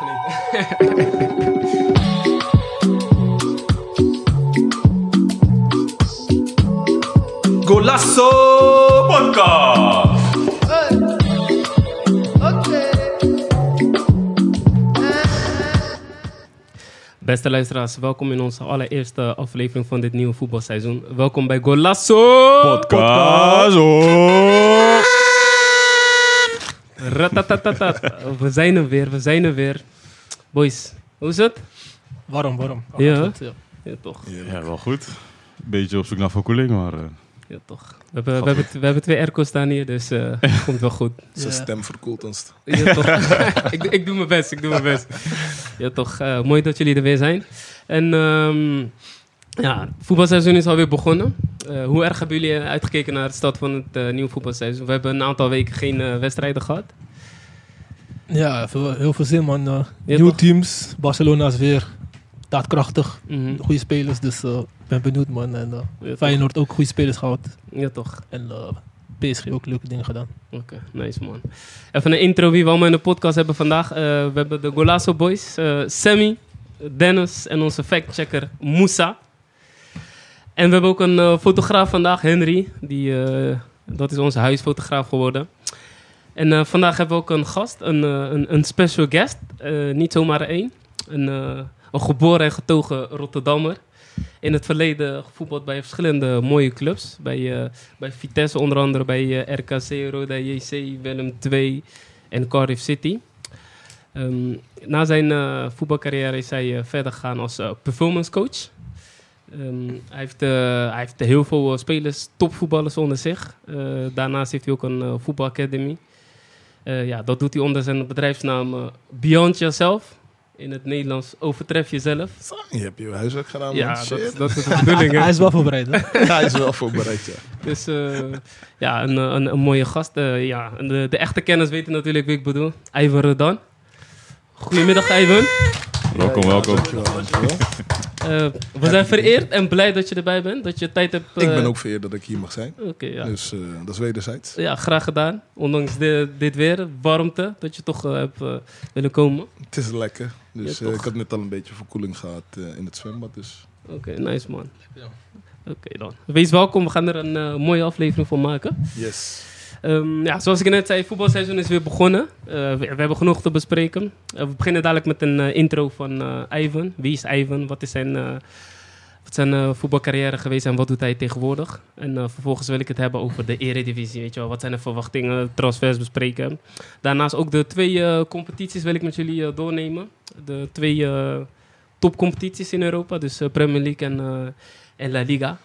nog niet. Golasso Podcast. Beste luisteraars, welkom in onze allereerste aflevering van dit nieuwe voetbalseizoen. Welkom bij Golasso Podcast. Ratatatatat. We zijn er weer, we zijn er weer. Boys, hoe is het? Warm, warm. Ja. Goed, ja. Ja, toch. Ja, wel goed. Beetje op zoek naar verkoeling, maar... eh, Ja, toch. We hebben, we hebben, we hebben twee airco's staan hier, dus eh komt wel goed. Zijn Ja. stem verkoelt ons. Ja, toch. ik, ik doe mijn best, ik doe mijn best. Ja, toch. eh, mooi dat jullie er weer zijn. En ehm ja, het voetbalseizoen is alweer begonnen. Eh, hoe erg hebben jullie uitgekeken naar het start van het eh, nieuwe voetbalseizoen? We hebben een aantal weken geen eh, wedstrijden gehad. Ja, veel, heel veel zin, man. Ja, nieuwe toch? teams. Barcelona is weer daadkrachtig. Mhm. Goede spelers, dus eh, ik ben benieuwd, man. En Ja. Feyenoord ook goede spelers gehad. Ja, toch. En eh, PSG ook leuke dingen gedaan. Oké, nice man. Even een intro wie we allemaal in de podcast hebben vandaag. Eh, we hebben de Golasso Boys, eh, Sammy, Dennis en onze factchecker Moussa. En we hebben ook een eh, fotograaf vandaag, Henry. Die, eh, dat is onze huisfotograaf geworden. En eh, vandaag hebben we ook een gast, een, een, een special guest. Niet zomaar één. Een, een geboren en getogen Rotterdammer. In het verleden gevoetbald bij verschillende mooie clubs. Bij, bij Vitesse onder andere, bij RKC, Roda JC, Willem II en Cardiff City. Ehm, na zijn voetbalcarrière is hij verder gegaan als performance coach. Ehm, hij, heeft, eh, hij heeft heel veel eh, spelers, topvoetballers onder zich. Eh, daarnaast heeft hij ook een eh, voetbalacademy. Eh, ja, dat doet hij onder zijn bedrijfsnaam Beyond Yourself. In het Nederlands overtref jezelf. Je hebt je huiswerk gedaan. Ja, dat, dat is de bedoeling. Hij is wel voorbereid, hè? Hij is wel voorbereid, ja. Dus eh, ja, een, een, een mooie gast. Eh, ja, en de, de echte kenners weten natuurlijk wie ik bedoel. Ivan Redan. Goedemiddag, Ivan. Welkom, welkom. Dankjewel, dankjewel. Eh, we zijn vereerd en blij dat je erbij bent. Dat je tijd hebt. Ik eh, ben ook vereerd dat ik hier mag zijn. Oké, ja. Dus eh, dat is wederzijds. ja, graag gedaan. Ondanks de- dit weer, warmte, dat je toch eh, hebt eh, willen komen. Het is lekker. Dus Ja, eh, ik had net al een beetje verkoeling gehad eh, in het zwembad. Dus Oké, nice man. Ja. Oké dan. Wees welkom, we gaan er een eh, mooie aflevering van maken. yes. Ehm, ja, zoals ik net zei, het voetbalseizoen is weer begonnen. Eh, we, we hebben genoeg te bespreken. Eh, we beginnen dadelijk met een eh, intro van Ivan. Wie is Ivan? Wat is zijn, wat zijn eh, voetbalcarrière geweest en wat doet hij tegenwoordig? En vervolgens wil ik het hebben over de eredivisie. Weet je wel. Wat zijn de verwachtingen, transfers bespreken. Daarnaast ook de twee competities wil ik met jullie doornemen. De twee topcompetities in Europa. Dus Premier League en, en La Liga.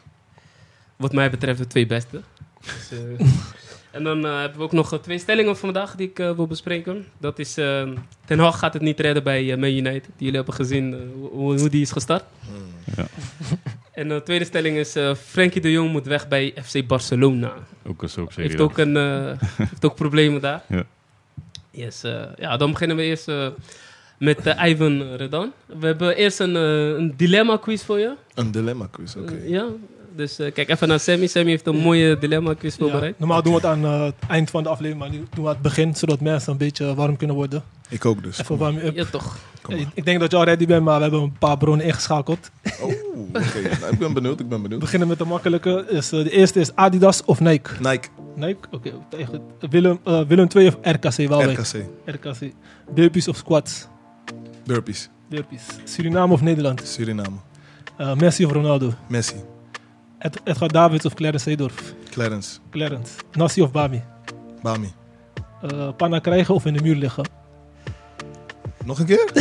Wat mij betreft de twee beste. Dus, en dan eh, hebben we ook nog eh, twee stellingen vandaag die ik eh, wil bespreken. Dat is, eh, Ten Hag gaat het niet redden bij Man United. Die jullie hebben gezien hoe, hoe die is gestart. Ja. En de tweede stelling is, eh Frenkie de Jong moet weg bij FC Barcelona. Ook een soap Heeft ook, een, heeft ook problemen daar. Ja. Yes, eh, ja, dan beginnen we eerst eh, met Ivan Redan. We hebben eerst een, een dilemma quiz voor je. Een dilemma quiz, oké. Ja, dus eh, kijk even naar Sammy. Sammy heeft een mooie dilemma quiz Ja, voorbereid. normaal doen we het aan eh, het eind van de aflevering, maar nu doen we het begin, zodat mensen een beetje warm kunnen worden. Ik ook dus. Even warm up. Ja, toch. Ik, denk dat je al ready bent, maar we hebben een paar bronnen ingeschakeld. Oh, oké. Nou, ik ben benieuwd, ik ben We benieuwd. beginnen met de makkelijke. Dus, eh, de eerste is Adidas of Nike? Nike, Nike? Oké, tegen Willem, Willem 2 of RKC Waalwijk? RKC, RKC. Burpees of squats? Burpees, Burpees. Suriname of Nederland? Suriname, Messi of Ronaldo? Messi, Ed- Edgar Davids of Clarence Seedorf? Clarence, Clarence. Nassi of Bami? Bami. Eh panna krijgen of in de muur liggen? Nog een keer?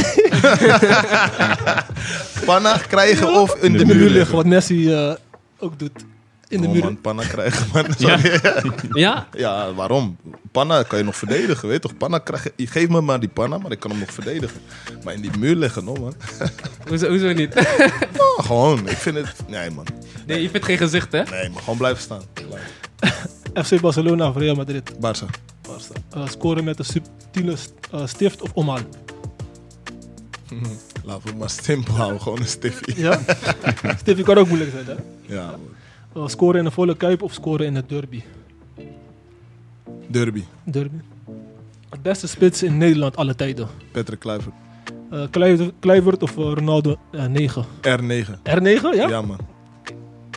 Panna krijgen of in de, in de muur liggen. wat Messi eh, ook doet. In de oh muur. man, panna krijgen, man. Ja? Ja, waarom? Panna kan je nog verdedigen, weet je toch? Panna krijg je, geeft me maar die panna, maar ik kan hem nog verdedigen. Maar in die muur leggen, no man. Hoezo, hoezo niet? Oh, gewoon, ik vind het... Nee man, nee, je vindt geen gezicht, hè? nee maar gewoon blijven staan. FC Barcelona of Real Madrid? Barça, Eh, scoren met een subtiele eh, stift of omhaal? laten we het maar simpel houden, gewoon een stiffie. Ja? Stiffie kan ook moeilijk zijn, hè? Ja, man. Eh, scoren in een volle kuip of scoren in het derby? derby, Derby. Het beste spits in Nederland alle tijden. Patrick Kluivert, Eh Kluivert, of eh, Ronaldo? Eh, 9. R9. R9, ja? Ja, man.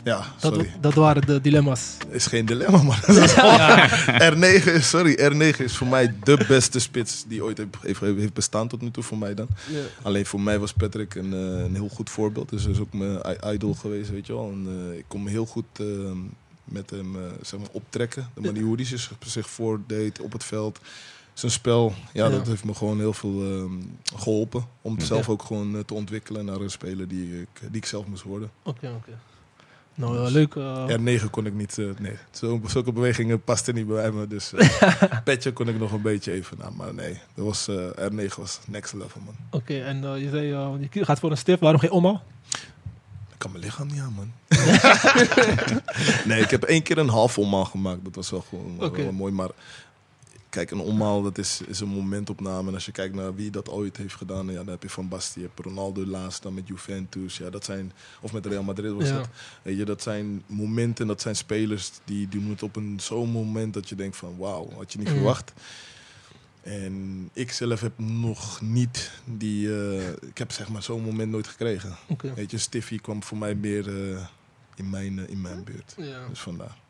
Ja, dat, sorry. dat waren de dilemma's. Is geen dilemma, man. Dat is gewoon- R9 is, sorry, R9 is voor mij de beste spits die ooit heeft, bestaan tot nu toe voor mij dan. Ja. Alleen voor mij was Patrick een, eh, een heel goed voorbeeld. Dus hij is ook mijn idol geweest, weet je wel. En, eh, ik kon me heel goed eh, met hem eh, zeg maar optrekken. De manier hoe hij zich, zich voordeed op het veld. Zijn spel, ja, Ja. dat heeft me gewoon heel veel ehm, geholpen. Om het Ja. zelf ook gewoon te ontwikkelen naar een speler die ik, die ik zelf moest worden. Oké, oké. Nou, eh, leuk. eh, R9 kon ik niet, eh, nee. Zo, zulke bewegingen pasten niet bij me. Dus eh, petje kon ik nog een beetje even aan. Maar nee, dat was, eh, R9 was next level, man. Oké, en je zei, je gaat voor een stift. Waarom geen omhaal? Ik kan mijn lichaam niet aan, man. nee, ik heb één keer een half omhaal gemaakt. Dat was wel gewoon wel mooi. Maar kijk, een omhaal dat is, is een momentopname. En als je kijkt naar wie dat ooit heeft gedaan, ja, dan heb je Van Basten, je hebt Ronaldo laatst dan met Juventus. Ja, dat zijn, of met Real Madrid was Ja. dat. Weet je, dat zijn momenten, dat zijn spelers die doen het op een zo'n moment dat je denkt van wauw, had je niet Mm. verwacht. En ik zelf heb nog niet die, eh, ik heb zeg maar zo'n moment nooit gekregen. Weet je, Stiffy kwam voor mij meer eh, in, mijn, eh, in mijn buurt. Ja. Dus vandaar.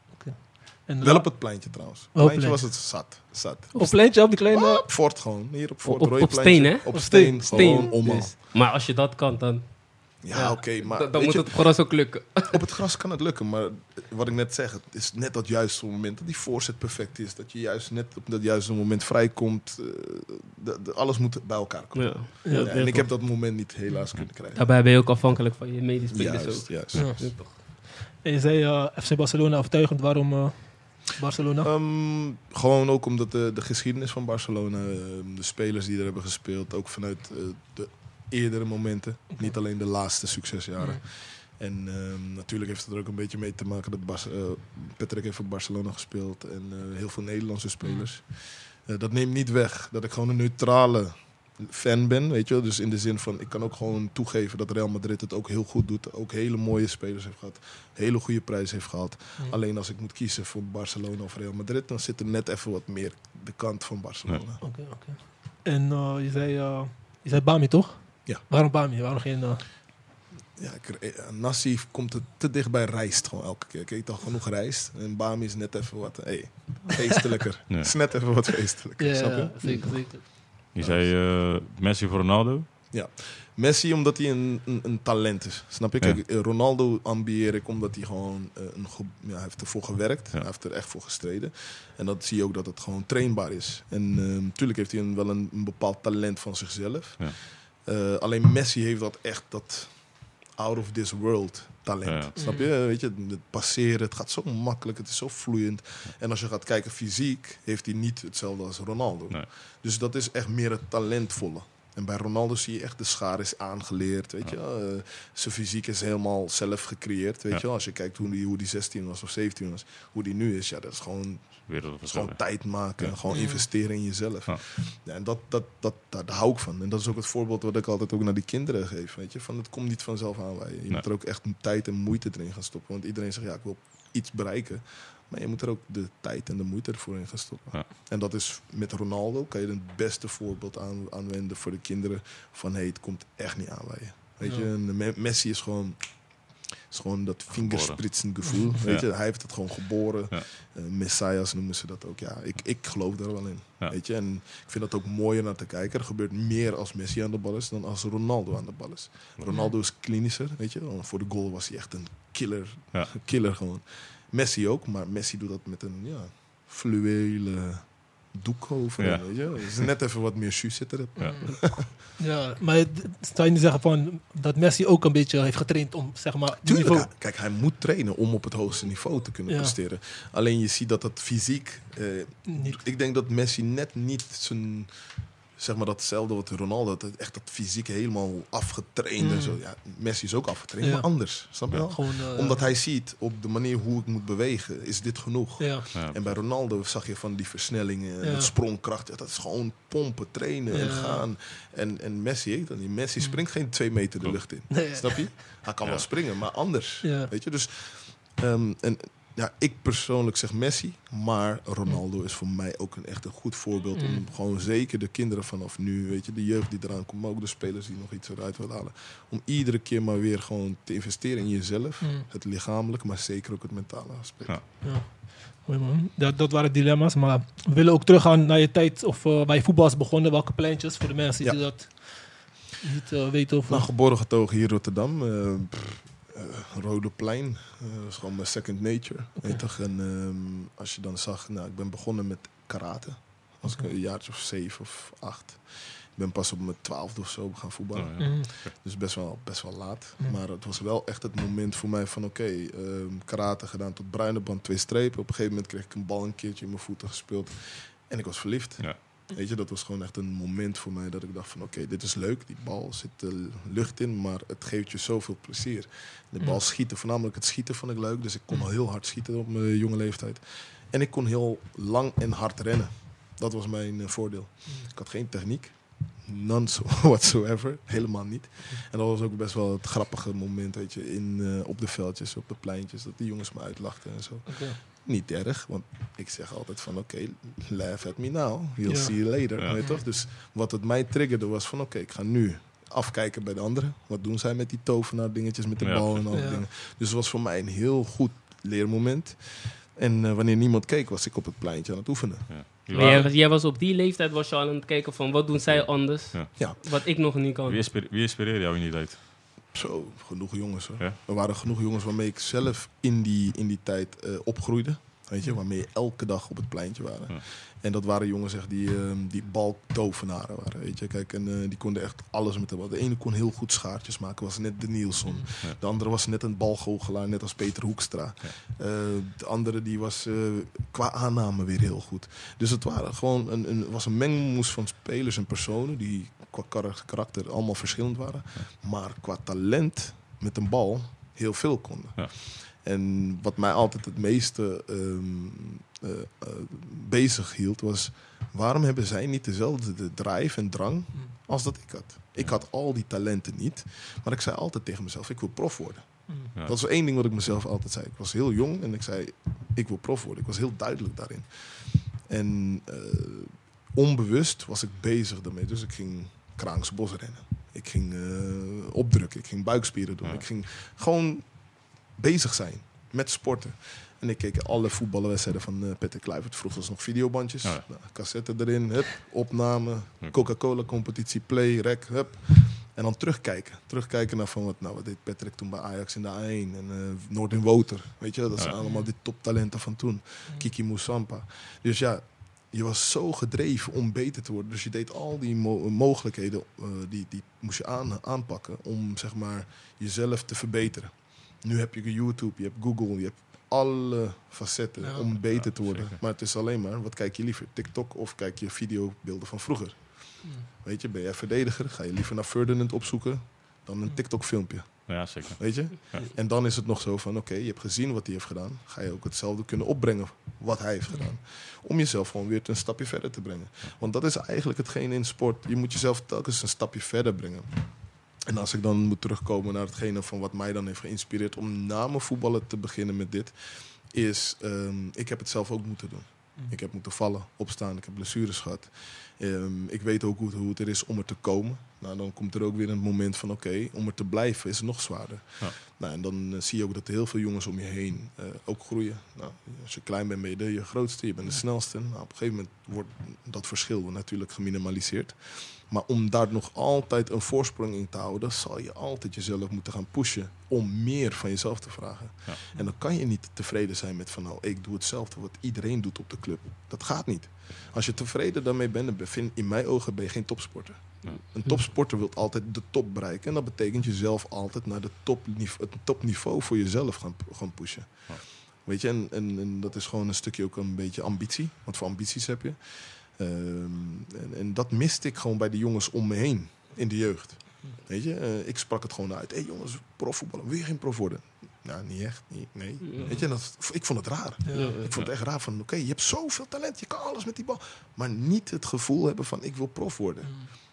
En Wel op het pleintje trouwens. Op pleintje was plein. het zat. zat. Op het pleintje, op die kleine... Op Fort gewoon. Hier op Fort. Op, op pleintje. steen, hè? Op Op steen. steen. Gewoon. Dus- maar als je dat kan, dan, Ja, Ja. oké. maar dan, moet je, het gras ook lukken. op het gras kan het lukken. Maar wat ik net zeg, het is net dat juiste moment. Dat die voorzet perfect is. Dat je juist net op dat juiste moment vrijkomt. eh, de- de- alles moet bij elkaar komen. Ja. Ja, Ja, en ik heb dat moment niet helaas kunnen krijgen. Daarbij ben je ook afhankelijk van je medespelers Juist, ook. juist. Ja. Ja, toch. En je zei eh, FC Barcelona overtuigend. Waarom eh, Barcelona? Ehm, gewoon ook omdat de, de geschiedenis van Barcelona, ehm, de spelers die er hebben gespeeld, ook vanuit eh, de eerdere momenten, niet alleen de laatste succesjaren. En ehm, natuurlijk heeft het er ook een beetje mee te maken dat Bas, eh, Patrick heeft voor Barcelona gespeeld en eh, heel veel Nederlandse spelers. Eh, dat neemt niet weg dat ik gewoon een neutrale fan ben, weet je wel. Dus in de zin van, ik kan ook gewoon toegeven dat Real Madrid het ook heel goed doet. Ook hele mooie spelers heeft gehad, hele goede prijs heeft gehad. Alleen als ik moet kiezen voor Barcelona of Real Madrid, dan zit er net even wat meer de kant van Barcelona. Oké, oké. En eh, je zei, eh, je zei Bami, toch? Ja. Waarom Bami? Waarom geen... eh, Ja, ik, Nassi komt er te dichtbij rijst gewoon elke keer. Ik eet al genoeg rijst en Bami is net even wat, hey, feestelijker. Ja. is net even wat feestelijker, ja, snap je? ja, zeker, zeker. Je zei eh, Messi voor Ronaldo. Messi omdat hij een, een, een talent is, snap je? Ja. Kijk, eh, Ronaldo ambieer ik omdat hij gewoon eh, een, ja, hij heeft ervoor gewerkt. Ja. Hij heeft er echt voor gestreden. En dat zie je ook dat het gewoon trainbaar is. En natuurlijk heeft hij een, wel een, een bepaald talent van zichzelf. Ja. Alleen Messi heeft dat echt dat out of this world talent. Ja. Snap je? Weet je, het passeren, het gaat zo makkelijk, het is zo vloeiend. En als je gaat kijken fysiek, heeft hij niet hetzelfde als Ronaldo. Nee. Dus dat is echt meer het talentvolle. En bij Ronaldo zie je echt de schaar is aangeleerd, weet je. Eh, zijn fysiek is helemaal zelf gecreëerd, weet Ja. je. Als je kijkt hoe die, hoe die 16 was of 17 was, hoe die nu is, ja, dat is gewoon, Wereldverschil. gewoon tijd maken en gewoon Ja. investeren in jezelf. Ja. Ja, en dat, dat, dat, daar, daar hou ik van. En dat is ook het voorbeeld wat ik altijd ook naar die kinderen geef, weet je. Van het komt niet vanzelf aanwaaien. Je Nee. moet er ook echt tijd en moeite erin gaan stoppen. Want iedereen zegt, ja, ik wil iets bereiken. Maar je moet er ook de tijd en de moeite ervoor in gaan stoppen. Ja. En dat is met Ronaldo, kan je het beste voorbeeld aan, aanwenden voor de kinderen. Van, hé, hey, het komt echt niet. Weet Ja. je, en Me- Messi is gewoon, is gewoon dat vingerspritsen gevoel. Weet je, hij heeft het gewoon geboren. Eh, messiahs noemen ze dat ook. Ja, ik, ik geloof daar wel in. Weet je, en ik vind dat ook mooier naar te kijken. Er gebeurt meer als Messi aan de bal is dan als Ronaldo aan de bal is. Ronaldo is klinischer, weet je. Voor de goal was hij echt een killer. Killer gewoon. Messi ook, maar Messi doet dat met een ja, fluwele doek over. Ja. Weet je? Dus net even wat meer jus zit erop. Ja. Ja, maar zou je niet zeggen van dat Messi ook een beetje heeft getraind om zeg maar Tuurlijk, niveau... hij- kijk, hij moet trainen om op het hoogste niveau te kunnen Ja. presteren. Alleen je ziet dat dat fysiek... eh, ik denk dat Messi net niet zijn... Zeg maar datzelfde wat Ronaldo had. Echt dat fysiek helemaal afgetraind en Mm. zo. Ja, Messi is ook afgetraind, Ja. maar anders. Snap je wel? gewoon, eh, Omdat hij ziet op de manier hoe ik moet bewegen, is dit genoeg. Ja, Ja. En bij Ronaldo zag je van die versnellingen sprongkracht. Dat is gewoon pompen, trainen en gaan. En, en Messi dat niet. Messi springt geen twee meter de lucht in. Nee. Snap je? Hij kan Ja. wel springen, maar anders. Ja. Weet je? Dus, ehm, en ja, ik persoonlijk zeg Messi, maar Ronaldo is voor mij ook een echt een goed voorbeeld. Om Mm. gewoon zeker de kinderen vanaf nu, weet je, de jeugd die eraan komt, maar ook de spelers die nog iets eruit willen halen. Om iedere keer maar weer gewoon te investeren in jezelf. Mm. Het lichamelijke, maar zeker ook het mentale aspect. Ja. Ja. Mooi man. Dat, dat waren dilemma's. Maar we willen ook teruggaan naar je tijd of eh, waar je voetbal is begonnen. Welke pleintjes voor de mensen die Ja. dat niet eh, weten of. Nou, geboren getogen hier in Rotterdam. eh, Rode Plein. eh, dat is gewoon mijn second nature. Weet je toch? En ehm, als je dan zag, nou, ik ben begonnen met karate. Als ik een jaartje of zeven of acht. Ik ben pas op mijn twaalfde of zo gaan voetballen. Oh, ja. Mhm. Dus best wel, best wel laat. Ja. Maar het was wel echt het moment voor mij van oké, ehm, karate gedaan tot bruine band, twee strepen. Op een gegeven moment kreeg ik een bal een keertje in mijn voeten gespeeld. En ik was verliefd. Ja. Weet je, dat was gewoon echt een moment voor mij dat ik dacht van oké, dit is leuk. Die bal zit de lucht in, maar het geeft je zoveel plezier. De bal Ja. schieten, voornamelijk het schieten vond ik leuk. Dus ik kon al heel hard schieten op mijn jonge leeftijd. En ik kon heel lang en hard rennen. Dat was mijn eh, voordeel. Ik had geen techniek. None so- whatsoever. Helemaal niet. En dat was ook best wel het grappige moment, weet je, in, eh, op de veldjes, op de pleintjes, dat die jongens me uitlachten en zo. Niet erg, want ik zeg altijd van oké, laugh at me now, we'll Ja. see you later. Ja. Weet je toch? Dus wat het mij triggerde was van oké, ik ga nu afkijken bij de anderen. Wat doen zij met die tovenaar dingetjes met de Ja. bal en al die Ja. dingen. Dus het was voor mij een heel goed leermoment. En eh, wanneer niemand keek, was ik op het pleintje aan het oefenen. Maar jij, jij was op die leeftijd was je al aan het kijken van wat doen zij anders, Ja. Ja, wat ik nog niet kan. Wie inspireerde jou in die tijd? Zo, genoeg jongens hoor. Ja? Er waren genoeg jongens waarmee ik zelf in die, in die tijd eh, opgroeide. Weet je, waarmee je elke dag op het pleintje waren. Ja. En dat waren jongens echt die, ehm, die baltovenaren waren. Weet je, kijk, en eh, die konden echt alles met de bal. De ene kon heel goed schaartjes maken, was net de Nielsen. Ja. De andere was net een balgoochelaar, net als Peter Hoekstra. Eh, de andere die was eh, qua aanname weer heel goed. Dus het waren gewoon een, een, was een mengmoes van spelers en personen die qua kar- karakter allemaal verschillend waren. Maar qua talent met een bal heel veel konden. En wat mij altijd het meeste ehm, eh, eh, bezig hield was... waarom hebben zij niet dezelfde de drive en drang als dat ik had? Ik had al die talenten niet. Maar ik zei altijd tegen mezelf, ik wil prof worden. Ja. Dat was één ding wat ik mezelf altijd zei. Ik was heel jong en ik zei, ik wil prof worden. Ik was heel duidelijk daarin. En eh, onbewust was ik bezig daarmee. Dus ik ging Kraanse bos rennen. Ik ging eh, opdrukken. Ik ging buikspieren doen. Ja. Ik ging gewoon bezig zijn met sporten. En ik keek alle voetbalwedstrijden van eh Peter Kluivert. Vroeger was nog videobandjes. Ja. Nou, cassette erin, hup, opname. Ja. Coca-Cola competitie, play, rec, hup. En dan terugkijken. Terugkijken naar van wat, nou, wat deed Patrick toen bij Ajax in de A1. En eh Noordin Woter. Weet je, dat zijn Ja. allemaal die toptalenten van toen. Kiki Moussampa. Dus ja, je was zo gedreven om beter te worden. Dus je deed al die mo- mogelijkheden, eh, die, die moest je aan, aanpakken om zeg maar jezelf te verbeteren. Nu heb je YouTube, je hebt Google, je hebt alle facetten Ja. om beter Ja, te worden. zeker. Maar het is alleen maar, wat kijk je liever? TikTok of kijk je videobeelden van vroeger? Weet je, ben jij verdediger? Ga je liever naar Ferdinand opzoeken dan een TikTok filmpje? Ja, zeker. Weet je? Ja. En dan is het nog zo van, oké, je hebt gezien wat hij heeft gedaan. Ga je ook hetzelfde kunnen opbrengen wat hij heeft gedaan. Om jezelf gewoon weer een stapje verder te brengen. Want dat is eigenlijk hetgeen in sport. Je moet jezelf telkens een stapje verder brengen. En als ik dan moet terugkomen naar hetgene van wat mij dan heeft geïnspireerd om na mijn voetballen te beginnen met dit, is ehm, ik heb het zelf ook moeten doen. Ik heb moeten vallen, opstaan, ik heb blessures gehad. Ehm, ik weet ook hoe, hoe het er is om er te komen. Nou, dan komt er ook weer een moment van oké, om er te blijven is het nog zwaarder. Ja. Nou, en dan eh, zie je ook dat heel veel jongens om je heen eh, ook groeien. Nou, als je klein bent, ben je de je grootste, je bent de snelste. Nou, op een gegeven moment wordt dat verschil natuurlijk geminimaliseerd. Maar om daar nog altijd een voorsprong in te houden, zal je altijd jezelf moeten gaan pushen om meer van jezelf te vragen. Ja. En dan kan je niet tevreden zijn met van nou, ik doe hetzelfde wat iedereen doet op de club. Dat gaat niet. Als je tevreden daarmee bent, dan bevind, in mijn ogen ben je geen topsporter. Ja. Een topsporter wil altijd de top bereiken. En dat betekent jezelf altijd naar de topniveau, het topniveau voor jezelf gaan, gaan pushen. Ja. Weet je, en, en, en dat is gewoon een stukje ook een beetje ambitie. Wat voor ambities heb je? Ehm, en, en dat miste ik gewoon bij de jongens om me heen in de jeugd. Weet je, eh, ik sprak het gewoon uit. Hé hey jongens, profvoetballen, wil je geen prof worden? Nou, niet echt. Niet, nee. Ja. Weet je, dat, ik vond het raar. Ja. Ik vond het echt raar van, oké, je hebt zoveel talent, je kan alles met die bal. Maar niet het gevoel hebben van, ik wil prof worden.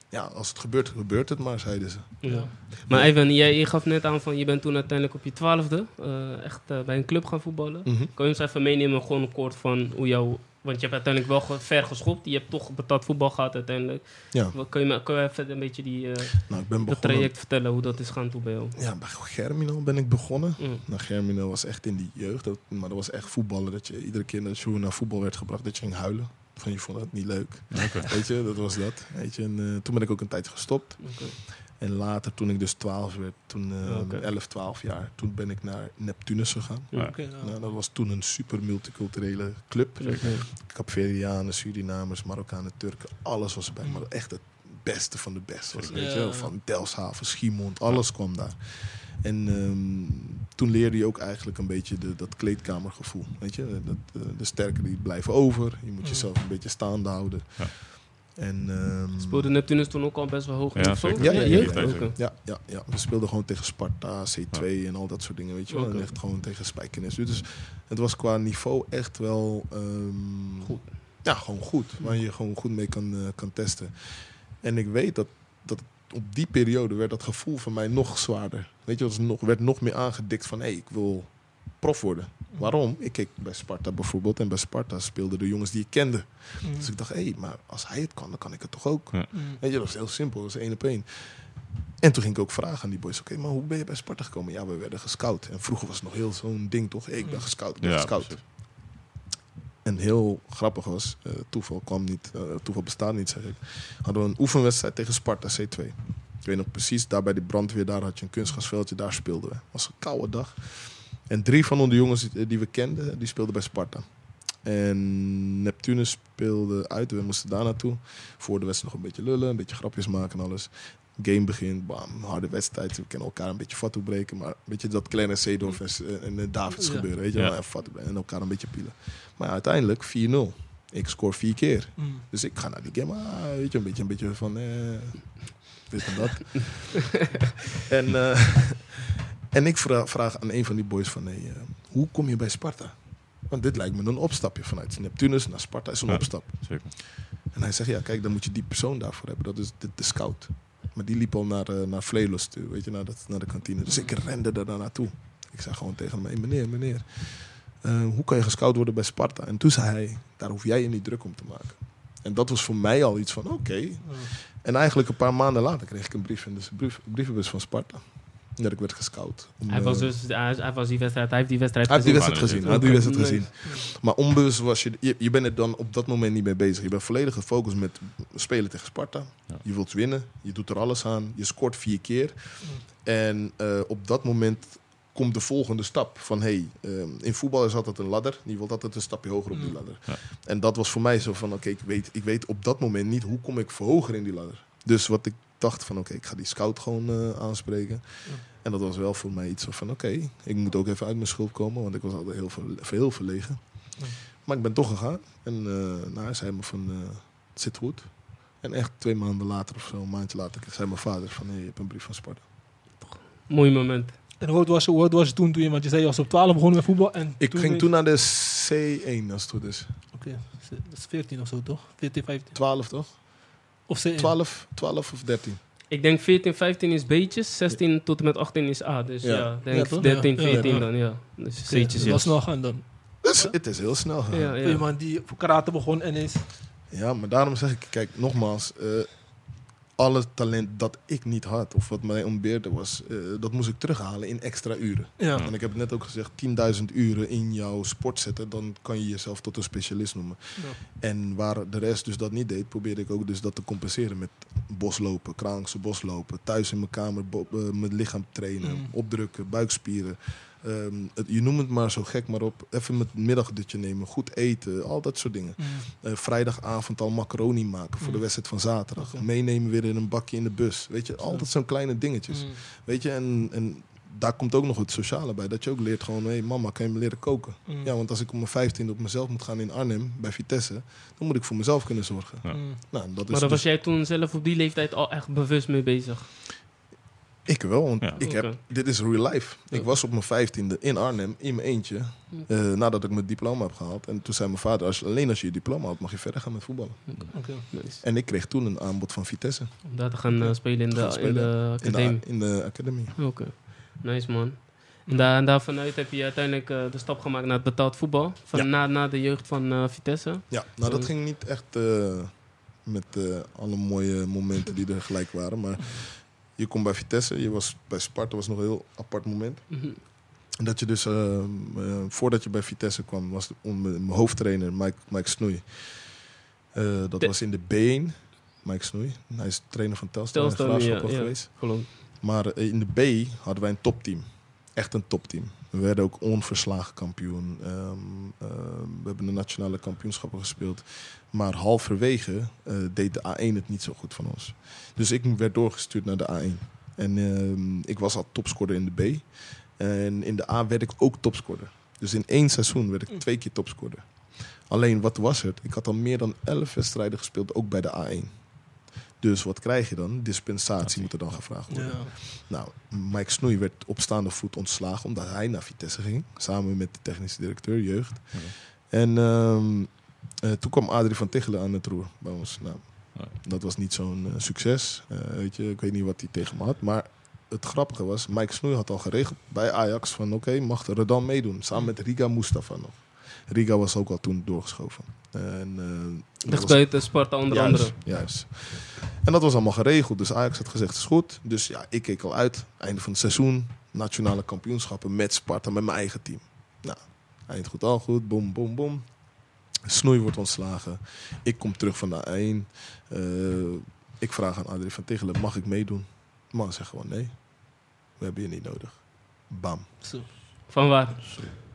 ja, als het gebeurt, gebeurt het maar, zeiden ze. Ja. Maar Ivan, jij, je gaf net aan van je bent toen uiteindelijk op je twaalfde eh, echt eh, bij een club gaan voetballen. Mhm. Kan je ons even meenemen, gewoon kort van hoe jou... Want je hebt uiteindelijk wel ge- ver geschopt. Je hebt toch betaald voetbal gehad uiteindelijk. Ja, Wat, kan, je, me- kan je even een beetje die, eh, nou, ik ben dat traject vertellen, hoe dat is gaan toe bij jou? Ja, bij Germinal ben ik begonnen. Mm. Nou, Germinal was echt in die jeugd, dat, maar dat was echt voetballen. Dat je iedere keer als je naar voetbal werd gebracht, dat je ging huilen. Van je vond het niet leuk. Oké. Weet je, dat was dat. Weet je, en eh, toen ben ik ook een tijd gestopt. Oké. En later, toen ik dus 12 werd, toen eh, Oké. 11, 12 jaar, toen ben ik naar Neptunus gegaan. Ja. Nou. Nou, dat was toen een super multiculturele club. Capverdianen, Surinamers, Marokkanen, Turken, alles was erbij. Maar echt het beste van de beste. Was, weet je, van Delfshaven, Schiemond, alles kwam daar. En ehm, toen leerde je ook eigenlijk een beetje de, dat kleedkamergevoel. Weet je, dat, eh, de sterken die blijven over. Je moet Ja. jezelf een beetje staande houden. Ja. En, ehm, Speelde Neptunus toen ook al best wel hoog Ja, niveau? Ja, ja, ja, ja. ja, ja, ja, we speelden gewoon tegen Sparta, C2 en al dat soort dingen, weet je wel. En echt gewoon tegen Spijkenis. Dus het was qua niveau echt wel... ehm, Goed. Ja, gewoon goed. Waar je gewoon goed mee kan, eh, kan testen. En ik weet dat, dat op die periode werd dat gevoel van mij nog zwaarder. Weet je, nog, werd nog meer aangedikt van... hé, hey, ik wil prof worden. Waarom? Ik keek bij Sparta bijvoorbeeld. En bij Sparta speelden de jongens die ik kende. Mm. Dus ik dacht, hé, hey, maar als hij het kan, dan kan ik het toch ook. Mm. Weet je, dat was heel simpel. Dat was één op één. En toen ging ik ook vragen aan die boys. Oké, maar hoe ben je bij Sparta gekomen? Ja, we werden gescout. En vroeger was het nog heel zo'n ding, toch? Hey, ik ben gescout, ik ben Ja, gescout. precies. En heel grappig was, eh, toeval kwam niet, eh, toeval bestaat niet, zeg ik. Hadden we een oefenwedstrijd tegen Sparta C2. Ik weet nog precies, daar bij die brandweer, daar had je een kunstgrasveldje, daar speelden we. Het was een koude dag. En drie van onze jongens die, we kenden, die speelden bij Sparta. En Neptunus speelde uit, we moesten daar naartoe. Voor de wedstrijd nog een beetje lullen, een beetje grapjes maken en alles. Game begint, bam, harde wedstrijd. We kennen elkaar een beetje fatu breken, maar een beetje dat kleine Seedorf en, Davids Ja. gebeuren, weet je Ja. breken en elkaar een beetje pielen. Maar uiteindelijk 4-0. Ik scoor vier keer. Mm. Dus ik ga naar die game, ah, weet je, een beetje, een beetje van, eh, dit en dat. en, eh, en ik vraag, vraag aan een van die boys van, hey, eh, hoe kom je bij Sparta? Want dit lijkt me een opstapje vanuit Neptunus naar Sparta is een Ja. opstap. Zeker. En hij zegt, ja, kijk, dan moet je die persoon daarvoor hebben. Dat is de, de scout. Maar die liep al naar, eh naar Vlelos toe, weet je, naar, dat, naar de kantine. Dus ik rende daar naartoe. Ik zei gewoon tegen hem, hey, meneer, meneer, eh, hoe kan je gescout worden bij Sparta? En toen zei hij, daar hoef jij je niet druk om te maken. En dat was voor mij al iets van, oké. En eigenlijk een paar maanden later kreeg ik een brief in de brief, brievenbus van Sparta. Dat ik werd gescout. Om, Hij was eh, dus, hij, hij was die wedstrijd, hij heeft die wedstrijd hij heeft die gezien. wedstrijd Oké. gezien. Hij heeft die wedstrijd gezien. Maar onbewust was je, je, je bent er dan op dat moment niet mee bezig. Je bent volledig gefocust met spelen tegen Sparta. Ja. Je wilt winnen. Je doet er alles aan. Je scoort vier keer. En eh, op dat moment komt de volgende stap. Van hey, eh, in voetbal is altijd een ladder. Je wilt altijd een stapje hoger op die Mm. ladder. Ja. En dat was voor mij zo van oké, ik, weet, ik weet op dat moment niet hoe kom ik hoger in die ladder. Dus wat ik dacht van oké, ik ga die scout gewoon eh, aanspreken. Ja. En dat was wel voor mij iets van oké, ik moet ook even uit mijn schulp komen. Want ik was altijd heel, ver- heel verlegen. Ja. Maar ik ben toch gegaan. En eh nou, hij zei me van, eh, het zit goed. En echt twee maanden later of zo, een maandje later, zei mijn vader van, hey, je hebt een brief van Sparta. Mooi moment. En hoe oud was je, hoe oud was je toen, toen je, want je zei je was op 12 begonnen met voetbal. En Ik ging toen naar de C1, als het goed is. Oké, dat is 14 of zo toch? 14, 15. 12 toch? Of C1. 12, 12 of 13. Ik denk 14, 15 is B'tjes, 16 tot en met 18 is A. Dus ja, Ja. denk Ja, toch? 13, Ja, ja, 14 ja. dan, ja. Dus C'tjes, dat ja. was snel gaan dan. Dus het is heel snel gegaan. Ja, Ja, ja. iemand die voor karate begon en is... maar daarom zeg ik, kijk, nogmaals, eh alle talent dat ik niet had, of wat mij ontbeerde was, eh, dat moest ik terughalen in extra uren. Ja. En ik heb het net ook gezegd, 10.000 uren in jouw sport zetten, dan kan je jezelf tot een specialist noemen. Ja. En waar de rest dus dat niet deed, probeerde ik ook dus dat te compenseren met boslopen, Kraankse boslopen, thuis in mijn kamer bo- eh, mijn lichaam trainen, Mm. opdrukken, buikspieren. Ehm, het, je noemt het maar zo gek maar op. Even met middagdutje nemen, goed eten, al dat soort dingen. Mm. Eh, vrijdagavond al macaroni maken voor de Mm. wedstrijd van zaterdag. Meenemen weer in een bakje in de bus. Weet je, altijd zo'n kleine dingetjes. Mm. Weet je, en, en daar komt ook nog het sociale bij. Dat je ook leert gewoon, hé hey, mama, kan je me leren koken? Mm. Ja, want als ik op mijn vijftiende op mezelf moet gaan in Arnhem, bij Vitesse, dan moet ik voor mezelf kunnen zorgen. Ja. Mm. Nou, dat is Maar daar was dus- jij toen zelf op die leeftijd al echt bewust mee bezig. Ik wel, want Ja. ik heb, dit is real life. Ik was op mijn vijftiende in Arnhem, in mijn eentje, eh, nadat ik mijn diploma heb gehaald. En toen zei mijn vader, als, alleen als je je diploma had, mag je verder gaan met voetballen. Nice. En ik kreeg toen een aanbod van Vitesse Om daar te gaan eh, spelen in de, in spelen. de in de, academie. in de academie. Oké, nice man. En, daar, en daar vanuit heb je uiteindelijk eh, de stap gemaakt naar het betaald voetbal. Van Ja. na, na de jeugd van eh, Vitesse. Ja, nou dat ging niet echt eh, met alle mooie momenten die er gelijk waren. Maar je komt bij Vitesse, je was bij Sparta, was nog een heel apart moment. En Dat je dus, eh, eh, voordat je bij Vitesse kwam, was de- om- mijn hoofdtrainer Mike, Mike Snoei. Eh, dat De- was in de B1, Mike Snoei. Hij is trainer van Telstar, en Telstar, Graafschap ja, ja. geweest. Geloof. Maar eh, in de B hadden wij een topteam. Echt een topteam. We werden ook onverslagen kampioen. Ehm, ehm, we hebben de nationale kampioenschappen gespeeld. Maar halverwege eh, deed de A1 het niet zo goed van ons. Dus ik werd doorgestuurd naar de A1. En ehm, ik was al topscorer in de B. En in de A werd ik ook topscorer. Dus in één seizoen werd ik twee keer topscorer. Alleen wat was het? Ik had al meer dan elf wedstrijden gespeeld, ook bij de A1. Dus wat krijg je dan? Dispensatie moet er dan gevraagd worden. Ja. Nou, Mike Snoei werd op staande voet ontslagen omdat hij naar Vitesse ging. Samen met de technische directeur jeugd. Ja. En ehm, eh, toen kwam Adrie van Tichelen aan het roer bij ons. Nou, Ja. dat was niet zo'n eh, succes. Eh, weet je, ik weet niet wat hij tegen me had. Maar het grappige was, Mike Snoei had al geregeld bij Ajax van oké, mag de Redan meedoen. Samen met Riga Mustafa nog. Riga was ook al toen doorgeschoven. En, eh, dat Echt was- buiten Sparta onder Juist, andere. Juist. En dat was allemaal geregeld. Dus Ajax had gezegd, is goed. Dus ja, ik keek al uit. Einde van het seizoen. Nationale kampioenschappen met Sparta, met mijn eigen team. Nou, eind goed, al goed. Bom, bom, bom. Snoei wordt ontslagen. Ik kom terug van de A1. Eh, ik vraag aan Adrie van Tichelen, mag ik meedoen? De man zegt gewoon nee. We hebben je niet nodig. Bam. Zo. Van waar?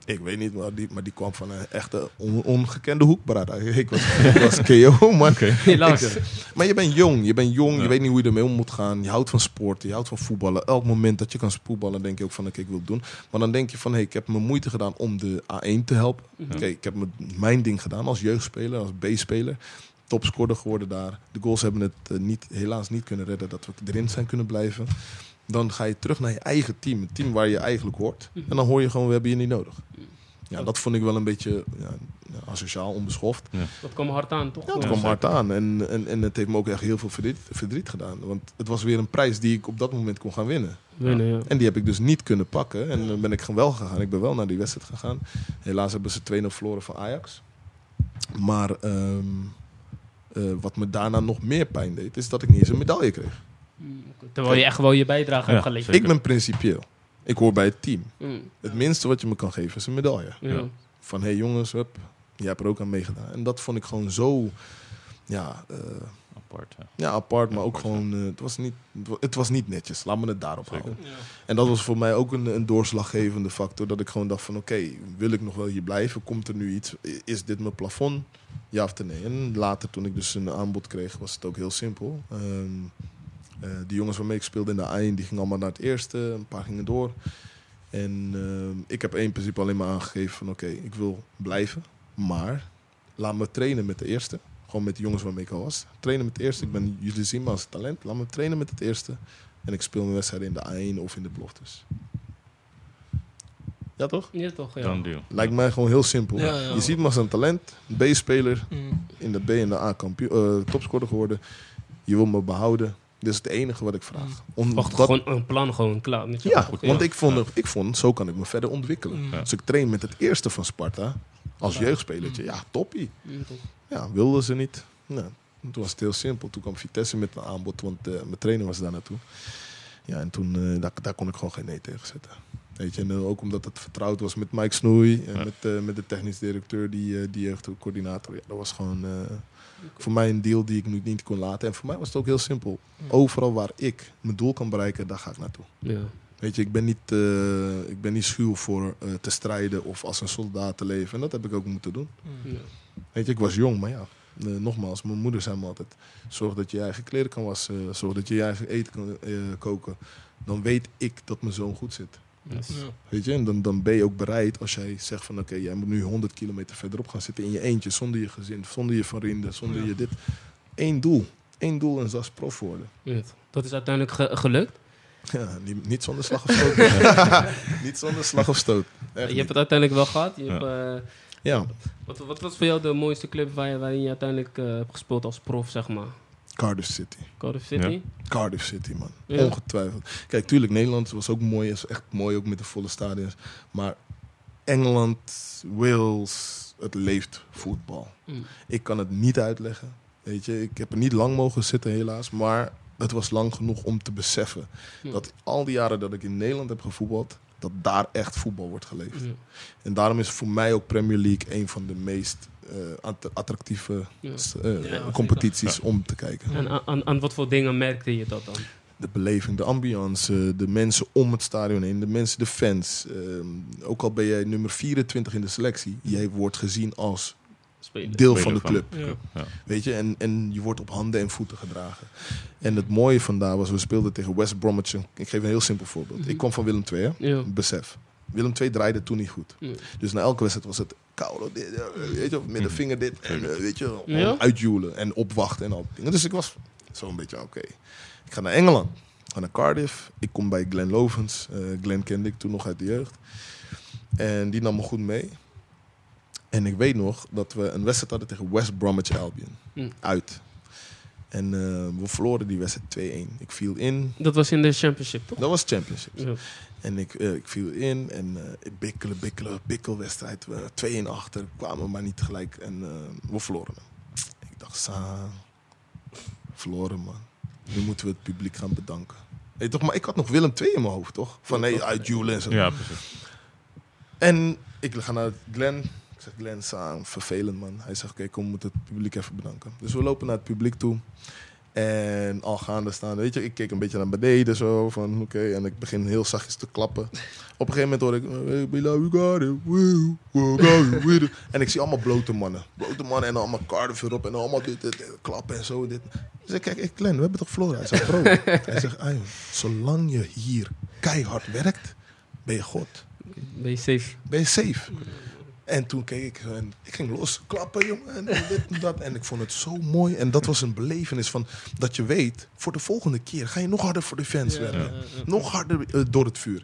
Ik weet niet, maar die, maar die kwam van een echte on- ongekende hoek. brada. Ik was, ik was KO, man. Helaas. Ik, eh, maar je bent jong, je bent jong, je weet niet hoe je ermee om moet gaan. Je houdt van sport, je houdt van voetballen. Elk moment dat je kan voetballen, denk je ook van, oké, ik wil het doen. Maar dan denk je van, hé, ik heb mijn moeite gedaan om de A1 te helpen. Oké, ik heb mijn- mijn ding gedaan als jeugdspeler, als B-speler. Topscorer geworden daar. De goals hebben het eh, niet, helaas niet kunnen redden dat we erin zijn kunnen blijven. Dan ga je terug naar je eigen team, het team waar je eigenlijk hoort. Mhm. En dan hoor je gewoon, we hebben je niet nodig. Ja, dat vond ik wel een beetje ja, asociaal, onbeschoft. Dat kwam hard aan, toch? Ja, Ja, kwam zeker. hard aan. En, en, en het heeft me ook echt heel veel verdriet, verdriet gedaan. Want het was weer een prijs die ik op dat moment kon gaan winnen. Winnen, ja. En die heb ik dus niet kunnen pakken. En dan ben ik gewoon wel gegaan. Ik ben wel naar die wedstrijd gegaan. Helaas hebben ze 2-0 verloren van Ajax. Maar ehm, eh, wat me daarna nog meer pijn deed, is dat ik niet eens een medaille kreeg. Terwijl je echt wel je bijdrage Ja, hebt geleverd. zeker. Ik ben principieel. Ik hoor bij het team. Mm, Het minste wat je me kan geven is een medaille. Van hé hey jongens, hup, jij hebt er ook aan meegedaan. En dat vond ik gewoon zo ja, eh, Apart, ja. Ja, apart, maar ook apart, gewoon, eh, het, was niet, het wa- het was niet netjes. Laat me het daarop Zeker. houden. Ja. En dat was voor mij ook een, een doorslaggevende factor. Dat ik gewoon dacht van, oké, wil ik nog wel hier blijven? Komt er nu iets? Is dit mijn plafond? Ja of nee? En later, toen ik dus een aanbod kreeg, was het ook heel simpel. Ehm eh, die jongens waarmee ik speelde in de A1, die gingen allemaal naar het eerste. Een paar gingen door. En ehm, ik heb één principe alleen maar aangegeven van, oké, ik wil blijven. Maar laat me trainen met de eerste. Gewoon met de jongens waarmee ik al was. Trainen met de eerste. Ik ben, jullie zien me als talent. Laat me trainen met het eerste. En ik speel mijn wedstrijden in de A1 of in de beloftes. Ja, toch? Ja, toch? Ja. Dan deal. Lijkt mij gewoon heel simpel. Ja, ja. Je ziet me als een talent. Een B-speler. Mm. In de B en de A kampioen, eh, topscorer geworden. Je wil me behouden. Dit is het enige wat ik vraag. Om Wacht, dat- gewoon een plan gewoon klaar. Met je ja, want ik vond, ik vond, zo kan ik me verder ontwikkelen. Mm. Ja. Dus ik train met het eerste van Sparta. Als jeugdspelertje. Ja, toppie. Ja, wilden ze niet. Nou, toen was het heel simpel. Toen kwam Vitesse met een aanbod, want eh, mijn trainer was daar naartoe. Ja, en toen, eh, daar, daar kon ik gewoon geen nee tegen zetten. Weet je, en eh, ook omdat het vertrouwd was met Mike Snoei en Ja. met, eh, met de technisch directeur, die, eh die jeugdcoördinator. Ja, dat was gewoon eh, voor mij een deal die ik nu niet kon laten. En voor mij was het ook heel simpel. Overal waar ik mijn doel kan bereiken, daar ga ik naartoe. Ja. Weet je, ik ben niet, eh, ik ben niet schuw voor eh, te strijden of als een soldaat te leven. En dat heb ik ook moeten doen. Mm. Ja. Weet je, ik was jong, maar ja. eh, nogmaals, mijn moeder zei me altijd: zorg dat je je eigen kleren kan wassen, zorg dat je je eigen eten kan eh, koken. Dan weet ik dat mijn zoon goed zit. Yes. Ja. Weet je, en dan, dan ben je ook bereid als jij zegt van oké, jij moet nu 100 kilometer verderop gaan zitten in je eentje, zonder je gezin, zonder je vrienden, zonder Ja. je dit. Eén doel. Eén doel en zelfs prof worden. Dat is uiteindelijk ge- gelukt. Ja, niet, niet zonder slag of stoot. niet zonder slag of stoot. Echt je niet. hebt het uiteindelijk wel gehad. Je Ja. hebt, eh, Ja, wat, wat was voor jou de mooiste club waar je, waarin je uiteindelijk eh, hebt gespeeld als prof, zeg maar? Cardiff City. Cardiff City? Cardiff City, man. Ja. Ongetwijfeld. Kijk, tuurlijk, Nederland was ook mooi. Is echt mooi, ook met de volle stadions. Maar Engeland, Wales, het leeft voetbal. Mm. Ik kan het niet uitleggen. Weet je, ik heb er niet lang mogen zitten, helaas. Maar het was lang genoeg om te beseffen Ja. dat al die jaren dat ik in Nederland heb gevoetbald, dat daar echt voetbal wordt geleefd. Ja. En daarom is voor mij ook Premier League een van de meest attractieve Ja. eh, Ja, competities om te kijken. En aan, aan, aan wat voor dingen merkte je dat dan? De beleving, de ambiance, de mensen om het stadion heen, de mensen, de fans. Ehm, ook al ben jij nummer 24 in de selectie, jij wordt gezien als Spelen. deel van de van. club. Ja. Ja. Weet je, en, en je wordt op handen en voeten gedragen. En het mooie vandaar was, we speelden tegen West Bromwich. Ik geef een heel simpel voorbeeld. Mhm. Ik kwam van Willem II, hè? Ja. besef. Willem II draaide toen niet goed. Dus na elke wedstrijd was het koude dit, eh, weet je, of middenvinger dit. En eh, weet je, Ja? uitjoelen en opwachten en al die dingen. Dus ik was zo'n beetje, oké. Ik ga naar Engeland. Ik ga naar Cardiff. Ik kom bij Glenn Lovens. Eh Glenn kende ik toen nog uit de jeugd. En die nam me goed mee. En ik weet nog dat we een wedstrijd hadden tegen West Bromwich Albion. Hm. Uit. En eh, we verloren die wedstrijd 2-1. Ik viel in. Dat was in de championship, toch? Dat was championship. Ja. En ik, eh, ik viel in en ik bikkelen, bikkelen, bikkelwedstrijd. We 2-1 achter, kwamen maar niet gelijk en we verloren hem. Ik dacht, sa, verloren man. Nu moeten we het publiek gaan bedanken. Hey, toch, maar ik had nog Willem II in mijn hoofd, toch? Van nee, uitjoelen en zo. Ja, precies. En ik ga naar Glenn. Ik zeg, Glenn, sa, vervelend man. Hij zegt, oké, kom, we moeten het publiek even bedanken. Dus we lopen naar het publiek toe. En al gaande staan, weet je, ik keek een beetje naar beneden zo, van oké, en ik begin heel zachtjes te klappen. Op een gegeven moment hoor ik, "Eh, below you got it, woo, woo, got it, woo." en ik zie allemaal blote mannen. Blote mannen en allemaal Cardiff erop en allemaal dit, dit, dit, klappen en zo. Dit. Dus ik kijk, hey, Glenn, we hebben toch verloren? Hij zegt, bro, hij zegt, "Ai, zolang je hier keihard werkt, ben je God. Ben je safe? Ben je safe. En toen keek ik en ik ging los klappen, jongen. En dit en dat. En ik vond het zo mooi. En dat was een belevenis van dat je weet, voor de volgende keer ga je nog harder voor de fans werken. Nog harder eh, door het vuur.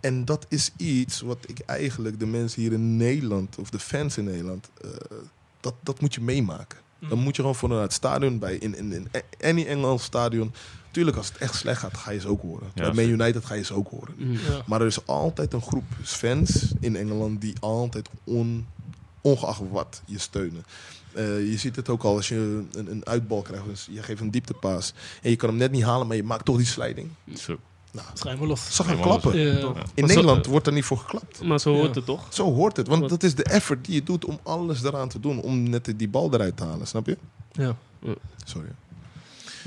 En dat is iets wat ik eigenlijk de mensen hier in Nederland, of de fans in Nederland, eh, dat, dat moet je meemaken. Dan moet je gewoon voor naar het stadion bij, in, in, in any Engels stadion. Tuurlijk, als het echt slecht gaat, ga je ze ook horen. Ja, Bij Man United ga je ze ook horen. Mm. Ja. Maar er is altijd een groep fans in Engeland die altijd on, ongeacht wat je steunen. Eh, je ziet het ook al als je een, een uitbal krijgt. Dus je geeft een dieptepaas. En je kan hem net niet halen, maar je maakt toch die slijding. Zo. Nou, Schijn maar los. ze gaan klappen. Ja. Ja. In Maar zo- Nederland wordt er niet voor geklapt. Maar zo hoort Ja. het toch? Zo hoort het. Want dat is de effort die je doet om alles eraan te doen. Om net die bal eruit te halen. Snap je? Ja. Sorry.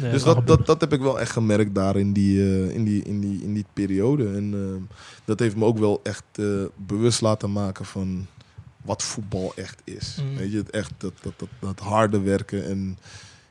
Nee, dus dat, dat, dat heb ik wel echt gemerkt daar in die, eh, in die, in die, in die periode. En eh, dat heeft me ook wel echt eh, bewust laten maken van wat voetbal echt is. Mm. Weet je, het echt dat, dat, dat, dat harde werken en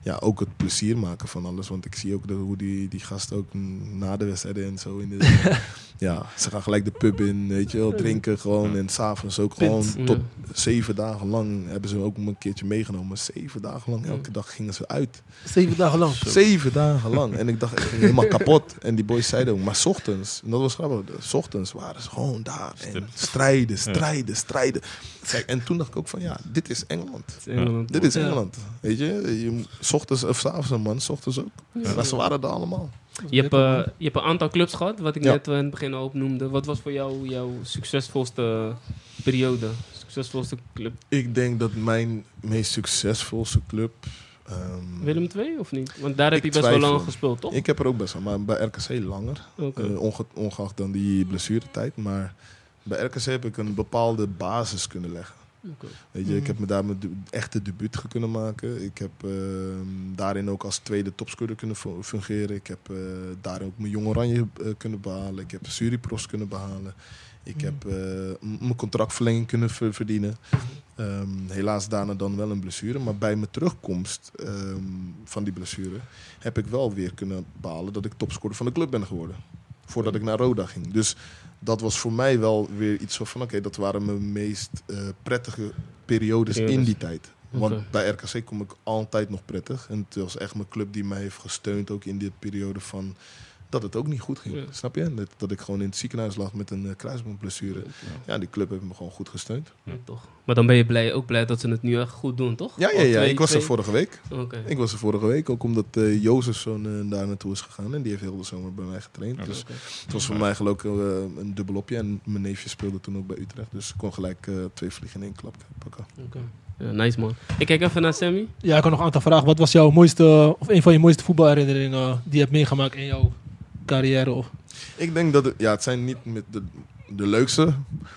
ja, ook het plezier maken van alles. Want ik zie ook dat, hoe die, die gasten ook na de wedstrijden en zo in de... ja, ze gaan gelijk de pub in, weet je wel, drinken gewoon. En s'avonds ook gewoon Pint, tot zeven dagen lang hebben ze ook een keertje meegenomen. Zeven dagen lang, elke dag gingen ze uit. Zeven dagen lang. Zeven dagen lang. En ik dacht, ik ging helemaal kapot. En die boys zeiden ook, maar 's ochtends, en dat was grappig, de- 's ochtends waren ze gewoon daar. En strijden, strijden, strijden. Kijk, en toen dacht ik ook van, ja, dit is Engeland. Is Engeland. Dit is Ja. Engeland. Weet je, je 's ochtends of 's avonds een man, 's ochtends ook. Maar ze waren er allemaal. Je hebt, eh, je hebt een aantal clubs gehad, wat ik Ja. net eh, in het begin al opnoemde. Wat was voor jou jouw succesvolste periode? Succesvolste club? Ik denk dat mijn meest succesvolste club... ehm, Willem II of niet? Want daar heb je best wel lang gespeeld, toch? Ik heb er ook best wel, maar bij RKC langer. Eh, onge- ongeacht dan die blessuretijd. Maar bij RKC heb ik een bepaalde basis kunnen leggen. Oké. Weet je, ik Mhm. heb me daar mijn echte debuut ge- kunnen maken. Ik heb ehm, daarin ook als tweede topscorer kunnen fu- fungeren. Ik heb eh, daar ook mijn Jong Oranje eh, kunnen behalen. Ik heb Suripros kunnen behalen. Ik Mhm. heb eh, mijn contractverlenging kunnen ver- verdienen. Ehm, helaas daarna dan wel een blessure. Maar bij mijn terugkomst ehm, van die blessure heb ik wel weer kunnen behalen dat ik topscorer van de club ben geworden. Voordat ik naar Roda ging. Dus dat was voor mij wel weer iets van... oké, dat waren mijn meest eh, prettige periodes Periodes. in die tijd. Want bij RKC kom ik altijd nog prettig. En het was echt mijn club die mij heeft gesteund... ook in die periode van dat het ook niet goed ging. Ja. Snap je? Dat, dat ik gewoon in het ziekenhuis lag met een eh, kruisbandblessure. Ja, die club heeft me gewoon goed gesteund. Ja, toch. Maar dan ben je blij, ook blij dat ze het nu echt goed doen, toch? Ja, ja, ja. twee- ik was er vorige week. Oké. Ik was er vorige week, ook omdat eh Jozefzoon eh, daar naartoe is gegaan. En die heeft heel de zomer bij mij getraind. Dus het was voor mij geloof ik eh, een dubbelopje. En mijn neefje speelde toen ook bij Utrecht. Dus ik kon gelijk twee vliegen in één klap pakken. Oké. Ja, nice man. Ik kijk even naar Sammy. Ja, ik had nog een aantal vragen. Wat was jouw mooiste, of een van je mooiste voetbalherinneringen die je hebt meegemaakt in jouw carrière? Of? Ik denk dat het, ja, het zijn niet met de, de leukste,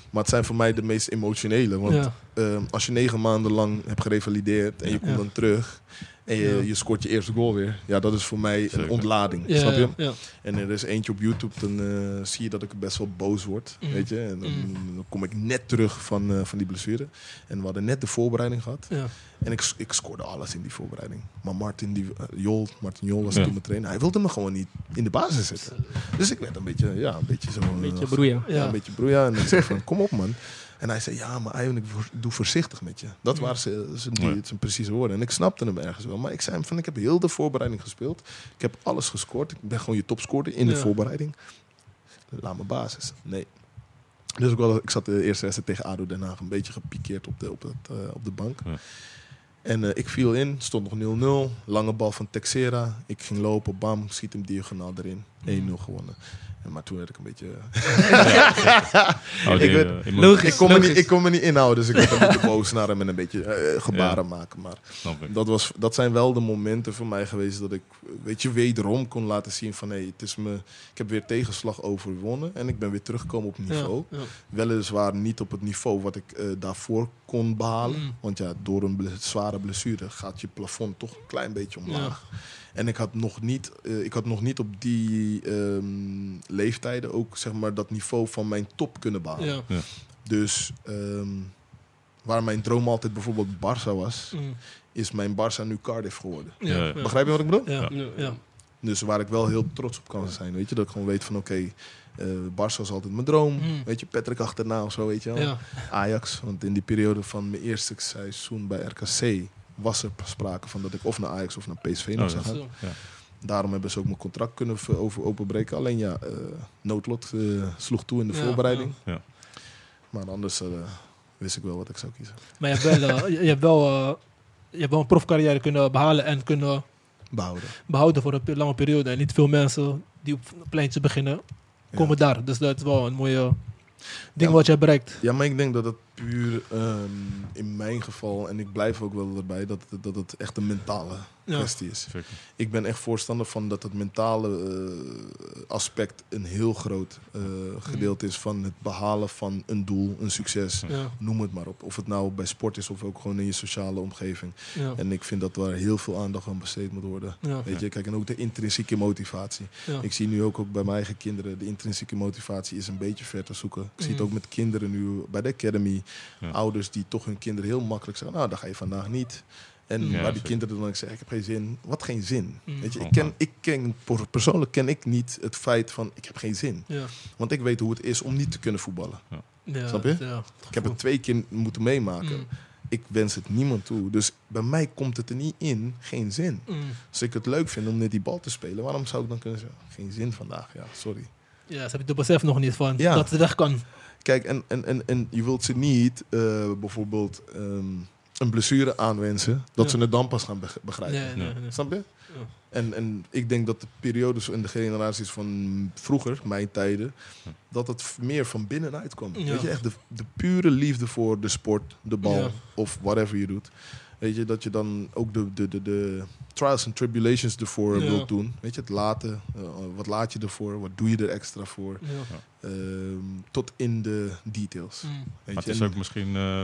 maar het zijn voor mij de meest emotionele. Want ja. ehm, als je negen maanden lang hebt gerevalideerd en je komt dan terug en je, Ja. je scoort je eerste goal weer, ja, dat is voor mij Zeker. een ontlading. Ja, snap je? Ja. En er is eentje op YouTube, dan eh, zie je dat ik best wel boos word. Mm. Weet je? En dan, Mm. dan kom ik net terug van, eh, van die blessure. En we hadden net de voorbereiding gehad. Ja. En ik, ik scoorde alles in die voorbereiding. Maar Martin, die, eh, Jol, Martin Jol was Ja. toen mijn trainer. Hij wilde me gewoon niet in de basis zetten. Dus ik werd een beetje, ja, een beetje zo... Een beetje broeien. Ja, Ja. een beetje broeia. En ik zei van, kom op man. En hij zei, ja, maar Iwan, ik doe voorzichtig met je. Dat waren zijn, die, precieze woorden. En ik snapte hem ergens wel. Maar ik zei hem van, ik heb heel de voorbereiding gespeeld. Ik heb alles gescoord. Ik ben gewoon je topscorer in de Ja. voorbereiding. Laat me basis. Nee. Dus ik, wel, ik zat de eerste wedstrijd tegen ADO Den Haag een beetje gepikeerd op de, op het, eh, op de bank. Ja. En eh, ik viel in, stond nog 0-0. Lange bal van Texera. Ik ging lopen, bam, schiet hem diagonaal erin. 1-0 gewonnen. En, maar toen werd ik een beetje... Oh, Ik die, weet- eh, Logisch. ik, kon me niet, ik kon me niet inhouden, dus ik werd een beetje boos naar hem en een beetje eh, gebaren maken. Maar dat, was, dat zijn wel de momenten voor mij geweest dat ik, weet je, wederom kon laten zien van... hé, het is me, ik heb weer tegenslag overwonnen en ik ben weer teruggekomen op niveau. Ja. Ja. Weliswaar niet op het niveau wat ik eh, daarvoor kon behalen. Mm. Want ja, door een ble- zware blessure gaat je plafond toch een klein beetje omlaag. En ik had nog niet, eh, ik had nog niet op die ehm, leeftijden ook zeg maar, dat niveau van mijn top kunnen behalen. Ja. Dus ehm, waar mijn droom altijd bijvoorbeeld Barça was, Mm. is mijn Barça nu Cardiff geworden. Ja. Ja. Ja. Begrijp je wat ik bedoel? Ja. Ja. Ja. Dus waar ik wel heel trots op kan zijn, weet je, dat ik gewoon weet van oké, eh Barça was altijd mijn droom. Mm. Weet je, Patrick achterna of zo, weet je wel. Ja. Ajax, want in die periode van mijn eerste seizoen bij RKC was er sprake van dat ik of naar Ajax of naar PSV nog Oh, zou ja. gaan. Zo. Daarom hebben ze ook mijn contract kunnen ver- over openbreken. Alleen ja, eh, noodlot eh, sloeg toe in de Ja, voorbereiding. ja. Ja. Maar anders eh, wist ik wel wat ik zou kiezen. Maar je hebt wel, je, hebt wel, eh, je hebt wel een profcarrière kunnen behalen en kunnen Behouden. behouden voor een lange periode. En niet veel mensen die op pleintjes beginnen, komen daar. Dus dat is wel een mooie ding Ja. wat je hebt bereikt. Ja, maar ik denk dat het puur ehm, in mijn geval, en ik blijf ook wel erbij, dat, het- dat het echt een mentale Ja. kwestie is. Zeker. Ik ben echt voorstander van dat het mentale eh, aspect een heel groot eh, gedeelte is van het behalen van een doel, een succes. Ja. Noem het maar op. Of het nou bij sport is of ook gewoon in je sociale omgeving. Ja. En ik vind dat daar heel veel aandacht aan besteed moet worden. Ja. Weet je, kijk, en ook de intrinsieke motivatie. Ja. Ik zie nu ook, ook bij mijn eigen kinderen, de intrinsieke motivatie is een beetje ver te zoeken. Ik zie het Mm. Ook met kinderen nu bij de academy. Ja. Ouders die toch hun kinderen heel makkelijk zeggen, nou, dan ga je vandaag niet. En. Ja, waar die zeker. kinderen dan zeggen, ik heb geen zin. Wat geen zin? Mm. Weet je, ik ken, ik ken, per- persoonlijk ken ik niet het feit van, ik heb geen zin. Ja. Want ik weet hoe het is om niet te kunnen voetballen. Ja. Snap je? Ja. Ik heb het twee keer moeten meemaken. Mm. Ik wens het niemand toe. Dus bij mij komt het er niet in, geen zin. Mm. Als ik het leuk vind om net die bal te spelen, waarom zou ik dan kunnen zeggen, geen zin vandaag? Ja, sorry. Ja, ze hebben het besef nog niet van Ja. dat het weg kan. Kijk, en, en, en, en je wilt ze niet eh, bijvoorbeeld ehm, een blessure aanwensen, dat Ja. ze het dan pas gaan beg- begrijpen. Nee, nee, nee. Snap je? Ja. En, en ik denk dat de periodes en de generaties van vroeger, mijn tijden, dat het meer van binnenuit kwam. Ja. Weet je, echt de, de pure liefde voor de sport, de bal Ja. of whatever je doet. Weet je, dat je dan ook de, de, de, de trials en tribulations ervoor Ja. wilt doen. Weet je, het laten. eh, wat laat je ervoor? Wat doe je er extra voor? Ja. Ehm, tot in de details. Mm. Weet Maar je? het is ook misschien eh,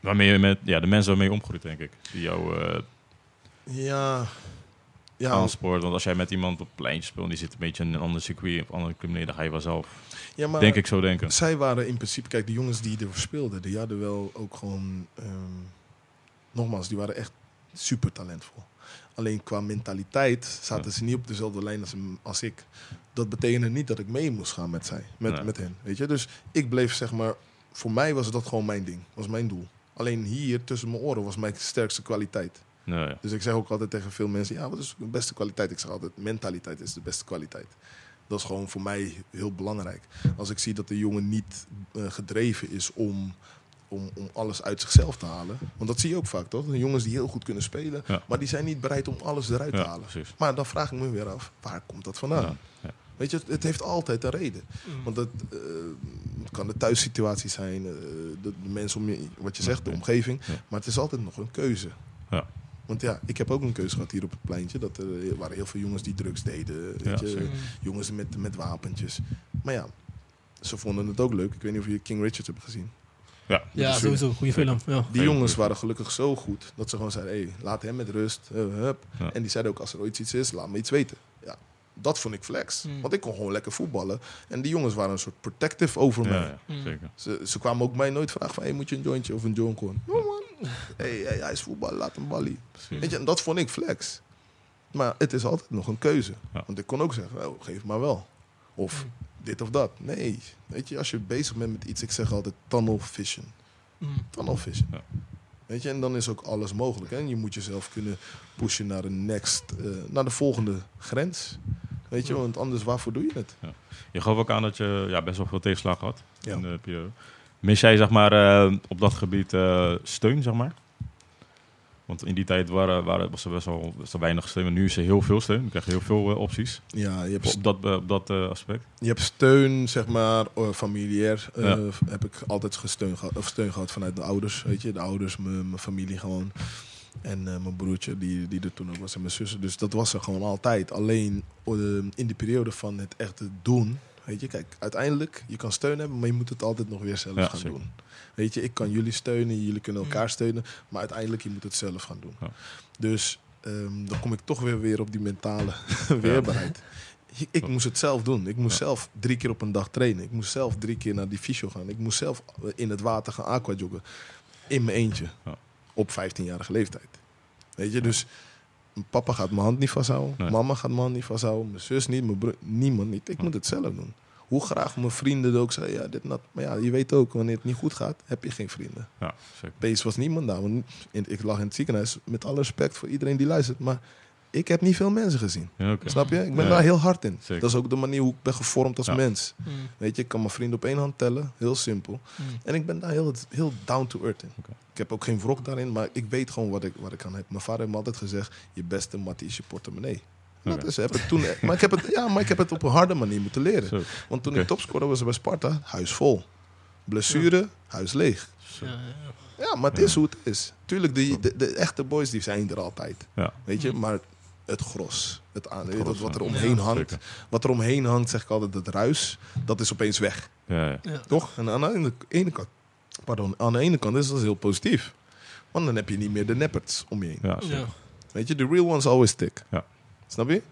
waarmee je met ja, de mensen waarmee je omgroeit, denk ik. Die jou eh Ja. Ja, aanspoort. Want als jij met iemand op het pleintje speelt, die zit een beetje in een ander circuit, op een andere club, nee, dan ga je vanzelf, ja, maar denk ik, zo denken. zij waren in principe, kijk, de jongens die er speelden, die hadden wel ook gewoon, ehm, nogmaals, die waren echt super talentvol. Alleen qua mentaliteit zaten ze niet op dezelfde lijn als, als ik. Dat betekende niet dat ik mee moest gaan met, zij, met, Nee. met hen. Weet je? Dus ik bleef zeg maar, voor mij was dat gewoon mijn ding, was mijn doel. Alleen hier tussen mijn oren was mijn sterkste kwaliteit. Nee, ja. Dus ik zeg ook altijd tegen veel mensen, ja, wat is de beste kwaliteit? Ik zeg altijd, mentaliteit is de beste kwaliteit. Dat is gewoon voor mij heel belangrijk. Als ik zie dat de jongen niet eh, gedreven is om, om, om alles uit zichzelf te halen. Want dat zie je ook vaak, toch? De jongens die heel goed kunnen spelen, Ja. maar die zijn niet bereid om alles eruit te halen. precies. Maar dan vraag ik me weer af, waar komt dat vandaan? Ja, ja. Weet je, het, heeft altijd een reden. Want het, eh, het kan de thuissituatie zijn, eh, de, de mensen om je, wat je zegt, de omgeving. Ja. Maar het is altijd nog een keuze. Ja. Want ja, ik heb ook een keuze gehad hier op het pleintje. Dat er waren heel veel jongens die drugs deden. Weet Ja, je, zeker. jongens met, met wapentjes. Maar ja, ze vonden het ook leuk. Ik weet niet of je King Richard hebt gezien. Ja. Ja, sowieso. Goede film. Ja. Die jongens waren gelukkig zo goed dat ze gewoon zeiden: hey, laat hem met rust. hup. Ja. En die zeiden ook: als er ooit iets is, laat me iets weten. Ja, dat vond ik flex. Mm. Want ik kon gewoon lekker voetballen. En die jongens waren een soort protective over mij. Ja, ja, Mm. zeker. Ze, ze kwamen ook mij nooit vragen: van, hey, moet je een jointje of een joint? Ja, man. Hey, hey, hij is voetbal, laat hem ballie. Weet je, en dat vond ik flex. Maar het is altijd nog een keuze. Ja. Want ik kon ook zeggen, oh, geef maar wel. Of Mm. Dit of dat. Nee, weet je, als je bezig bent met iets, ik zeg altijd tunnel vision. Mm. Tunnel vision. Ja. Weet je, en dan is ook alles mogelijk. Hè? En je moet jezelf kunnen pushen naar de next, eh, naar de volgende grens. Weet je, Ja. want anders waarvoor doe je het? Je gaf ook aan dat je ja, best wel veel tegenslag had Ja. in de periode. Mis jij zeg maar, eh, op dat gebied eh, steun, zeg maar? Want in die tijd waren, waren, was er best wel, weinig steun. Maar nu is er heel veel steun. Je heel veel eh, opties. Ja, je hebt, Op dat, eh, op dat eh, aspect. je hebt steun, zeg maar, familiair. Ja. Heb ik altijd gesteun gehad, of steun gehad vanuit de ouders. Weet je, de ouders, mijn familie gewoon. En mijn broertje, die, die er toen ook was, en mijn zussen. Dus dat was er gewoon altijd. Alleen in de periode van het echte doen. Weet je, kijk, uiteindelijk, je kan steun hebben, maar je moet het altijd nog weer zelf Ja, gaan zeker. doen. Weet je, ik kan jullie steunen, jullie kunnen elkaar steunen, maar uiteindelijk, je moet het zelf gaan doen. Ja. Dus ehm, dan kom ik toch weer, weer op die mentale weerbaarheid. Ik, ik moest het zelf doen. Ik moest Ja. zelf drie keer op een dag trainen. Ik moest zelf drie keer naar die fysio gaan. Ik moest zelf eh, in het water gaan aquajoggen. In mijn eentje. Ja. Op 15-jarige leeftijd. Weet je, dus papa gaat mijn hand niet vasthouden. Nee. Mama gaat mijn hand niet vasthouden. Mijn zus niet, mijn broer, niemand niet. Ik moet het zelf doen. Hoe graag mijn vrienden ook zeiden, ja, dit. Maar ja, je weet ook, wanneer het niet goed gaat, heb je geen vrienden. Ja, zeker. Pees was niemand daar. Want ik lag in het ziekenhuis, met alle respect voor iedereen die luistert. Maar ik heb niet veel mensen gezien. Ja. Snap je? Ik ben Ja. daar heel hard in. Zeker. Dat is ook de manier hoe ik ben gevormd als Ja. mens. Mm. Weet je, ik kan mijn vrienden op één hand tellen. Heel simpel. Mm. En ik ben daar heel, heel down to earth in. Ik heb ook geen wrok daarin, maar ik weet gewoon wat ik, wat ik aan heb. Mijn vader heeft me altijd gezegd, je beste mattie is je portemonnee. En Oké. Dat is, heb ik toen, maar, ik heb het, ja, maar ik heb het op een harde manier moeten leren. Zo. Want toen ik topscorer was bij Sparta, huis vol. Blessure, huis leeg. Zo. Ja, ja, ja. Ja, maar het Ja. is hoe het is. Tuurlijk, de, de, de echte boys die zijn er altijd. Ja. Weet je, maar het gros, het aan, gros, wat er omheen Ja, hangt. Zeker. Wat er omheen hangt, zeg ik altijd, het ruis, dat is opeens weg. Ja, ja. Ja. Toch? En aan de ene, kant, pardon, aan de ene kant is dat heel positief. Want dan heb je niet meer de nepperts om je heen. ja, zeker. Ja. Weet je, the real ones always stick. Ja. Snap je?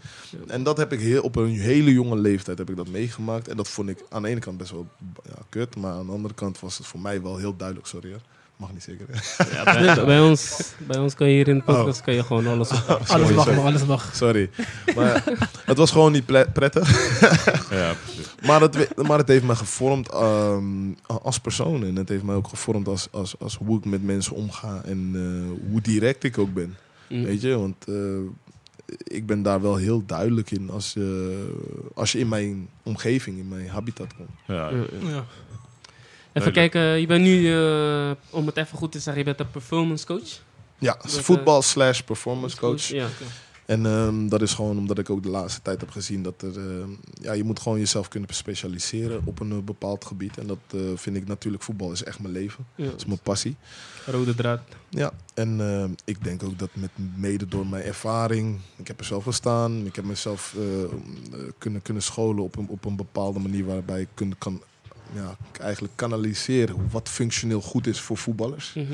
En dat heb ik heel, op een hele jonge leeftijd heb ik dat meegemaakt. En dat vond ik aan de ene kant best wel ja, kut. Maar aan de andere kant was het voor mij wel heel duidelijk. Sorry hoor. Mag niet zeker. hè? Ja, bij, bij ons, bij ons kan je hier in de podcast kan je gewoon alles op. Alles Sorry, mag, sorry. alles mag. Sorry. Maar het was gewoon niet prettig. Ja, precies. Maar het, maar het heeft me gevormd ehm, als persoon. En het heeft mij ook gevormd als, als, als hoe ik met mensen omga. En eh, hoe direct ik ook ben. Mm. Weet je, want eh, ik ben daar wel heel duidelijk in als je, als je in mijn omgeving, in mijn habitat komt. Ja, Ja. Even kijken, je bent nu, eh, om het even goed te zeggen, je bent een performance coach. Ja, Dat, eh, voetbal slash performance coach. Ja. En ehm, dat is gewoon omdat ik ook de laatste tijd heb gezien dat er, ehm, ja, je moet gewoon jezelf kunnen specialiseren op een eh, bepaald gebied. En dat eh, vind ik natuurlijk, voetbal is echt mijn leven. ja. Dat is mijn passie. Rode draad. Ja, en ehm, ik denk ook dat met mede door mijn ervaring, ik heb er zelf gestaan, ik heb mezelf eh, kunnen, kunnen scholen op een, op een bepaalde manier waarbij ik kun, kan ja, eigenlijk kanaliseren wat functioneel goed is voor voetballers. Mhm.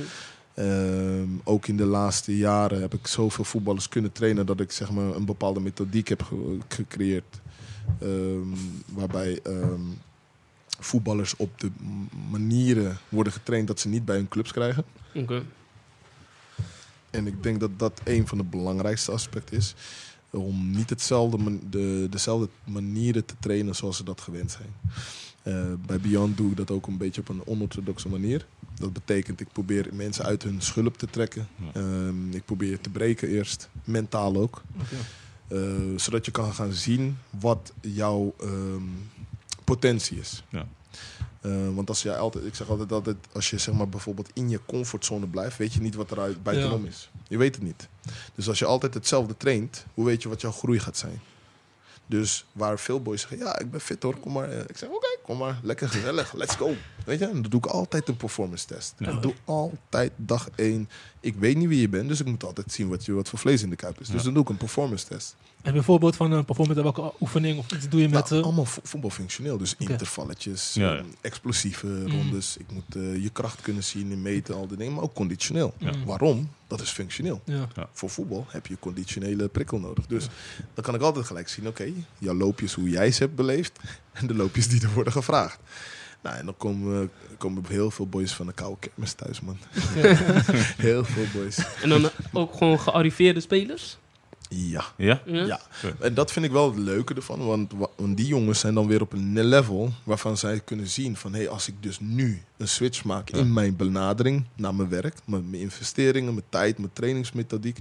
Ehm, ook in de laatste jaren heb ik zoveel voetballers kunnen trainen dat ik zeg maar, een bepaalde methodiek heb ge- gecreëerd. Ehm, waarbij ehm, voetballers op de manieren worden getraind dat ze niet bij hun clubs krijgen. Oké. En ik denk dat dat een van de belangrijkste aspecten is. Om niet hetzelfde man- de, dezelfde manieren te trainen zoals ze dat gewend zijn. Eh, bij Beyond doe ik dat ook een beetje op een onorthodoxe manier. Dat betekent, ik probeer mensen uit hun schulp te trekken. Ja. Ehm, ik probeer te breken eerst, mentaal ook. Eh, zodat je kan gaan zien wat jouw ehm, potentie is. Ja. Eh, want als jij altijd, ik zeg altijd altijd, als je zeg maar bijvoorbeeld in je comfortzone blijft, weet je niet wat er uit- buitenom is. Je weet het niet. Dus als je altijd hetzelfde traint, hoe weet je wat jouw groei gaat zijn? Dus waar veel boys zeggen, ja, ik ben fit hoor, kom maar. Eh, Ik zeg, oké, kom maar, lekker gezellig, let's go. Weet je, en dan doe ik altijd een performance test. Ja. Ik doe altijd dag één. Ik weet niet wie je bent, dus ik moet altijd zien wat, je, wat voor vlees in de kuip is. Dus Ja. dan doe ik een performance test. En bijvoorbeeld van een performance, welke oefening of iets doe je met... Nou, eh, allemaal vo- voetbalfunctioneel. Dus intervalletjes, Ja, ja. ehm, explosieve Mm. rondes. Ik moet eh, je kracht kunnen zien en meten, al die dingen. Maar ook conditioneel. Ja. Mm. Waarom? Dat is functioneel. ja. Voor voetbal heb je conditionele prikkel nodig. Dus dan kan ik altijd gelijk zien, oké, jouw loopjes hoe jij ze hebt beleefd en de loopjes die er worden gevraagd. Nou, en dan komen, komen heel veel boys van de koude kermis thuis, man. heel veel boys. En dan eh, ook gewoon gearriveerde spelers. Ja. Ja? Ja? En dat vind ik wel het leuke ervan. Want, wa- want die jongens zijn dan weer op een level waarvan zij kunnen zien van... hé, hey, als ik dus nu een switch maak Ja. in mijn benadering naar mijn werk... mijn investeringen, mijn tijd, mijn trainingsmethodiek...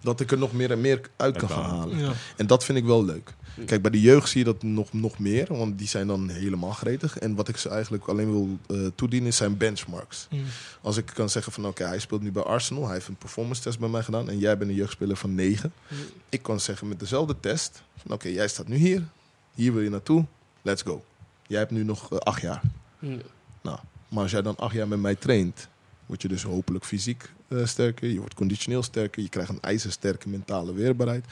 dat ik er nog meer en meer uit kan gaan halen. Ja. En dat vind ik wel leuk. Kijk, bij de jeugd zie je dat nog, nog meer, want die zijn dan helemaal gretig. En wat ik ze eigenlijk alleen wil eh, toedienen, is zijn benchmarks. Mm. Als ik kan zeggen van oké, hij speelt nu bij Arsenal, hij heeft een performance test bij mij gedaan en jij bent een jeugdspeler van 9. Mm. Ik kan zeggen met dezelfde test van oké, jij staat nu hier, hier wil je naartoe, let's go. Jij hebt nu nog eh, acht jaar. Ja. Nou, maar als jij dan acht jaar met mij traint, word je dus hopelijk fysiek eh, sterker, je wordt conditioneel sterker, je krijgt een ijzersterke mentale weerbaarheid.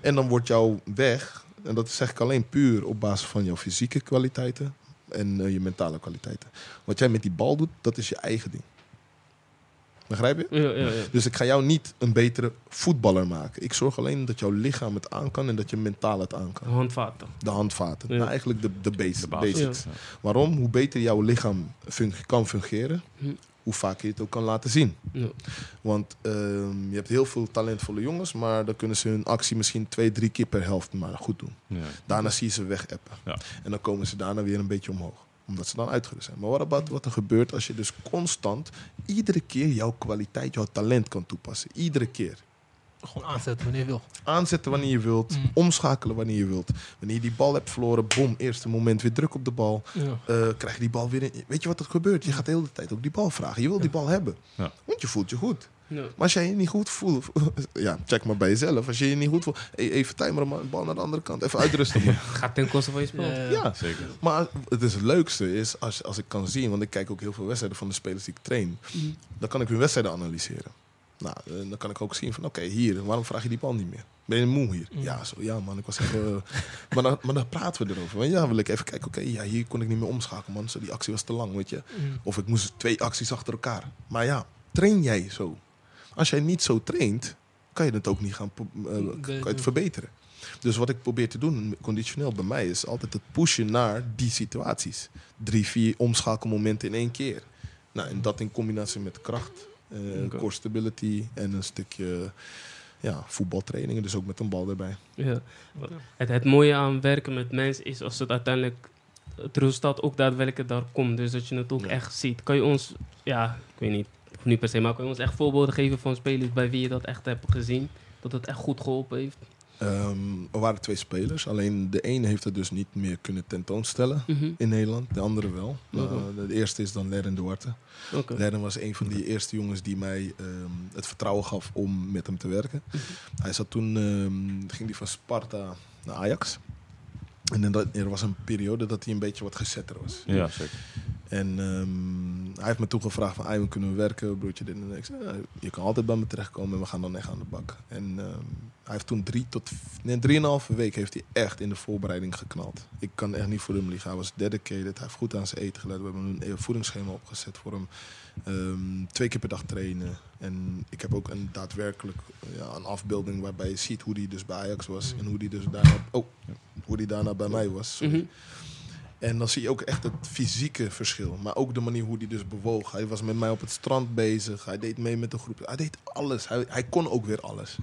En dan wordt jouw weg, en dat zeg ik alleen puur op basis van jouw fysieke kwaliteiten en eh, je mentale kwaliteiten. Wat jij met die bal doet, dat is je eigen ding. Begrijp je? Ja, ja, ja. Dus ik ga jou niet een betere voetballer maken. Ik zorg alleen dat jouw lichaam het aan kan en dat je mentaal het aan kan. Handvaten. De handvaten. Nou, eigenlijk de, de, base- De basis. basics. Waarom? Hoe beter jouw lichaam fun- kan fungeren, Hm. Hoe vaker je het ook kan laten zien. Ja. Want ehm, je hebt heel veel talentvolle jongens, maar dan kunnen ze hun actie misschien twee, drie keer per helft maar goed doen. Ja. Daarna zie je ze wegappen. Ja. En dan komen ze daarna weer een beetje omhoog. Omdat ze dan uitgerust zijn. Maar wat, about wat er gebeurt als je dus constant iedere keer jouw kwaliteit, jouw talent kan toepassen. Iedere keer. Gewoon aanzetten wanneer je wil. Aanzetten wanneer je wilt. Mm. Omschakelen wanneer je wilt. Wanneer je die bal hebt verloren, boom, eerste moment weer druk op de bal. Ja. Eh, krijg je die bal weer in. Weet je wat er gebeurt? Je gaat de hele tijd ook die bal vragen. Je wil die bal hebben. Ja. Want je voelt je goed. Ja. Maar als jij je niet goed voelt, ja, check maar bij jezelf. Als je je niet goed voelt, hey, even timeren, maar een bal naar de andere kant. Even uitrusten. man. Gaat ten koste van je spel. Ja. Ja, Zeker. maar het, is het leukste is als, als ik kan zien, want ik kijk ook heel veel wedstrijden van de spelers die ik train. Mhm. Dan kan ik hun wedstrijden analyseren. Nou, eh, dan kan ik ook zien van, oké, hier, waarom vraag je die bal niet meer? Ben je moe hier? Ja, zo, ja man, ik was even... eh, maar, dan, maar dan praten we erover. Ja, wil ik even kijken, oké, ja, hier kon ik niet meer omschakelen, man. Zo, die actie was te lang, weet je. Mm. Of ik moest twee acties achter elkaar. Maar ja, train jij zo? Als jij niet zo traint, kan je het ook niet gaan eh, kan je het verbeteren. Dus wat ik probeer te doen, conditioneel bij mij, is altijd het pushen naar die situaties. Drie, vier omschakelmomenten in één keer. Nou, en dat in combinatie met kracht, eh Oké. core stability en een stukje ja, voetbaltrainingen, dus ook met een bal erbij. Ja. Het, het mooie aan werken met mensen is als het uiteindelijk het resultaat ook daadwerkelijk daar komt. Dus dat je het ook Ja. echt ziet. Kan je ons, ja, ik weet niet, of niet per se, maar kan je ons echt voorbeelden geven van spelers bij wie je dat echt hebt gezien? Dat het echt goed geholpen heeft? Ehm, er waren twee spelers, alleen de ene heeft het dus niet meer kunnen tentoonstellen Mhm. in Nederland, de andere wel. Oké. Uh, de eerste is dan Leren Duarte. Oké. Leren was een van die eerste jongens die mij ehm, het vertrouwen gaf om met hem te werken. Mhm. Hij zat toen, ehm, ging hij van Sparta naar Ajax. En dat- er was een periode dat hij een beetje wat gezetter was. Ja, zeker. En ehm, hij heeft me toen gevraagd van, "Iwan, kunnen we werken, broertje, dit en dat." Ik zei, "Ja, je kan altijd bij me terechtkomen en we gaan dan echt aan de bak. En ehm, hij heeft toen drie tot, nee, drieënhalve week heeft hij echt in de voorbereiding geknald. Ik kan echt niet voor hem liegen. Hij was dedicated, hij heeft goed aan zijn eten gelet. We hebben een voedingsschema opgezet voor hem. Ehm, twee keer per dag trainen. En ik heb ook een daadwerkelijk ja, een afbeelding waarbij je ziet hoe hij dus bij Ajax was. En hoe hij dus daarna, oh, hoe die daarna bij mij was. Mhm. En dan zie je ook echt het fysieke verschil. Maar ook de manier hoe hij dus bewoog. Hij was met mij op het strand bezig. Hij deed mee met de groep. Hij deed alles. Hij, hij kon ook weer alles.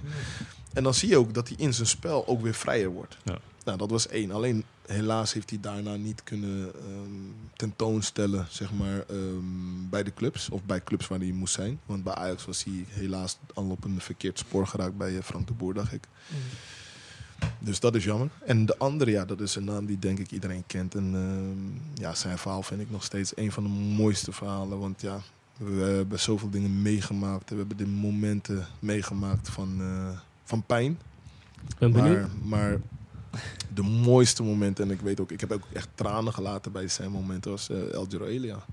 En dan zie je ook dat hij in zijn spel ook weer vrijer wordt. Ja. Nou, dat was één. Alleen helaas heeft hij daarna niet kunnen ehm, tentoonstellen, zeg maar, ehm, bij de clubs. Of bij clubs waar hij moest zijn. Want bij Ajax was hij helaas al op een verkeerd spoor geraakt bij eh, Frank de Boer, dacht ik. Dus dat is jammer. En de andere, ja, dat is een naam die denk ik iedereen kent. En ehm, ja, zijn verhaal vind ik nog steeds een van de mooiste verhalen. Want ja, we hebben zoveel dingen meegemaakt. We hebben de momenten meegemaakt van, eh, van pijn. Ik ben benieuwd. Maar, maar de mooiste momenten, en ik weet ook, ik heb ook echt tranen gelaten bij zijn momenten, was eh, El Giro Elia.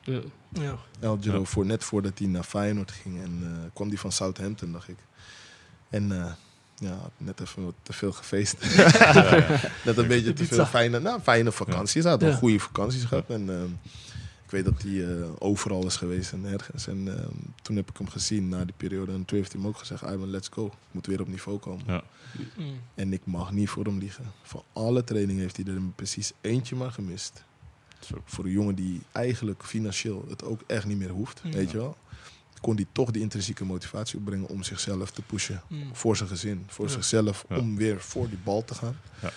Ja. Ja. El Giro, Ja. voor, net voordat hij naar Feyenoord ging. En eh, kwam die van Southampton, dacht ik. En eh, ja, net even wat te veel gefeest. net een beetje te veel fijne, nou, fijne vakanties. Hij had wel goede vakanties gehad. En ehm, ik weet dat hij eh, overal is geweest en nergens. En ehm, toen heb ik hem gezien na die periode. En toen heeft hij hem ook gezegd, Ivan, let's go. Ik moet weer op niveau komen. Ja. Mm. En ik mag niet voor hem liegen. Van alle trainingen heeft hij er precies eentje maar gemist. Voor een jongen die eigenlijk financieel het ook echt niet meer hoeft, Ja. weet je wel. Kon hij toch die intrinsieke motivatie opbrengen om zichzelf te pushen. Mm. Voor zijn gezin, voor Ja. zichzelf, Ja. om weer voor die bal te gaan. Ja.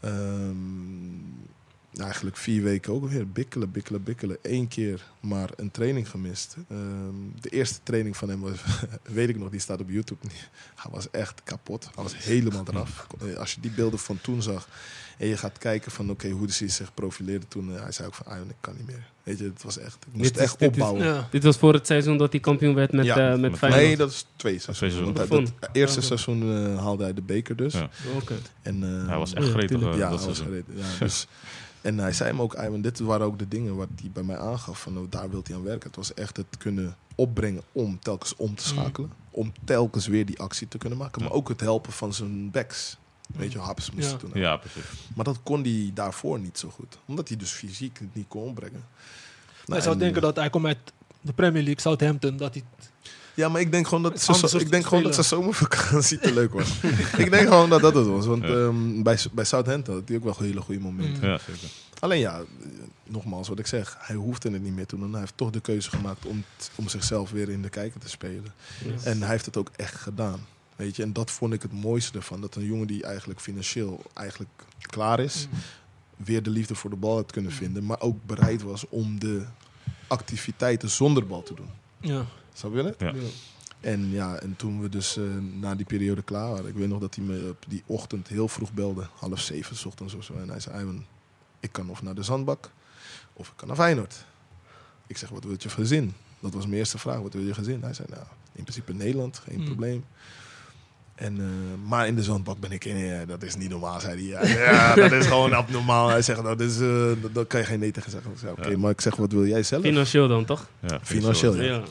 Ehm, eigenlijk vier weken ook weer bikkelen, bikkelen, bikkelen. Eén keer maar een training gemist. Ehm, de eerste training van hem was, weet ik nog, die staat op YouTube. Hij was echt kapot. Hij was helemaal eraf. Als je die beelden van toen zag en je gaat kijken van oké, hoe hij zich profileerde toen. eh, hij zei ook van, ah, ik kan niet meer. Weet je, het was echt, ik moest Dit is- echt dit is- opbouwen. Ja. Dit was voor het seizoen dat hij kampioen werd met, Ja, eh, met met Feyenoord. Nee, dat is twee seizoenen. het eerste Oké. seizoen eh, haalde hij de beker dus. Ja. En, eh, Hij was echt gretig. ja, dat hij was dus, en hij zei hem ook, Iwan, dit waren ook de dingen wat hij bij mij aangaf. Van, oh, daar wil hij aan werken. Het was echt het kunnen opbrengen om telkens om te schakelen. Om telkens weer die actie te kunnen maken. Maar ook het helpen van zijn backs. Weet je, Haps moest Ja. toen. Ja, precies. Maar dat kon hij daarvoor niet zo goed. Omdat hij dus fysiek het niet kon opbrengen. Hij Nou, zou en, denken dat hij komt uit de Premier League, Southampton, dat hij... Ja, maar ik denk gewoon dat, anders ik denk gewoon dat zijn zomervakantie te leuk was. ik denk gewoon dat dat het was. Want Ja. ehm, bij, bij Southampton had hij ook wel hele goede momenten. Ja, zeker. Alleen ja, eh, nogmaals wat ik zeg. Hij hoefde het niet meer te doen. Hij heeft toch de keuze gemaakt om, t- om zichzelf weer in de kijker te spelen. Yes. En hij heeft het ook echt gedaan. Weet je, en dat vond ik het mooiste ervan. Dat een jongen die eigenlijk financieel eigenlijk klaar is, Mm. weer de liefde voor de bal had kunnen vinden. Maar ook bereid was om de activiteiten zonder bal te doen. Ja. Je het? Ja. Ja. En ja, en toen we dus eh, na die periode klaar waren, ik weet nog dat hij me op die ochtend heel vroeg belde, half zeven 's ochtends of zo. En hij zei, ik kan of naar de zandbak of ik kan naar Feyenoord. Ik zeg, wat wil je gezin? Dat was mijn eerste vraag, wat wil je gezin? Hij zei, nou, in principe Nederland, geen Hmm. probleem. En, eh, maar in de zandbak ben ik in, ja, dat is niet normaal, zei hij. Ja, ja, dat is gewoon abnormaal. Hij zegt, nou, dat is, eh, dat, dat kan je geen nee tegen zeggen. Oké, Ja. maar ik zeg, wat wil jij zelf? Financieel dan, toch? Ja, Financieel, ja.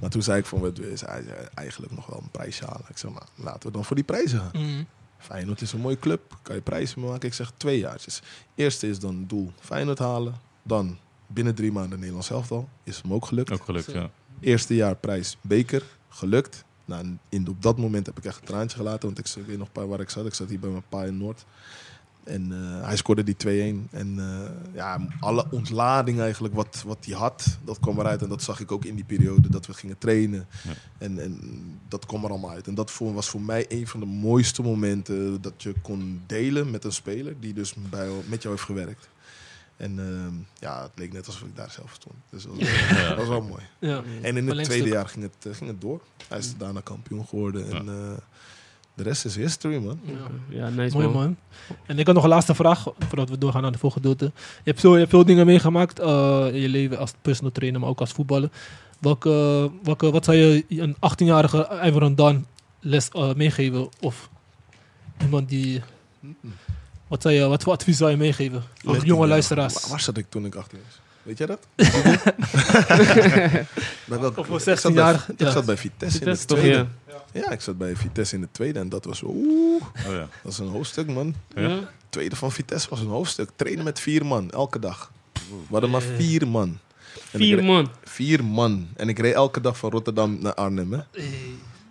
Maar toen zei ik van, wat wil je? Hij zei, eigenlijk nog wel een prijsje halen. Ik zeg, maar laten we dan voor die prijzen gaan. Mm. Feyenoord is een mooie club, kan je prijzen maken. Ik zeg twee jaartjes. Eerste is dan doel Feyenoord halen. Dan binnen drie maanden Nederlands elftal. Is hem ook gelukt. Ook gelukt, ja. Eerste jaar prijs beker, gelukt. Nou, in, op dat moment heb ik echt een traantje gelaten. Want ik, weet nog paar waar ik zat. Ik zat hier bij mijn pa in Noord. En eh, hij scoorde die 2-1. En eh, ja, alle ontlading eigenlijk wat, wat hij had, dat kwam eruit. En dat zag ik ook in die periode dat we gingen trainen. Ja. En, en dat kwam er allemaal uit. En dat voor, was voor mij een van de mooiste momenten dat je kon delen met een speler die dus bij, met jou heeft gewerkt. En ehm, ja, het leek net alsof ik daar zelf stond. Dus dat was, Ja. dat was wel mooi. Ja. En in het tweede jaar ging het, eh, ging het door. Hij is daarna kampioen geworden. En eh, de rest is history, man. Ja. Ja, nice Mooi man. man. En ik had nog een laatste vraag, voordat we doorgaan naar de volgende gedeelte. Je hebt, zo, je hebt veel dingen meegemaakt eh, in je leven als personal trainer, maar ook als voetballer. Welke, welke, wat zou je een 18-jarige Ivan Dan les meegeven? Of iemand die... Wat, zou je, wat voor advies zou je meegeven? Voor Let jonge luisteraars. Waar, waar zat ik toen ik 18 was? Weet jij dat? bij welke, Of voor ik zat 16 bij- jaar, Ik ja. zat bij Vitesse in de toch, tweede. ja. Ja, ik zat bij Vitesse in de tweede. En dat was oeh, Oh ja. dat is een hoofdstuk, man. Tweede van Vitesse was een hoofdstuk. Trainen met vier man, elke dag. We hadden maar Eh. vier man. En ik Vier reed- man. Vier man. En ik reed elke dag van Rotterdam naar Arnhem. Hè.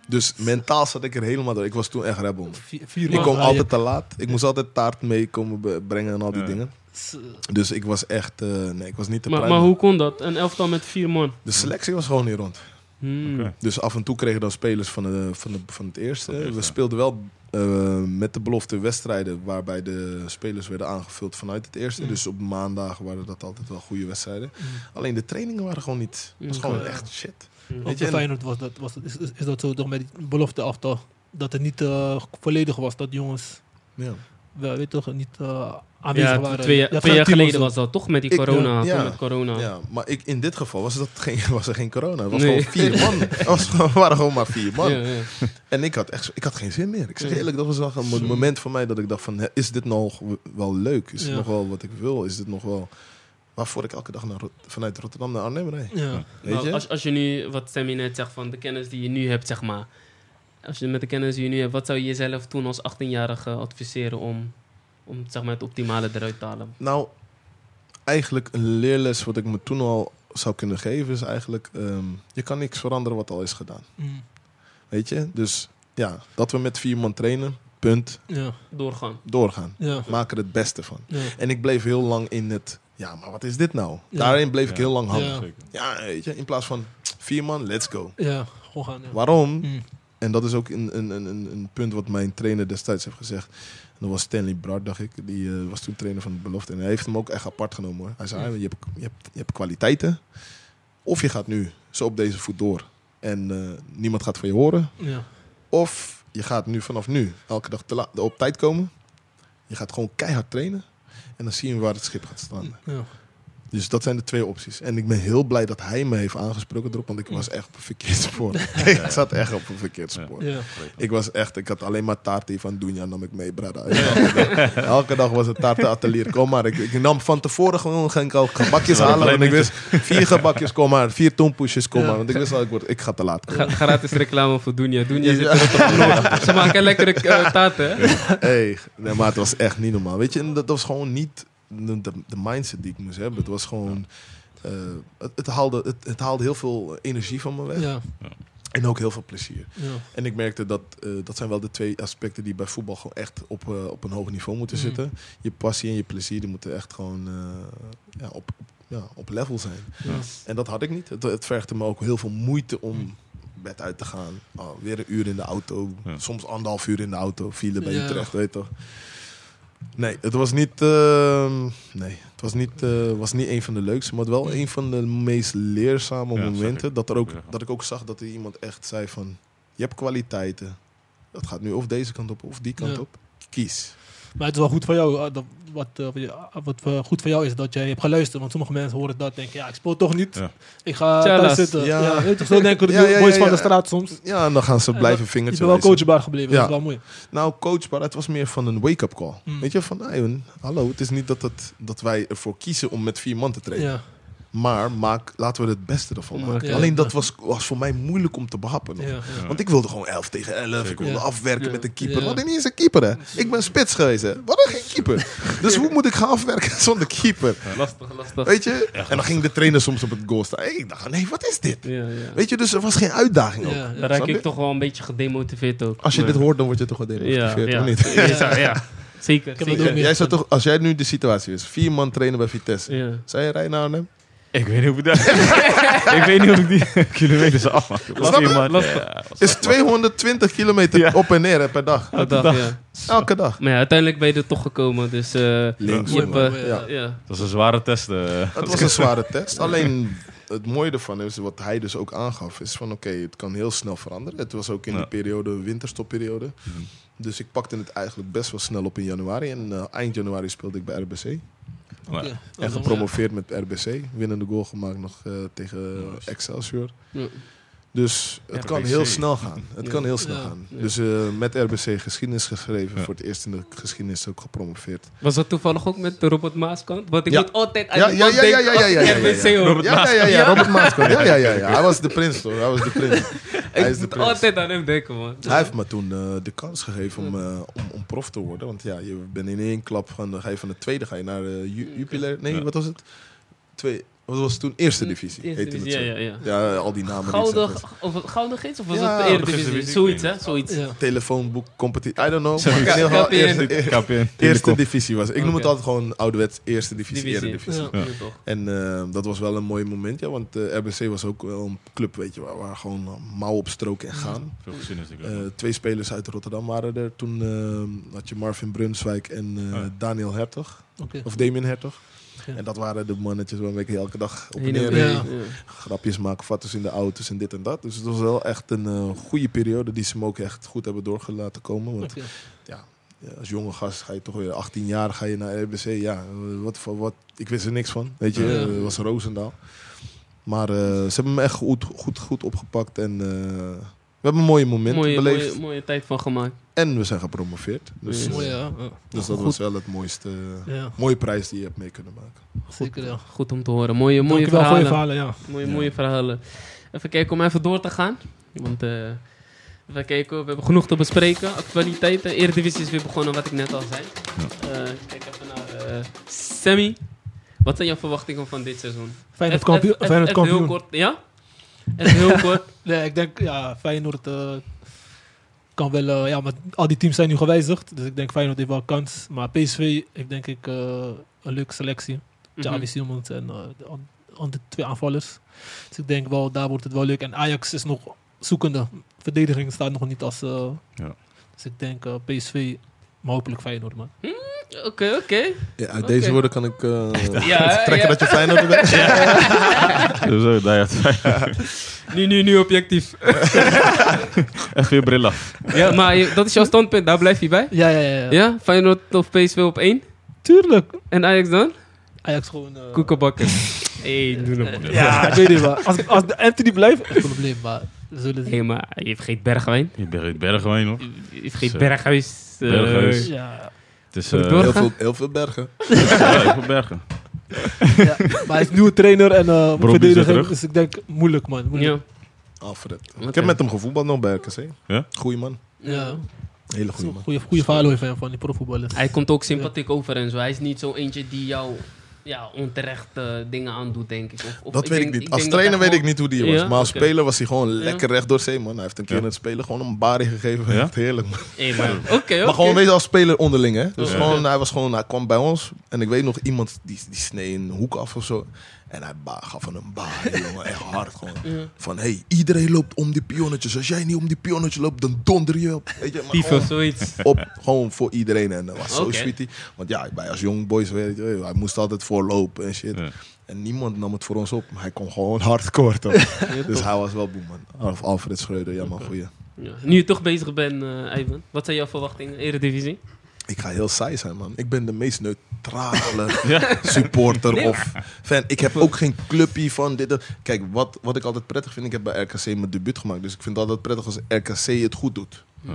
Dus mentaal zat ik er helemaal door. Ik was toen echt rebel. man. Vier, vier Ik rijden. altijd te laat. Ik moest altijd taart meekomen be- brengen en al die Ja. dingen. Dus ik was echt... eh, nee, ik was niet te Maar, maar hoe kon dat? Een elftal met vier man. De selectie was gewoon niet rond. Hmm. Oké. Dus af en toe kregen dan spelers van, de, van, de, van het eerste. We ja. speelden wel eh, met de belofte wedstrijden waarbij de spelers werden aangevuld vanuit het eerste. Mm. Dus op maandagen waren dat altijd wel goede wedstrijden. Mm. Alleen de trainingen waren gewoon niet. Het was gewoon echt shit. Ook Weet je, en- Feyenoord was dat, was, dat- is, is, is dat zo toch met die belofte aftal. Dat het niet eh, volledig was. Dat jongens Ja. wel, weet toch, niet eh, aanwezig Ja, waren. twee, geen jaar geleden was dat toch met die Ik, corona. ja. met corona. Ja, maar ik, in dit geval was, dat geen, was er geen corona. Het was Nee. gewoon vier man. Gewoon- waren gewoon maar vier man. Ja, ja. En ik had, echt, ik had geen zin meer. Ik zeg Ja. eerlijk, dat was wel een mo- moment voor mij dat ik dacht van... is dit nog wel leuk? Is Ja. het nog wel wat ik wil? Is dit nog wel... Waarvoor ik elke dag naar, vanuit Rotterdam naar Arnhem rijd? Ja. Weet Nou, je? als, als je nu, wat Sammy net zegt, van de kennis die je nu hebt, zeg maar. Als je met de kennis die je nu hebt, wat zou je jezelf toen als 18-jarige adviseren om, om zeg maar, het optimale eruit te halen? Nou, eigenlijk een leerles wat ik me toen al zou kunnen geven... is eigenlijk... ehm, je kan niks veranderen wat al is gedaan. Mm. Weet je? Dus ja, dat we met vier man trainen... Punt. Ja. Doorgaan. Doorgaan. Ja. Maak er het beste van. Ja. En ik bleef heel lang in het... Ja, maar wat is dit nou? Ja. Daarin bleef ik heel lang hangen. Ja. Weet je, in plaats van vier man, let's go. Ja, gewoon gaan. Ja. Waarom? Mm. En dat is ook een, een, een, een een punt wat mijn trainer destijds heeft gezegd. En dat was Stanley Brad, dacht ik. Die eh, was toen trainer van de belofte. En hij heeft hem ook echt apart genomen hoor. Hij zei, "Ah, je, hebt, je, hebt, je hebt kwaliteiten. Of je gaat nu zo op deze voet door. En eh, niemand gaat van je horen. Ja. Of je gaat nu vanaf nu elke dag te la- op tijd komen. Je gaat gewoon keihard trainen. En dan zie je waar het schip gaat staan. Ja. Dus dat zijn de twee opties. En ik ben heel blij dat hij me heeft aangesproken erop, want ik was echt op een verkeerd spoor. ik zat echt op een verkeerd spoor. Ja. Ik was echt, ik had alleen maar taarten van Dunja nam ik mee, brada. Elke, dag, elke dag was het taartenatelier. Kom maar, ik, ik nam van tevoren gewoon, ging ik al gebakjes halen. Want ik wist, vier gebakjes, kom maar. Vier tompoesjes, kom maar. Want ik wist al, ik, word, ik ga te laat komen. Ga- Gratis reclame voor Dunja. Dunja zit Ja. er op noord. Ze maken lekkere uh, taarten, hè? Hey, nee, maar het was echt niet normaal. Weet je, en dat was gewoon niet de, de, de mindset die ik moest hebben. Het was gewoon... eh, het, het, haalde, het, het haalde heel veel energie van me weg. Ja. En ook heel veel plezier. Ja. En ik merkte dat eh, dat zijn wel de twee aspecten die bij voetbal gewoon echt op, eh, op een hoog niveau moeten Mhm. zitten. Je passie en je plezier die moeten echt gewoon eh, ja, op, op- ja, op level zijn. Ja. En dat had ik niet. Het, het vergde me ook heel veel moeite om bed uit te gaan. Oh, weer een uur in de auto. Ja. Soms anderhalf uur in de auto. File bij Ja. Utrecht, weet je toch. Nee, het was niet, ehm, nee, het was niet, eh, was niet een van de leukste, maar wel een van de meest leerzame Ja, momenten. Dat, er ook, Ja. dat ik ook zag dat er iemand echt zei van, je hebt kwaliteiten. Dat gaat nu of deze kant op of die kant Ja. op. Kies. Maar het is wel goed voor jou. eh, dat, wat, eh, wat je- wat eh, goed voor jou is dat jij hebt geluisterd. Want sommige mensen horen dat denken, ja, ik speel toch niet. Ja. Ik ga thuis zitten. Ja. Ja. weet je, zo denken de Ja, ja, ja, boys van ja. de straat soms. Ja, en dan gaan ze Ja, blijven Je vingertje bent wel coachbaar gebleven. Dat is wel mooi. Nou, coachbaar, het was meer van een wake-up call. Mm. Weet je, van, nee, hallo, het is niet dat, het, dat wij ervoor kiezen om met vier man te trainen. Maar maak, laten we er het beste ervan Maken. Ja. Alleen dat was, was voor mij moeilijk om te behappen. nog. Ja. Ja. Want ik wilde gewoon 11 tegen 11. Ik wilde Ja. afwerken Ja. met een keeper. Ja. Wat niet eens een keeper, hè? Ik ben spits geweest, hè? Wat een geen keeper. Dus hoe moet ik gaan afwerken zonder keeper? Lastig, lastig. Weet je? En dan ging de trainer soms op het goal staan. Hey, ik dacht, nee, wat is dit? Ja, ja. Weet je, dus er was geen uitdaging ook. Raak ik toch wel een beetje gedemotiveerd ook. Als je Maar- dit hoort, dan word je toch wel ja, demotiveerd, ja. of niet? Ja, ja, ja. Zeker, zeker. Jij zou toch, als jij nu de situatie is, vier man trainen bij Vitesse. Ja. Zou je rijden naar Arnhem? Ik weet niet hoe ik dat... ik weet niet hoe ik die kilometers afmaak. Snap je? Is 220 kilometer Ja. op en neer hè, per dag. Elke dag, ja. Elke dag. Maar ja, uiteindelijk ben je er toch gekomen, dus... eh, Links. je hebt, eh, Ja. ja. Dat is een zware test. eh. Het was een zware test. Alleen het mooie ervan is, wat hij dus ook aangaf, is van oké, het kan heel snel veranderen. Het was ook in Ja. de periode, winterstopperiode. Mhm. Dus ik pakte het eigenlijk best wel snel op in januari. En eind januari speelde ik bij RBC. En gepromoveerd met RBC. Winnende goal gemaakt nog eh, tegen. Excelsior. Dus het kan heel snel gaan. Het Ja. kan heel snel Ja. gaan. Ja. Dus eh, met RBC geschiedenis geschreven. Ja. Voor het eerst in de geschiedenis ook gepromoveerd. Was dat toevallig ook met de Robert Maaskant? Want ik Ja. moet altijd aan Ja, ja, ja, ja, denken ja, als ja, ik ja, ja, RBC ja. hoor. Ja, ja, ja, ja, Robert Maaskant. Ja, ja, ja, ja. Hij was de prins, hoor. Hij was de prins. Hij is Ik de moet prins. altijd aan hem denken, man. Hij heeft me toen eh, de kans gegeven om, eh, om, om prof te worden. Want ja, je bent in één klap van, dan ga je van de tweede ga je naar Jupiler. Nee, Ja. wat was het? Twee, Wat was het toen? Eerste divisie. Eerste heette divisie, het zo. ja, ja, ja. Ja, al die namen. Gouden, of het Gouden Gids of was Ja, het de Eredivisie? Eredivisie, Zoiets, hè? Zoiets. Ja. Telefoonboek, competitie. I don't know. KPN. eerste, KPN. eerste divisie was. Ik noem het altijd gewoon ouderwets eerste divisie, Divisie. eredivisie. En eh, dat was wel een mooi moment, ja. Want eh RBC was ook wel een club, weet je, waar, waar gewoon uh, mouw op stroken en gaan. Eh, twee spelers uit Rotterdam waren er. Toen eh, had je Marvin Brunswijk en eh, Ja. Daniel Hertog. Of Damien Hertog. Ja. En dat waren de mannetjes waarmee ik elke dag op en neer. Ja. Grapjes maken, foto's in de auto's en dit en dat. Dus het was wel echt een eh, goede periode die ze me ook echt goed hebben doorgelaten komen. Want ja, als jonge gast ga je toch weer 18 jaar ga je naar RBC. Ja, eh, wat, voor- wat, ik wist er niks van. Weet je, eh, het was Roosendaal. Maar ze hebben me echt goed, goed, goed opgepakt. En we hebben mooie momenten Mooie, beleefd. mooie, mooie tijd van gemaakt. En we zijn gepromoveerd. Dus, Ja. Mooi, ja. ja. dus dat Goed. was wel het mooiste, Ja, mooie prijs die je hebt mee kunnen maken. zeker ja. Goed om te horen. Mooie, mooie Dankjewel voor je verhalen. verhalen, ja. Mooie, Ja. mooie verhalen. Even kijken om even door te gaan. Want eh, even kijken, we hebben genoeg te bespreken. Actualiteiten. Eredivisie is weer begonnen, wat ik net al zei. Eh, kijk even naar eh Sammy. Wat zijn jouw verwachtingen van dit seizoen? Feyenoord kampioen. Feyenoord even heel kampioen. kort. Ja? Even heel kort. Nee, ik denk, ja, Feyenoord eh, kan wel, eh, ja, maar al die teams zijn nu gewijzigd. Dus ik denk Feyenoord heeft wel kans. Maar PSV heeft denk ik eh, een leuke selectie. Charlie Mhm. Simons en de twee aanvallers. Dus ik denk wel, daar wordt het wel leuk. En Ajax is nog zoekende. Verdediging staat nog niet als... eh, Ja. Dus ik denk PSV, maar hopelijk Feyenoord, man. Oké, oké. Ja, uit deze woorden kan ik eh, Ja, trekken ja. dat je Feyenoord bent. Zo, daar ja. Nu, nu, nu objectief. Echt weer bril af. ja, maar je- dat is jouw standpunt. Daar blijf je bij? Ja, ja, ja. ja. Ja? Feyenoord of PSV op één? Tuurlijk. En Ajax dan? Ajax gewoon... eh, Koekenbakken. Hé, doe hem. Ja, ik weet niet, maar als, als de Anthony blijft, geen probleem. Maar zullen zien. Hé, maar je vergeet Bergwijn. Je bergt Bergwijn nog. Je vergeet. Berghuis. eh, Berghuis. Ja, is we eh? Heel veel, heel veel bergen. ja, heel veel bergen. ja. Maar hij is nieuwe trainer en eh verdediging. terug. Dus ik denk, moeilijk, man. Moeilijk. Ja. Alfred. Oké. Ik heb met hem gevoetbald nog bij RKC. Ja? Goeie man. Ja. Hele goede man. Verhaal over hem van die profvoetballers. Hij komt ook sympathiek over en zo. Hij is niet zo eentje die jou ja, onterecht eh, dingen aandoet, denk ik. Of, of Dat weet ik denk- niet. Als trainer weet ik niet hoe die was. Ja? Maar als speler was hij gewoon Ja. lekker recht door zee, man. Hij heeft een keer Ja. in het spelen gewoon een bari gegeven. Ja? Echt heerlijk, man. Hé, maar Oké, oké. Maar gewoon weet je, als speler onderling, hè. Dus Ja. gewoon, hij was gewoon, hij kwam bij ons. En ik weet nog iemand, die, die snee een hoek af of zo. En hij ba- gaf van een jongen. Echt hard gewoon. Ja. Van, hey, iedereen loopt om die pionnetjes. Als jij niet om die pionnetjes loopt, dan donder je op. Weet je, maar Pief gewoon of zoiets. op, gewoon voor iedereen. En dat was zo sweetie. Want ja, wij als jong boys, weet je, hij moest altijd voorlopen en shit. Ja. En niemand nam het voor ons op. Maar hij kon gewoon hardcore, toch? Ja, dus hij was wel boem, man. Alf- Alfred Schreuder, ja man, goeie. Ja. Nu je toch bezig bent, eh Ivan. Wat zijn jouw verwachtingen? Eredivisie? Ik ga heel saai zijn, man. Ik ben de meest neutrale supporter Nee, of fan. Ik heb ook geen clubje van dit. dat. Kijk, wat, wat ik altijd prettig vind, ik heb bij RKC mijn debuut gemaakt. Dus ik vind het altijd prettig als RKC het goed doet. Ja.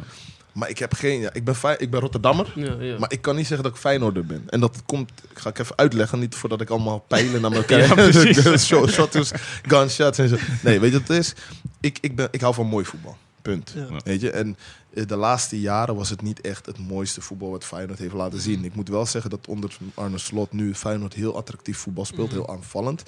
Maar ik heb geen... Ja, ik, ben Fey- ik ben Rotterdammer. Ja, ja. Maar ik kan niet zeggen dat ik Feyenoorder ben. En dat komt, ik ga ik even uitleggen, niet voordat ik allemaal pijlen naar elkaar. Ja, precies. Shot- Shots, gunshots en zo. Nee, weet je wat het is? Ik, ik, ben, ik hou van mooi voetbal. Punt. Ja. Weet je? En eh, de laatste jaren was het niet echt het mooiste voetbal wat Feyenoord heeft laten zien. Ik moet wel zeggen dat onder Arne Slot nu Feyenoord heel attractief voetbal speelt, Mhm. heel aanvallend.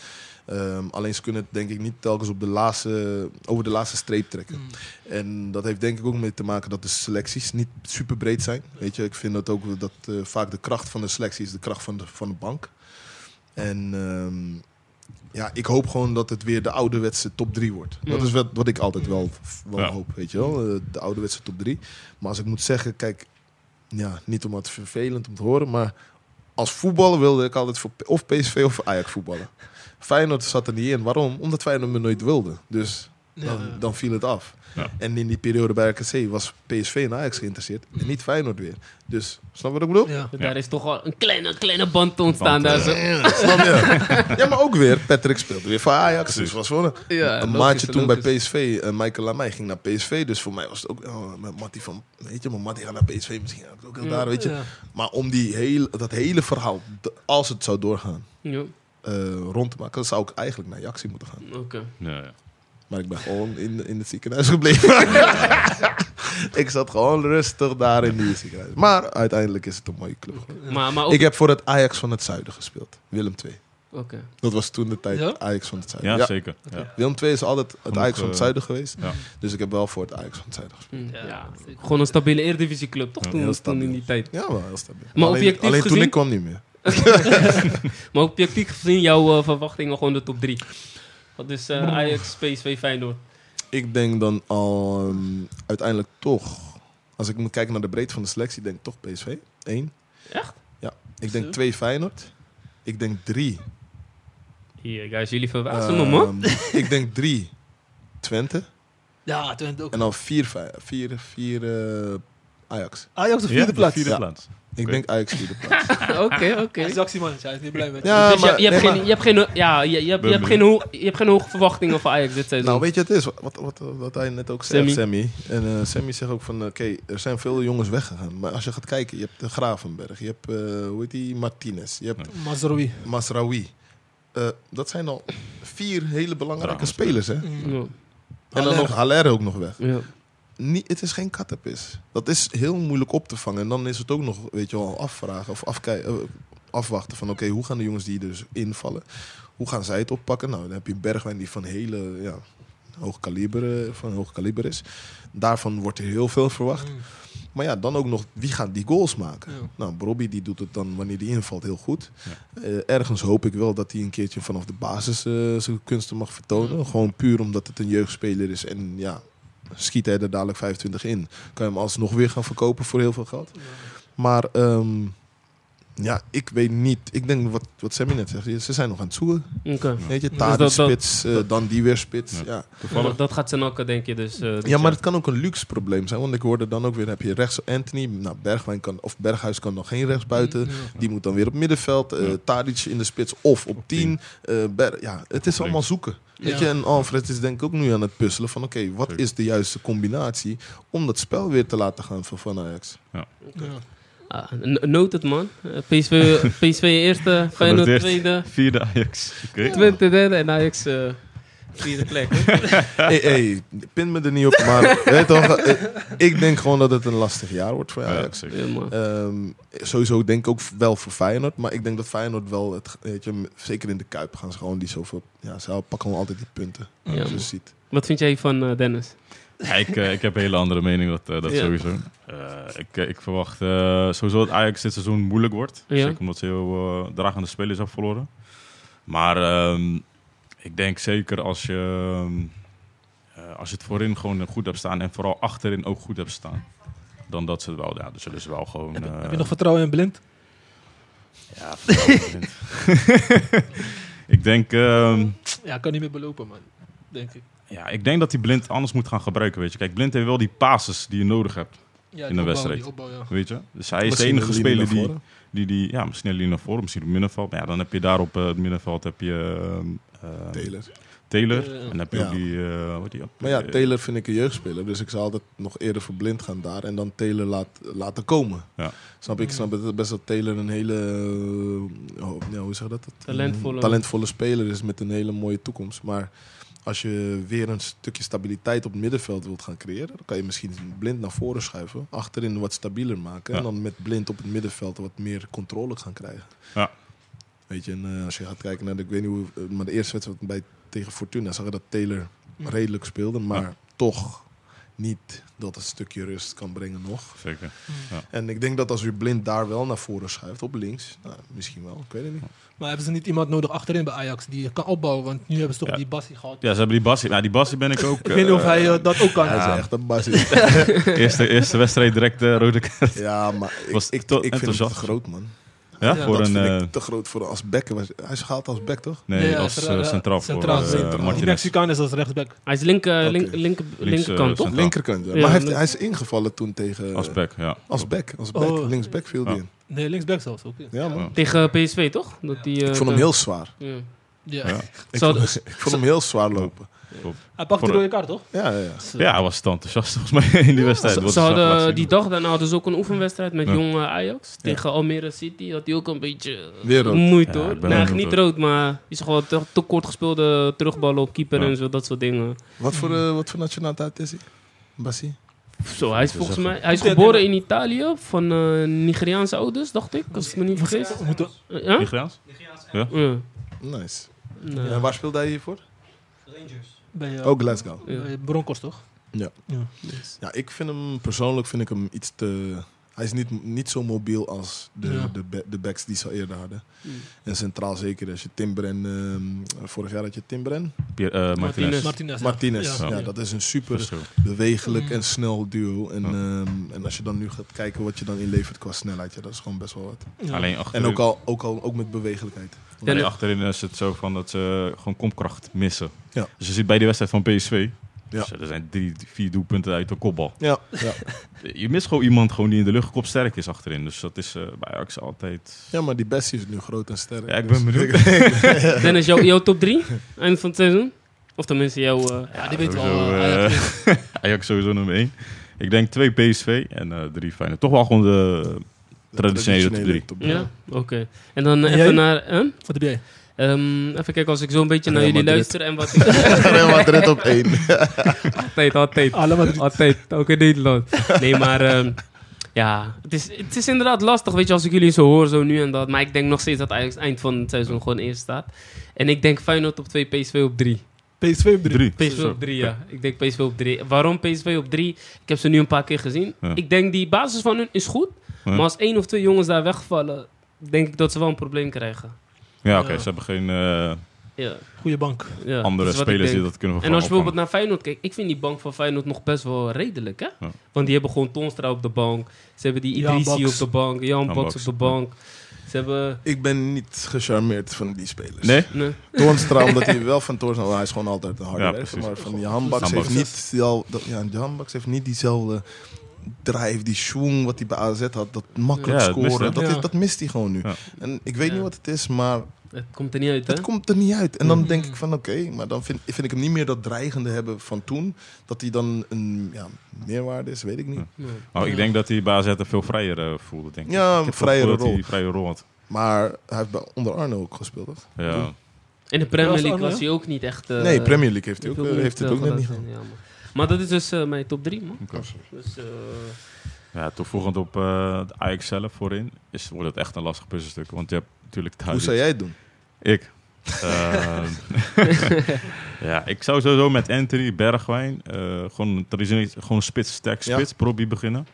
Ehm, alleen ze kunnen het denk ik niet telkens op de laatste, over de laatste streep trekken. Mm. En dat heeft denk ik ook mee te maken dat de selecties niet super breed zijn. Weet je, ik vind dat ook dat eh, vaak de kracht van de selectie is de kracht van de, van de bank. En ehm, ja, ik hoop gewoon dat het weer de ouderwetse top 3 wordt. Dat Ja. is wat, wat ik altijd wel, wel Ja. hoop, weet je wel. eh, De ouderwetse top 3. Maar als ik moet zeggen, kijk, ja, niet om het vervelend om te horen, maar als voetballer wilde ik altijd voor of PSV of Ajax voetballen. Feyenoord zat er niet in. Waarom? Omdat Feyenoord me nooit wilde. Dus dan, dan viel het af. Ja. En in die periode bij RKC was PSV en Ajax geïnteresseerd. En niet Feyenoord weer. Dus, snap je wat ik bedoel? Ja. Daar is toch wel een kleine, kleine band ontstaan. Band, daar zo. Ja, snap je? Ja, maar ook weer. Patrick speelde weer voor Ajax. Dus was voor een, Ja, een logisch, maatje toen bij. PSV. eh Michael Lamey ging naar PSV. Dus voor mij was het ook oh, met Matty van... Weet je, maar Matty gaat naar PSV. Misschien ook heel Ja. daar, weet je. Ja. Maar om die hele, dat hele verhaal, als het zou doorgaan, Ja, eh, rond te maken... dan zou ik eigenlijk naar Jaxi moeten gaan. oké. Ja, ja. Maar ik ben gewoon in, in het ziekenhuis gebleven. ik zat gewoon rustig daar in die ziekenhuis. Maar uiteindelijk is het een mooie club. geworden. Maar, maar ook... Ik heb voor het Ajax van het Zuiden gespeeld. Willem II. Oké. Dat was toen de tijd Ja? Ajax van het Zuiden. Ja, Ja, zeker. Ja. Willem II is altijd het Genoeg, Ajax van het eh, Zuiden geweest. ja. Dus ik heb wel voor het Ajax van het Zuiden gespeeld. Mm, Ja, gewoon een stabiele Eredivisieclub, toch? Ja, Toen, toen in die tijd. Ja, wel heel stabiel. Maar alleen, objectief alleen toen gezien- ik kwam niet meer. Maar objectief gezien, jouw eh, verwachtingen gewoon de top 3. Wat is eh, Ajax, PSV, Feyenoord? Ik denk dan al ehm, uiteindelijk toch, als ik moet kijken naar de breedte van de selectie, denk ik toch PSV. Eén. Echt? Ja. Ik denk Zo. twee Feyenoord. Ik denk drie. Hier, guys, jullie verbazen me, man. Ik denk drie Twente. Ja, Twente ook. En dan vier, vier, vier eh, Ajax. Ajax op Ja, vierde de plaats. vierde Ja. plaats. Ik denk Ajax vierde plaats. Oké, oké. Hij is actieman, hij is niet blij met Ja, Dus je, maar- je, hebt nee, geen, maar- je hebt geen, ja, je, je, hebt, je, hebt geen, ho- je hebt geen hoge verwachtingen voor Ajax dit seizoen. Nou, weet je, het is wat, wat, wat, wat hij net ook zei, Sammy. Sammy. En eh, Sammy zegt ook van, oké, er zijn veel jongens weggegaan. Maar als je gaat kijken, je hebt de Gravenberg, je hebt, eh, hoe heet die, Martinez, je hebt Mazraoui. Masraoui. Eh, dat zijn al vier hele belangrijke spelers, hè? Ja. En dan Haller. nog Haller ook nog weg. Ja. Niet, het is geen kattenpis. Dat is heel moeilijk op te vangen. En dan is het ook nog, weet je wel, afvragen of eh, afwachten van... oké, hoe gaan de jongens die dus invallen, hoe gaan zij het oppakken? Nou, dan heb je Bergwijn die van hele ja, hoog, kaliber, eh, van hoog kaliber is. Daarvan wordt er heel veel verwacht. Mm. Maar ja, dan ook nog, wie gaat die goals maken? Ja. Nou, Robbie die doet het dan wanneer die invalt heel goed. Eh, ergens hoop ik wel dat hij een keertje vanaf de basis eh, zijn kunsten mag vertonen. Gewoon puur omdat het een jeugdspeler is. En ja, schiet hij er dadelijk 25 in. Kan je hem alsnog weer gaan verkopen voor heel veel geld. Maar ehm, ja, ik weet niet. Ik denk wat, wat Sammy net zegt. Ze zijn nog aan het zoeken. Oké. Weet je, Dus Tadic dat- dat- spits, eh, dan die weer spits. Ja. Ja. Toevallig. Dat, dat gaat zijn ook, denk je dus. eh, Ja, jaar. maar het kan ook een luxe probleem zijn. Want ik hoorde dan ook weer, heb je rechts Anthony. Nou, Bergwijn kan, of Berghuis kan nog geen rechtsbuiten. Ja. Die moet dan weer op middenveld. eh Ja. Tadic in de spits of op 10. ja, het is allemaal zoeken. Weet je, en Alfred is denk ik ook nu aan het puzzelen van... oké, wat is de juiste combinatie om dat spel weer te laten gaan van, van Ajax? Ja. Ah, n- noted, man. Eh, PSV, PSV eerste, Feyenoord tweede, Vierde Ajax. Oké. Twente derde en Ajax eh, vierde plek. hey, hey, pin me er niet op, maar weet toch, eh, ik denk gewoon dat het een lastig jaar wordt voor Ja, Ajax. Ja. Ehm, sowieso denk ik ook wel voor Feyenoord. Maar ik denk dat Feyenoord wel, het, weet je, zeker in de Kuip gaan ze gewoon die zoveel... Ja, ze pakken gewoon altijd die punten. Ja, als je ziet. Wat vind jij van eh, Dennis? Ja, ik, eh, ik heb een hele andere mening, dat, dat Ja. sowieso. Eh, ik, ik verwacht sowieso dat Ajax dit seizoen moeilijk wordt. Ja. Zeker omdat ze heel eh, dragende spelers hebben verloren. Maar ehm, ik denk zeker als je, ehm, eh, als je het voorin gewoon goed hebt staan en vooral achterin ook goed hebt staan. Dan dat ze het wel, ja, dan zullen ze wel gewoon... Heb, eh, heb je nog vertrouwen in Blind? Ja, vertrouwen ik denk... ehm, Ja, kan niet meer belopen, man. Denk ik. ja, ik denk dat hij Blind anders moet gaan gebruiken, weet je. Kijk, Blind heeft wel die passes die je nodig hebt, Ja, In de wedstrijd. die opbouw, ja. weet je. Dus hij is de enige speler die... Die, die, ja, misschien een linie naar voren, misschien op het middenveld. Maar ja, dan heb je daar op eh, het middenveld heb je, ehm, Taylor. Taylor. Ja. En dan heb je Ja. ook die... wat die Maar ja, Taylor vind ik een jeugdspeler. Dus ik zou altijd nog eerder voor blind gaan daar. En dan Taylor laat, laten komen. Ja. Snap ik? Ik snap het best dat Taylor een hele... eh, oh, ja, hoe zeg je dat? Een Talentvolle- talentvolle speler is met een hele mooie toekomst. Maar als je weer een stukje stabiliteit op het middenveld wilt gaan creëren... dan kan je misschien blind naar voren schuiven. Achterin wat stabieler maken. Ja. En dan met blind op het middenveld wat meer controle gaan krijgen. Ja. Weet je, en eh, als je gaat kijken naar... De, ik weet niet hoe... eh, maar de eerste wedstrijd bij, tegen Fortuna zag je dat Taylor redelijk speelde. Maar Ja. toch niet dat het een stukje rust kan brengen nog. Zeker. En ik denk dat als u blind daar wel naar voren schuift, op links, nou, misschien wel, ik weet het niet. Maar hebben ze niet iemand nodig achterin bij Ajax die kan opbouwen? Want nu hebben ze toch Ja. die Bassi gehad. Ja, ze hebben die Bassi. Nou, die Bassi ben ik ook... Ik weet niet of eh, hij dat ook kan. Hij Ja. is echt een basis. eerste, eerste wedstrijd direct eh, rode kaart. ja, maar ik, Was ik, ik vind enthousiast. groot, man. Ja, voor dat een... vind eh, ik te groot voor als back. Was- Hij is gehaald als back, toch? nee, Ja, als centraal, eh, centraal, Centraal, voor eh, centraal. Die. Mexicaan is als rechtsback. Hij is link, eh, link, Oké. link, Links, linkerkant, toch? centraal. Linkerkant, ja. Ja, maar hij, heeft, link- hij is ingevallen toen tegen... Als back, ja. Als back, als back. Oh. Linksback viel hij Ja. in. Nee, linksback zelfs ook. Ja. Ja, man. Ja. Tegen PSV, toch? Dat die, eh, Ik vond hem heel zwaar. Ja. Ja. Ja. Ik Zou- vond, ik vond hem heel zwaar lopen. Hij pakt de rode kaart, toch? Ja, ja, ja. Ja, hij was te enthousiast volgens mij in die wedstrijd. Ze, ze hadden die dag daarna hadden ze ook een oefenwedstrijd met Ja. jong eh, Ajax. Tegen Almere City had hij ook een beetje moeite Ja, hoor. Nee, eigenlijk niet rood. maar zag wel te, te kort gespeelde terugballen op keeper Ja. en zo, dat soort dingen. Wat voor, eh, wat voor nationaliteit is hij? Bassi? Zo, hij is volgens mij hij is Ja, geboren in Italië van eh, Nigeriaanse ouders, dacht ik, als ik me niet vergis. Eh, Ja? Nigeriaans? Ja. Nice. Nou, En waar speelde hij hiervoor? Bij, eh, Ook Glasgow. Broncos, toch? Ja. ja. yes. Ja, ik vind hem persoonlijk vind ik hem iets te. Hij is niet, niet zo mobiel als de, Ja. de, de backs die ze al eerder hadden. Mm. En centraal zeker als je Timbren. ehm vorig jaar had je Timbren. Pier- eh, Martinez. Martinez. Martinez. ja. Martinez. Ja, Ja. dat is een super bewegelijk Mm. en snel duo. En, ehm, en als je dan nu gaat kijken wat je dan inlevert qua snelheid, ja, dat is gewoon best wel wat. Ja. Alleen achterin, En ook al, ook al ook met bewegelijkheid. alleen En- achterin is het zo van dat ze gewoon komkracht missen. Ja. Dus je ziet bij die wedstrijd van PSV, Ja. dus er zijn drie, vier doelpunten uit de kopbal. Ja, ja. Je mist gewoon iemand gewoon die in de luchtkop sterk is achterin. Dus dat is eh, bij Ajax altijd... ja, maar die Bessie is nu groot en sterk. Ja, ik ben Dus- Dennis, benieuwd. jouw, jouw top 3? Eind van het seizoen? Of tenminste jouw... eh, Ja, die weten we sowieso, al. eh, Ajax sowieso nummer één. Ik denk twee PSV en eh, drie Feyenoord. Toch wel gewoon de de traditionele top drie. top ja, oké. En dan eh, En even jij? naar... huh? Wat heb jij? Ehm, even kijken als ik zo een beetje naar jullie Madrid. luister en wat ik... Real Madrid op één. altijd, altijd. Altijd, ook in Nederland. Nee, maar ehm, ja, het is, het is inderdaad lastig, weet je, als ik jullie zo hoor, zo nu en dat. Maar ik denk nog steeds dat Ajax eind van het seizoen gewoon eerst staat. En ik denk Feyenoord op 2, PSV op 3. PSV op drie. Drie. PSV Zo. op 3, ja. Ik denk PSV op 3. Waarom PSV op 3? Ik heb ze nu een paar keer gezien. Ja. Ik denk die basis van hun is goed. Ja. Maar als één of twee jongens daar wegvallen, denk ik dat ze wel een probleem krijgen. Ja, oké. Ja. Ze hebben geen eh, Ja, Goeie bank. ja. andere dat ik spelers die dat kunnen En als je bijvoorbeeld naar Feyenoord kijkt, ik vind die bank van Feyenoord nog best wel redelijk, hè? Ja. Want die hebben gewoon Tonstra op de bank. Ze hebben die Idrissi op de bank, Jan Baks op de bank. Ze hebben... Ik ben niet gecharmeerd van die spelers. Nee? Nee. Toornstra, omdat hij wel van Toornstra... Hij is gewoon altijd een harde Ja, werker. Maar van die handbaks heeft niet... Die, ja, die handbaks heeft niet diezelfde drive, die schwung wat hij bij AZ had. Dat makkelijk Ja, dat mist scoren. Dat, Ja. is, dat mist hij gewoon nu. Ja. En ik weet Ja. niet wat het is, maar Het komt er niet uit, hè? het komt er niet uit. En dan Mhm. denk ik van oké, maar dan vind, vind ik hem niet meer dat dreigende hebben van toen. Dat hij dan een ja, meerwaarde is, weet ik niet. Ja. Nee. Maar ik Ja. denk dat hij bij AZ er veel vrijer eh, voelde, denk ik. Ja, Ik een vrijere rol. vrije rol had. Maar hij heeft bij, onder Arno ook gespeeld, toch? Ja. In de Premier League was hij ook niet echt... eh, nee, Premier League heeft hij ook, eh, heeft het ook net niet. Maar dat is dus eh, mijn top 3, man. Dus, eh, Ja, toevoegend op eh, de Ajax zelf voorin is, wordt het echt een lastig puzzelstuk. Want je hebt natuurlijk Hoe Tadic. zou jij het doen? Ik. Ja, ik zou sowieso met Anthony, Bergwijn, eh, gewoon, gewoon spits, sterk Ja. spits, Probi beginnen.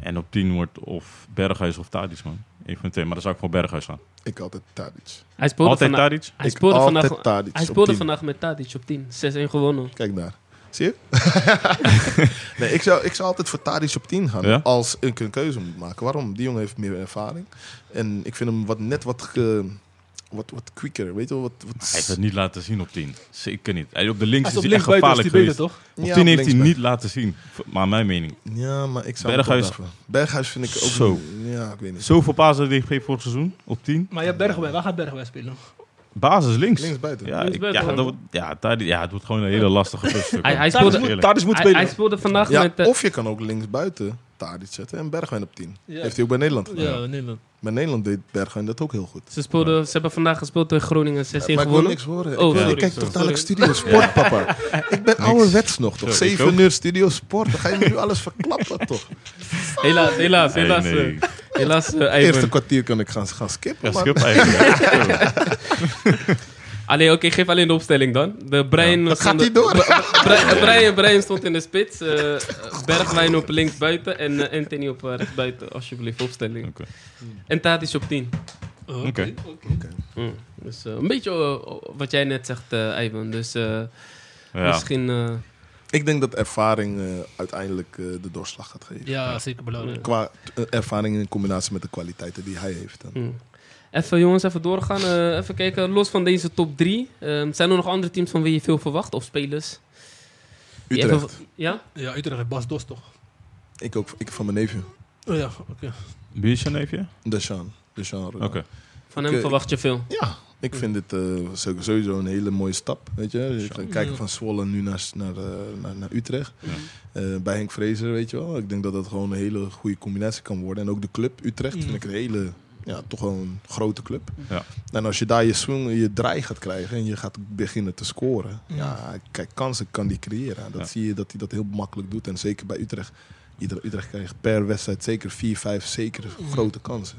En op 10 wordt of Berghuis of Tadic, man. Eén van de twee, maar dan zou ik voor Berghuis gaan. Ik altijd Tadic. hij speelde Altijd vandaag, Tadic? hij speelde vandaag, Tadic hij op speelde 10. vandaag met Tadic op 10. 6-1 gewonnen. Kijk daar. Zie je? nee, ik zou, ik zou altijd voor Tadic op 10 gaan. Ja? Als ik een keuze moet maken. Waarom? Die jongen heeft meer ervaring. En ik vind hem wat, net wat, ge- wat, wat quicker. Weet je wel? Wat, wat Hij heeft het niet laten zien op 10. Zeker niet. Hij op de links is op hij echt links is gevaarlijk beter, toch? Op Ja, 10 heeft hij niet laten zien, maar mijn mening. Ja, maar ik zou Berghuis- Berghuis vind ik ook... Zo. Ja, ik weet niet. Zoveel pasen die hij gegeven vorig seizoen, op 10. Maar je hebt Bergwijn. Waar gaat Bergwijn spelen? Basis links. Links buiten. Ja, Links ik, buiten ja, dat, wordt- ja, Tadic- ja, het wordt gewoon een hele lastige puzzelstuk. Hij- hij speelde- Eerlijk. Tadic moet Hij, spelen. hij speelde vandaag Ja, met... eh, of je kan ook links buiten Tadic zetten en Bergwijn op 10. Ja. Heeft hij ook bij Nederland gedaan. Ja, Nederland. Bij Nederland deed Bergwijn dat ook heel goed. ze, speelden, ze hebben vandaag gespeeld tegen Groningen 6-1 maar ik wil gewonnen. niks horen. Oh, ik, wil- sorry, ik kijk sorry, toch dadelijk. Studio Sport, papa. Ik ben ouderwets nog, toch? Sorry, ik 7 ook. uur Studio Sport. Dan ga je me nu alles verklappen, toch? Helaas, helaas, helaas. nee. eh, helaas, eh, Eerste kwartier kan ik gaan, gaan skippen, Ja, eigenlijk. Allee, oké, geef alleen de opstelling dan. De Brian Dat stond- gaat niet door. Bri- Brian, Brian stond in de spits. eh, Bergwijn op links buiten. En eh, Anthony op uh, rechts buiten. Alsjeblieft, opstelling. Oké. En Tadic op 10. Oh, Oké. Mm. Dus eh, een beetje eh, wat jij net zegt, eh Ivan. Dus eh, Ja. misschien... Ik denk dat ervaring eh, uiteindelijk eh, de doorslag gaat geven. Ja, zeker belangrijk. Qua eh, ervaring in combinatie met de kwaliteiten die hij heeft. Dan. mm. Even jongens, even doorgaan. Eh, even kijken, los van deze top 3. zijn er nog andere teams van wie je veel verwacht? Of spelers? Utrecht. even- ja? Ja, Utrecht Bas Dos, toch? Ik ook ik van mijn neefje. Oh ja, oké. Wie is je neefje? Deshaan. Deshaan Oké. Van hem verwacht je veel. Ja, ik vind dit eh, sowieso een hele mooie stap. Weet je? Kijken van Zwolle nu naar, naar, eh, naar, naar Utrecht. Ja. Eh, bij Henk Vrezer, weet je wel. Ik denk dat dat gewoon een hele goede combinatie kan worden. En ook de club Utrecht Mm. vind ik een hele, ja, toch wel een grote club. Ja. En als je daar je swing, je draai gaat krijgen en je gaat beginnen te scoren. Mm. Ja, kijk, kansen kan die creëren. Dat Ja. zie je dat hij dat heel makkelijk doet. En zeker bij Utrecht. Utrecht krijgt per wedstrijd zeker vier, vijf zeker Mm. grote kansen.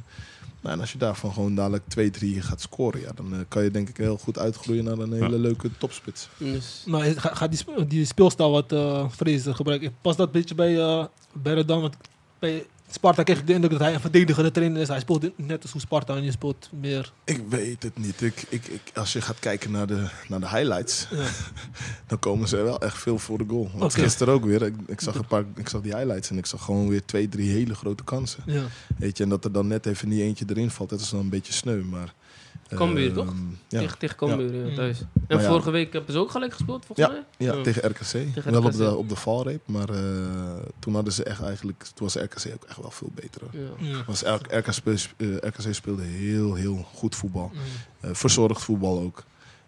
Nou, en als je daarvan gewoon dadelijk 2-3 gaat scoren, ja, dan eh, kan je denk ik heel goed uitgroeien naar een hele leuke topspits. Dus, Maar gaat gaat die, sp- die speelstijl wat uh, Fraser gebruikt, past dat een beetje bij, eh bij Redan? Want bij Sparta kreeg ik de indruk dat hij een verdedigende trainer is. Hij speelt net als hoe Sparta en je speelt meer... Ik weet het niet. Ik, ik, ik, als je gaat kijken naar de, naar de highlights, Ja. dan komen ze wel echt veel voor de goal. Want gisteren ook weer. Ik, ik, zag een paar, ik zag die highlights en ik zag gewoon weer twee, drie hele grote kansen. Ja. Weet je, en dat er dan net even niet eentje erin valt, dat is dan een beetje sneu. Maar, Cambuur, ehm, toch? Ja, Tegen, tegen Cambuur, ja, Mm. thuis. En Maar vorige week hebben ze ook gelijk gespeeld, volgens Ja. mij? ja tegen RKC. Tegen wel op de, op de valreep, maar eh, toen hadden ze echt eigenlijk, toen was RKC ook echt wel veel beter. hoor. Ja. Ja. Was RKC, eh, RKC speelde heel, heel goed voetbal. Mm. Eh, verzorgd voetbal ook.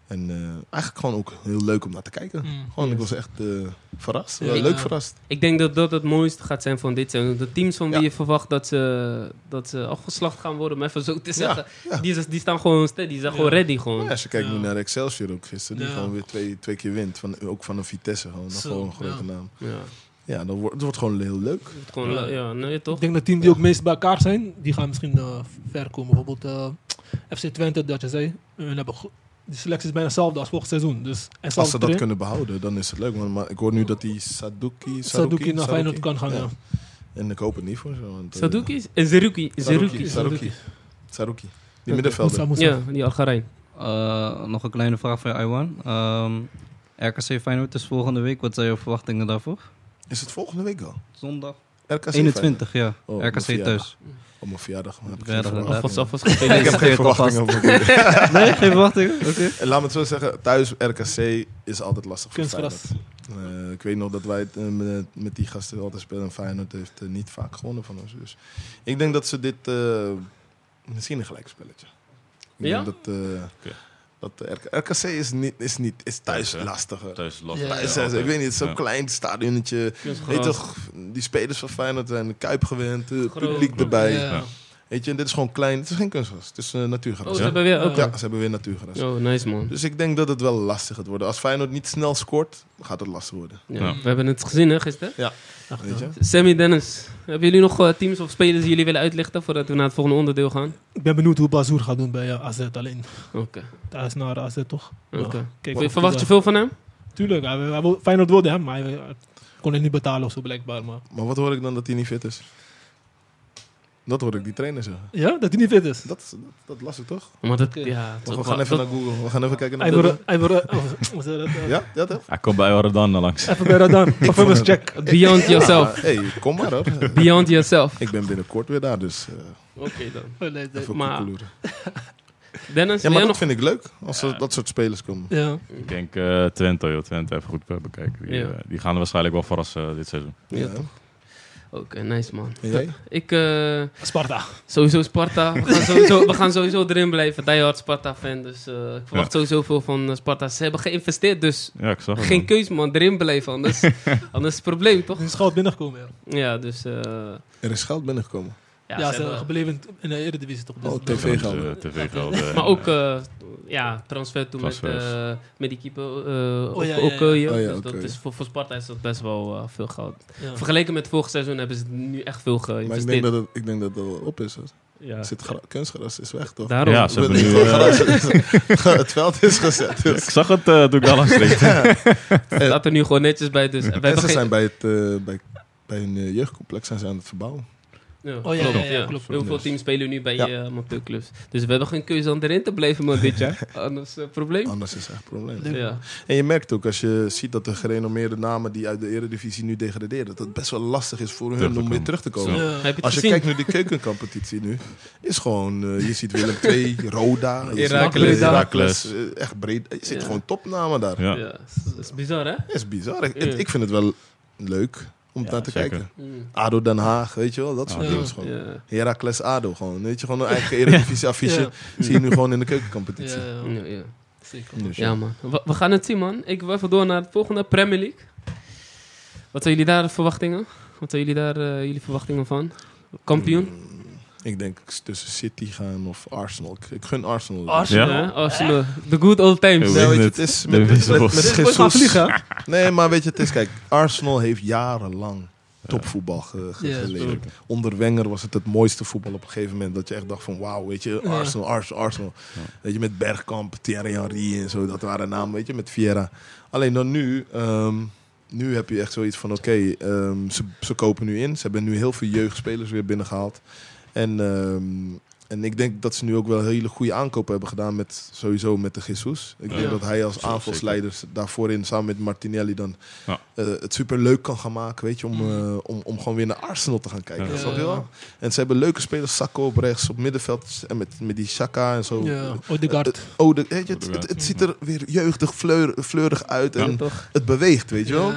En eh, eigenlijk gewoon ook heel leuk om naar te kijken. Mm. Gewoon, ik was echt eh, verrast. Ja. Wel leuk Ja. verrast. Ik denk dat dat het mooiste gaat zijn van dit seizoen. De teams van wie Ja. je verwacht dat ze, dat ze afgeslacht gaan worden, om even zo te zeggen. ja. Die, die staan gewoon steady, die zijn Ja. gewoon ready. Gewoon. Ja, als je kijkt Ja. nu naar Excelsior ook gisteren, die Ja. gewoon weer twee, twee keer wint. Van, ook van een Vitesse gewoon. Dat gewoon een grote ja. naam. Ja. Ja, dan wordt, het wordt gewoon heel leuk. Het Gewoon, Ja. ja. nee, toch? Ik denk dat teams die ook meest bij elkaar zijn, die gaan misschien eh, ver komen. Bijvoorbeeld eh, FC Twente, dat je zei. Hun hebben die selectie is bijna hetzelfde als vorig seizoen. Dus, en Als ze dat kunnen behouden, dan is het leuk. Maar, maar ik hoor nu dat die Saduki... Saduki naar Feyenoord kan gaan. Ja. Ja. En ik hoop het niet voor ze. Want, eh, Saduki en Zeruki. Saruki. Zeruki. Saruki. Saruki. Die middenvelder. Moussa. Ja, die Algerijn. Eh, nog een kleine vraag voor je, Iwan. Ehm, RKC Feyenoord is volgende week. Wat zijn je verwachtingen daarvoor? Is het volgende week al? Zondag RKC 21, ja. Oh, RKC thuis. Op mijn verjaardag. heb ik geen Verjaardag, verwachtingen. Alvast, alvast Ik heb geen verwachtingen over Nee, geen verwachtingen? Oké. En laat me het zo zeggen, thuis RKC is altijd lastig voor Kunstgras. Feyenoord. Eh, ik weet nog dat wij het, eh, met, met die gasten altijd spelen. En Feyenoord heeft eh, niet vaak gewonnen van ons. Dus ik denk dat ze dit... eh, misschien een gelijkspelletje. Ik Ja? denk dat... eh, dat RKC is, niet, is, niet, is thuis Thuis, lastiger. Thuis lastig. Ja, Thuis, ja, is- ik weet niet, zo'n Ja. klein stadionnetje. Weet toch, die spelers van Feyenoord zijn de Kuip gewend. Het Groot. publiek erbij. Weet je, en dit is gewoon klein. Het is geen kunstgras. Het is Oh, natuurgras. ze ja. hebben weer... Oké. ja, ze hebben weer natuurgras. Oh, nice man. Dus ik denk dat het wel lastig gaat worden. Als Feyenoord niet snel scoort, gaat het lastig worden. Ja. Ja. We hebben het gezien hè, gisteren. Ach, Weet je? ja. Sammy Dennis, hebben jullie nog eh, teams of spelers die jullie willen uitlichten voordat we naar het volgende onderdeel gaan? Ik ben benieuwd hoe Bazoer gaat doen bij eh, AZ alleen. Oké. Daar is naar AZ toch? oké. Kijk, Verwacht je veel van hem? Tuurlijk, hij, Feyenoord wilde hem, maar hij, hij kon het niet betalen of zo blijkbaar. Maar. Maar wat hoor ik dan dat hij niet fit is? Dat hoor ik die trainer zeggen. Ja, dat hij niet fit is. Dat, dat, dat las ik toch? Maar dat, ja, we wel- gaan even dat- naar Google. We gaan even kijken naar Google. hij wil, oh, Ja, ja toch? Hij komt bij Rotterdam dan langs. Even bij Radan. Performance check. Beyond yourself. Hé, hey, kom maar hoor. Beyond yourself. ik ben binnenkort weer daar, dus eh Oké dan. Oh, even Maar- koekeloeren. Dennis, Ja, maar dat nog? vind ik leuk, als er dat soort spelers komen. Ja. Ik denk eh, Twente, joh. Twente even goed bekijken. Die, Ja. eh, die gaan er waarschijnlijk wel verrassen eh, dit seizoen. Ja, Ja. toch? Oké, nice man. En jij? Ik, eh, Sparta. sowieso Sparta. We gaan sowieso, we gaan sowieso erin blijven. Die hard Sparta fan. Dus eh, ik verwacht Ja. sowieso veel van eh, Sparta. Ze hebben geïnvesteerd, dus Ja, ik zag het. geen man. keus man. Erin blijven. Anders, anders is het probleem toch? Er is goud binnengekomen. Ja, Ja, dus... eh, Er is geld binnengekomen. Ja, ja, ze ze hebben- gebleven in- in de Eredivisie toch. Dus Oh, dat- TV eh, eh, Maar ook eh, ja, transfer toen met, eh met die keeper uh, Oh, ja, ja. Oh, ja, dus dat is, voor, voor Sparta is dat best wel eh, veel geld. ja. Vergeleken met vorig seizoen hebben ze nu echt veel Maar ik geïnvesteerd. denk dat het, ik denk dat het wel op is. Hoor. ja. Zit gra- kunstgras is weg, toch? Daarom. Ja, ze Het- hebben nu... het, eh, het veld is gezet. Dus. ik zag het eh, toen ik daar langs reed. staat er nu gewoon netjes bij. Dus. En ze geen- zijn bij, het, eh, bij, bij hun eh, jeugdcomplex zijn ze aan het verbouwen. Ja, Oh, ja, klopt, ja, ja, klopt. Heel veel teams spelen nu bij amateurclubs. Dus we hebben geen keuze om erin te blijven man dit jaar. Anders uh, probleem. Anders is het echt een probleem. Ja. En je merkt ook als je ziet dat de gerenommeerde namen die uit de eredivisie nu degraderen, dat het best wel lastig is voor hun om weer terug te komen. Ja. Heb je het Als je gezien? kijkt naar die keukencompetitie nu, is gewoon, eh, je ziet Willem II, Roda, Heracles. Heracles, echt breed. Je ziet Ja. gewoon topnamen daar. Ja. Ja, dat is bizar hè? Dat is bizar. Ik, Ja. ik vind het wel leuk om Ja, naar te zeker. kijken. Mm. ADO Den Haag, weet je wel, dat soort ADO. dingen gewoon. Ja. Heracles ADO gewoon, weet je, gewoon een eigen eredivisie affiche. Ja. Zie je nu gewoon in de Ja, keukencompetitie. ja, Ja, ja. zeker. Dus Ja, man. We, we gaan het zien, man. Ik wil even door naar het volgende, Premier League. Wat zijn jullie daar de verwachtingen? Wat zijn jullie daar eh, jullie verwachtingen van? Kampioen? Ik denk tussen City gaan of Arsenal. Ik, ik gun Arsenal. Arsenal. Ja, Arsenal. The good old times. Ja, weet je, het. is met, met, Jesus. Nee, maar weet je, het is, kijk, Arsenal heeft jarenlang topvoetbal ge, ge- Ja, geleverd. Onder Wenger was het het mooiste voetbal op een gegeven moment. Dat je echt dacht van wauw, weet je, Ja. Arsenal, Arsenal, Arsenal. Weet je, met Bergkamp, Thierry Henry en zo. Dat waren namen, weet je, met Vieira. Alleen dan nu, ehm, nu heb je echt zoiets van oké, ehm, ze, ze kopen nu in. Ze hebben nu heel veel jeugdspelers weer binnengehaald. En, ehm, en ik denk dat ze nu ook wel hele goede aankopen hebben gedaan met sowieso met de Jesus. Ik denk dat hij als aanvalsleider daarvoor in samen met Martinelli dan Ja. eh, het super leuk kan gaan maken, weet je, om, eh, om, om gewoon weer naar Arsenal te gaan kijken. Ja. Wel? En ze hebben leuke spelers, Sakko op rechts, op middenveld en met, met die Shaka en zo. Ja, Odegaard. Oh, de, weet je, het, het, het ziet er weer jeugdig, fleur, fleurig uit en toch? het beweegt, weet je wel?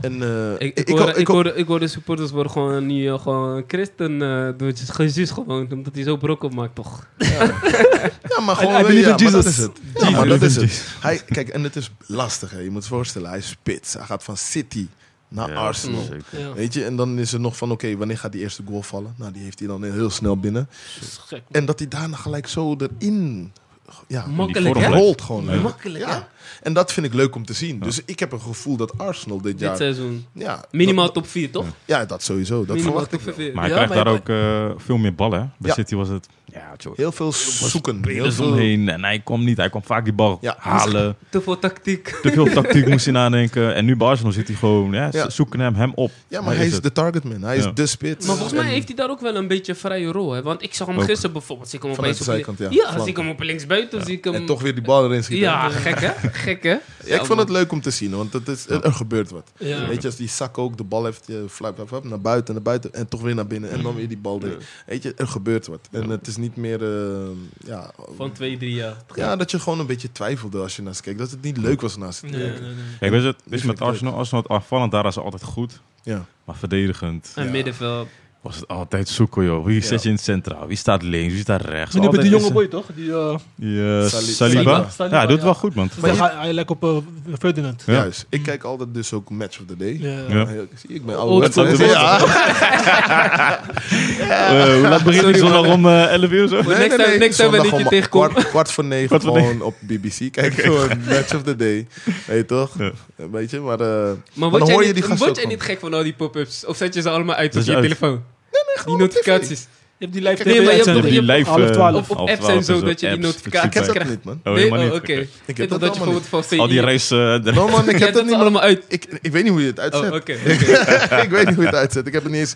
Ja. En, eh, Ik, ik, ik- hoorde, ik- ik hoorde supporters worden gewoon nu eh, gewoon christen eh, door Jesus gewoon, omdat hij zo brokken maakt, toch? Ja, maar gewoon, I ja, maar dat is het. Ja, maar dat is het. Hij, kijk, en het is lastig, hè. je moet je voorstellen. Hij is spits. Hij gaat van City naar Ja, Arsenal. zeker. Ja. Weet je, en dan is er nog van, oké, wanneer gaat die eerste goal vallen? Nou, die heeft hij dan heel snel binnen. Dat is gek. En dat hij daarna gelijk zo erin ja, Makkelijk, hè? rolt gewoon. Ja. Makkelijk? Ja. En dat vind ik leuk om te zien. Dus ik heb een gevoel dat Arsenal dit Dit jaar... seizoen. Ja, Minimaal dat, top 4, toch? ja, dat sowieso. Dat Minimaal verwacht ik wel. 4. Maar hij Ja, krijgt maar- daar ook eh, veel meer ballen. Bij Ja. City was het... Ja. Heel veel zoeken. Heel veel, omheen. En hij kwam niet. Hij kwam vaak die bal Ja. halen. Te veel tactiek. Te veel tactiek moest hij nadenken. En nu bij Arsenal zit hij gewoon... Ja, zoeken hem, hem op. ja, maar hij is de targetman. Hij is de spits. Maar volgens mij heeft hij daar ook wel een beetje een vrije rol. Hè? Want ik zag hem Ook. gisteren bijvoorbeeld. Zie ik hem Vanuit opeens de op zijkant, ja. Ja, zie ik hem op linksbuiten. Zie ik hem... En toch weer die bal erin schieten. Ja, gek hè? Gek hè? Ja, ik vond het leuk om te zien, want het is, er gebeurt wat. Ja. Weet je, als die zak ook de bal heeft, je flap, flap, flap, naar buiten, naar buiten en toch weer naar binnen en dan weer die bal erin. Weet je, er gebeurt wat. En het is niet meer, eh, ja, Van twee, drie jaar. ja, dat je gewoon een beetje twijfelde als je naast keek. Dat het niet leuk was naast te Nee, nee, kijken. nee. Kijk, weet je, weet vind je met. Arsenal, Arsenal het aanvallend, daar is ze altijd goed. Ja. Maar verdedigend En Ja. middenveld. Was het altijd zoeken, joh. Wie Ja. zet je in het centraal? Wie staat links? Wie staat rechts? Maar nu met die jonge boy toch? Die, eh, Die, eh, Sali- Saliba. Saliba, Ja, hij doet ja. wel goed, man. dus hij, hij lijkt op eh, Ferdinand. Ja. Juist. Ik kijk altijd dus ook Match of the Day. Ja. Ja. Ik ben oud. school. Ja. Eh, hoe laat begint die zondag om eh 11 uur zo? Nee, time- next time Zondag wanneer je om tegenkomt. Kwart, kwart voor negen Kwart voor gewoon op BBC. Kijk gewoon Match of the Day. Weet je toch? Een beetje, maar... eh, Maar word jij, hoor je niet, gek van al die pop-ups? Of zet je ze allemaal uit op je je telefoon? die notificaties. Je hebt die live Nee, maar je hebt die je- live... half eh, twaalf. Op- apps en twaalf zo, dat je die notificaties Ik heb dat krijgt. niet, man. Oh, nee, oh, niet. oké. Oké. Ik Ik heb dat dat je bijvoorbeeld van. Al die race... eh, No man, ik heb dat niet, allemaal uit. Ik, ik weet niet hoe je het uitzet. Oh, oké. oké. ik weet niet hoe je het uitzet. Ik heb het niet eens...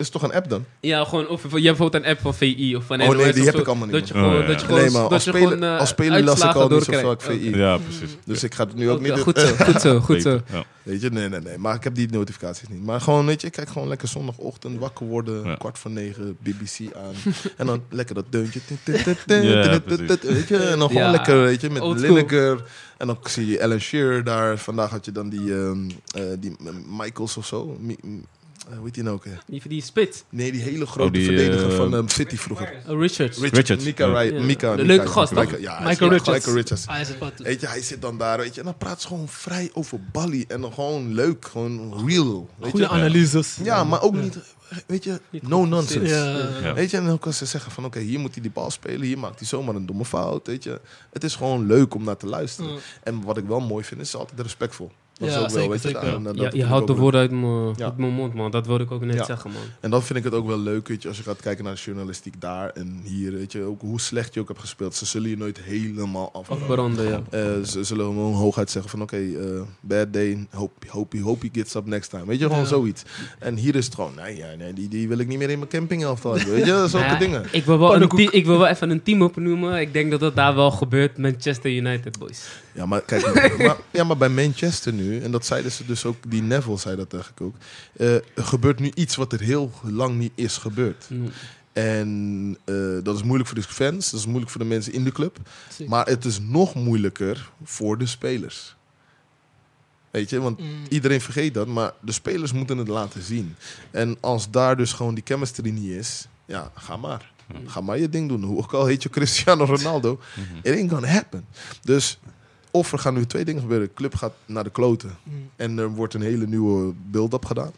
Is het toch een app dan? Ja, gewoon, of je hebt bijvoorbeeld een app van VI of van Oh, nee, NOS die heb zo, ik allemaal niet, Dat je gewoon, Oh, ja. dat je gewoon, Nee, maar dat als je speler, gewoon, eh, als speler las ik al niet zo vaak VI. Ja, precies. Dus ik ga het nu ook niet doen. Goed zo, goed zo, goed zo. Ja. Weet je, nee, nee, nee. Maar ik heb die notificaties niet. Maar gewoon, weet je, ik kijk gewoon lekker zondagochtend wakker worden, Ja. kwart voor negen, BBC aan. en dan lekker dat deuntje. Ja, precies. weet je, en dan gewoon Ja, lekker, weet je, met. Lineker. En dan zie je Alan Shearer daar. Vandaag had je dan die, ehm, eh, die eh, Michaels of zo. M- eh, hoe heet die nou ook? hè? Die, die spits. Nee, die hele grote Oh, die, verdediger eh, van ehm, City vroeger. Oh, Richards. Richard, Richards, Mika, ja. Ry- Ja. Mika, De Mika- leuke gast, Mika- toch? Ja, Michael Michael Richards. Michael Richards. Ah, hij is het wat. Weet je, hij zit dan daar, weet je, en dan praat ze gewoon vrij over Bali. En dan gewoon leuk, gewoon real. Weet Goede je? analyses. Ja, maar ook niet, weet je, Niet no nonsense. Ja. Ja. Weet je, en dan kan ze zeggen van, oké, hier moet hij die bal spelen, hier maakt hij zomaar een domme fout, weet je. Het is gewoon leuk om naar te luisteren. Mm. En wat ik wel mooi vind, is altijd respectvol. Dat Ja, is ook wel, weet je, zeker. en, dat Ja, je ook de woorden uit mijn Ja. uit mijn mond, man. Dat wilde ik ook net Ja. zeggen, man. En dan vind ik het ook wel leuk, weet je, als je gaat kijken naar de journalistiek daar en hier, weet je, ook hoe slecht je ook hebt gespeeld. Ze zullen je nooit helemaal af. Afbranden, ja. Eh, ze zullen gewoon hooguit zeggen van oké, eh, bad day, hope, hope, hope he gets up next time. Weet je, gewoon Ja. zoiets. En hier is het gewoon, nee, ja, nee die, die wil ik niet meer in mijn campinghelft hebben. Weet je, zulke dingen. Ik wil, wel een ik wil wel even een team opnoemen. Ik denk dat dat daar wel gebeurt. Manchester United, boys. Ja, maar kijk, maar, ja, maar bij Manchester nu, en dat zeiden ze dus ook, die Neville zei dat eigenlijk ook. eh, er gebeurt nu iets wat er heel lang niet is gebeurd. Mm. En eh, dat is moeilijk voor de fans, dat is moeilijk voor de mensen in de club. Zeker. Maar het is nog moeilijker voor de spelers. Weet je, want Mm. iedereen vergeet dat, maar de spelers moeten het laten zien. En als daar dus gewoon die chemistry niet is, ja, ga maar. Ga maar je ding doen. Hoe ook al heet je Cristiano Ronaldo, it ain't gonna happen. Dus of er gaan nu twee dingen gebeuren. De club gaat naar de kloten Mm. en er wordt een hele nieuwe build-up gedaan.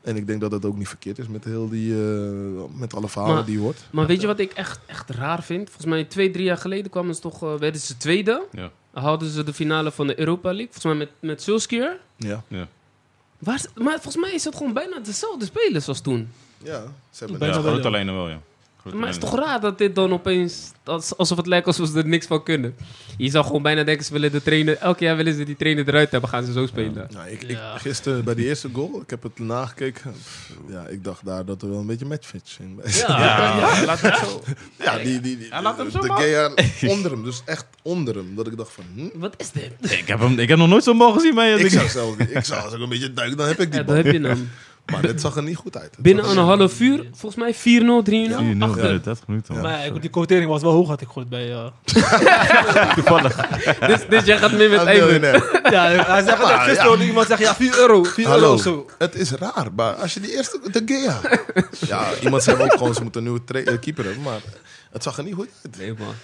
En ik denk dat het ook niet verkeerd is met, heel die, eh, met alle verhalen Maar- die je hoort. Maar weet je wat ik echt, echt raar vind? Volgens mij twee, drie jaar geleden kwamen ze toch, eh, werden ze tweede. Ja. Hadden ze de finale van de Europa League. Volgens mij met, met Solskjaer. Ja. Ja. Waar maar volgens mij is het gewoon bijna dezelfde spelers als toen. Ja, ze hebben Bijna Ja, ja. lijnen wel, ja. Maar het is toch raar dat dit dan opeens... als- Alsof het lijkt alsof ze er niks van kunnen. Je zou gewoon bijna denken, ze willen de trainer... Elk jaar willen ze die trainer eruit hebben, gaan ze zo spelen. Nou, ik, gisteren bij die eerste goal, ik heb het nagekeken. Ja, ik dacht daar dat er wel een beetje matchfix in. Ja. Ja, laat het zo. Ja, die, die, die, Ja, laat hem zo de. Gea onder hem, dus echt onder hem. Dat ik dacht van, hm? Wat is dit? Ik heb, hem, ik heb nog nooit zo'n bal gezien bij je. Ik zou zelf, ik zou als ik een beetje duik, dan heb ik die Ja, bal. dat heb je dan. Maar dit zag er niet goed uit. Het Binnen een half uur, volgens mij 4-0, 3-0, 4-0 achter. binnen 30 minuten. man. Maar ik- die quotering was wel hoog, had ik gehoord bij... eh, Dus, dus jij gaat mee met Ah, Eindhoven. miljonair. ja, hij zegt Maar, dat gisteren ja. iemand zeggen, ja, 4 euro, 4 euro Hallo, of zo. het is raar, maar als je die eerste, de Gea. Ja, iemand zei ook gewoon, ze moeten een nieuwe tra- eh, keeper hebben, maar het zag er niet goed uit. Nee, man.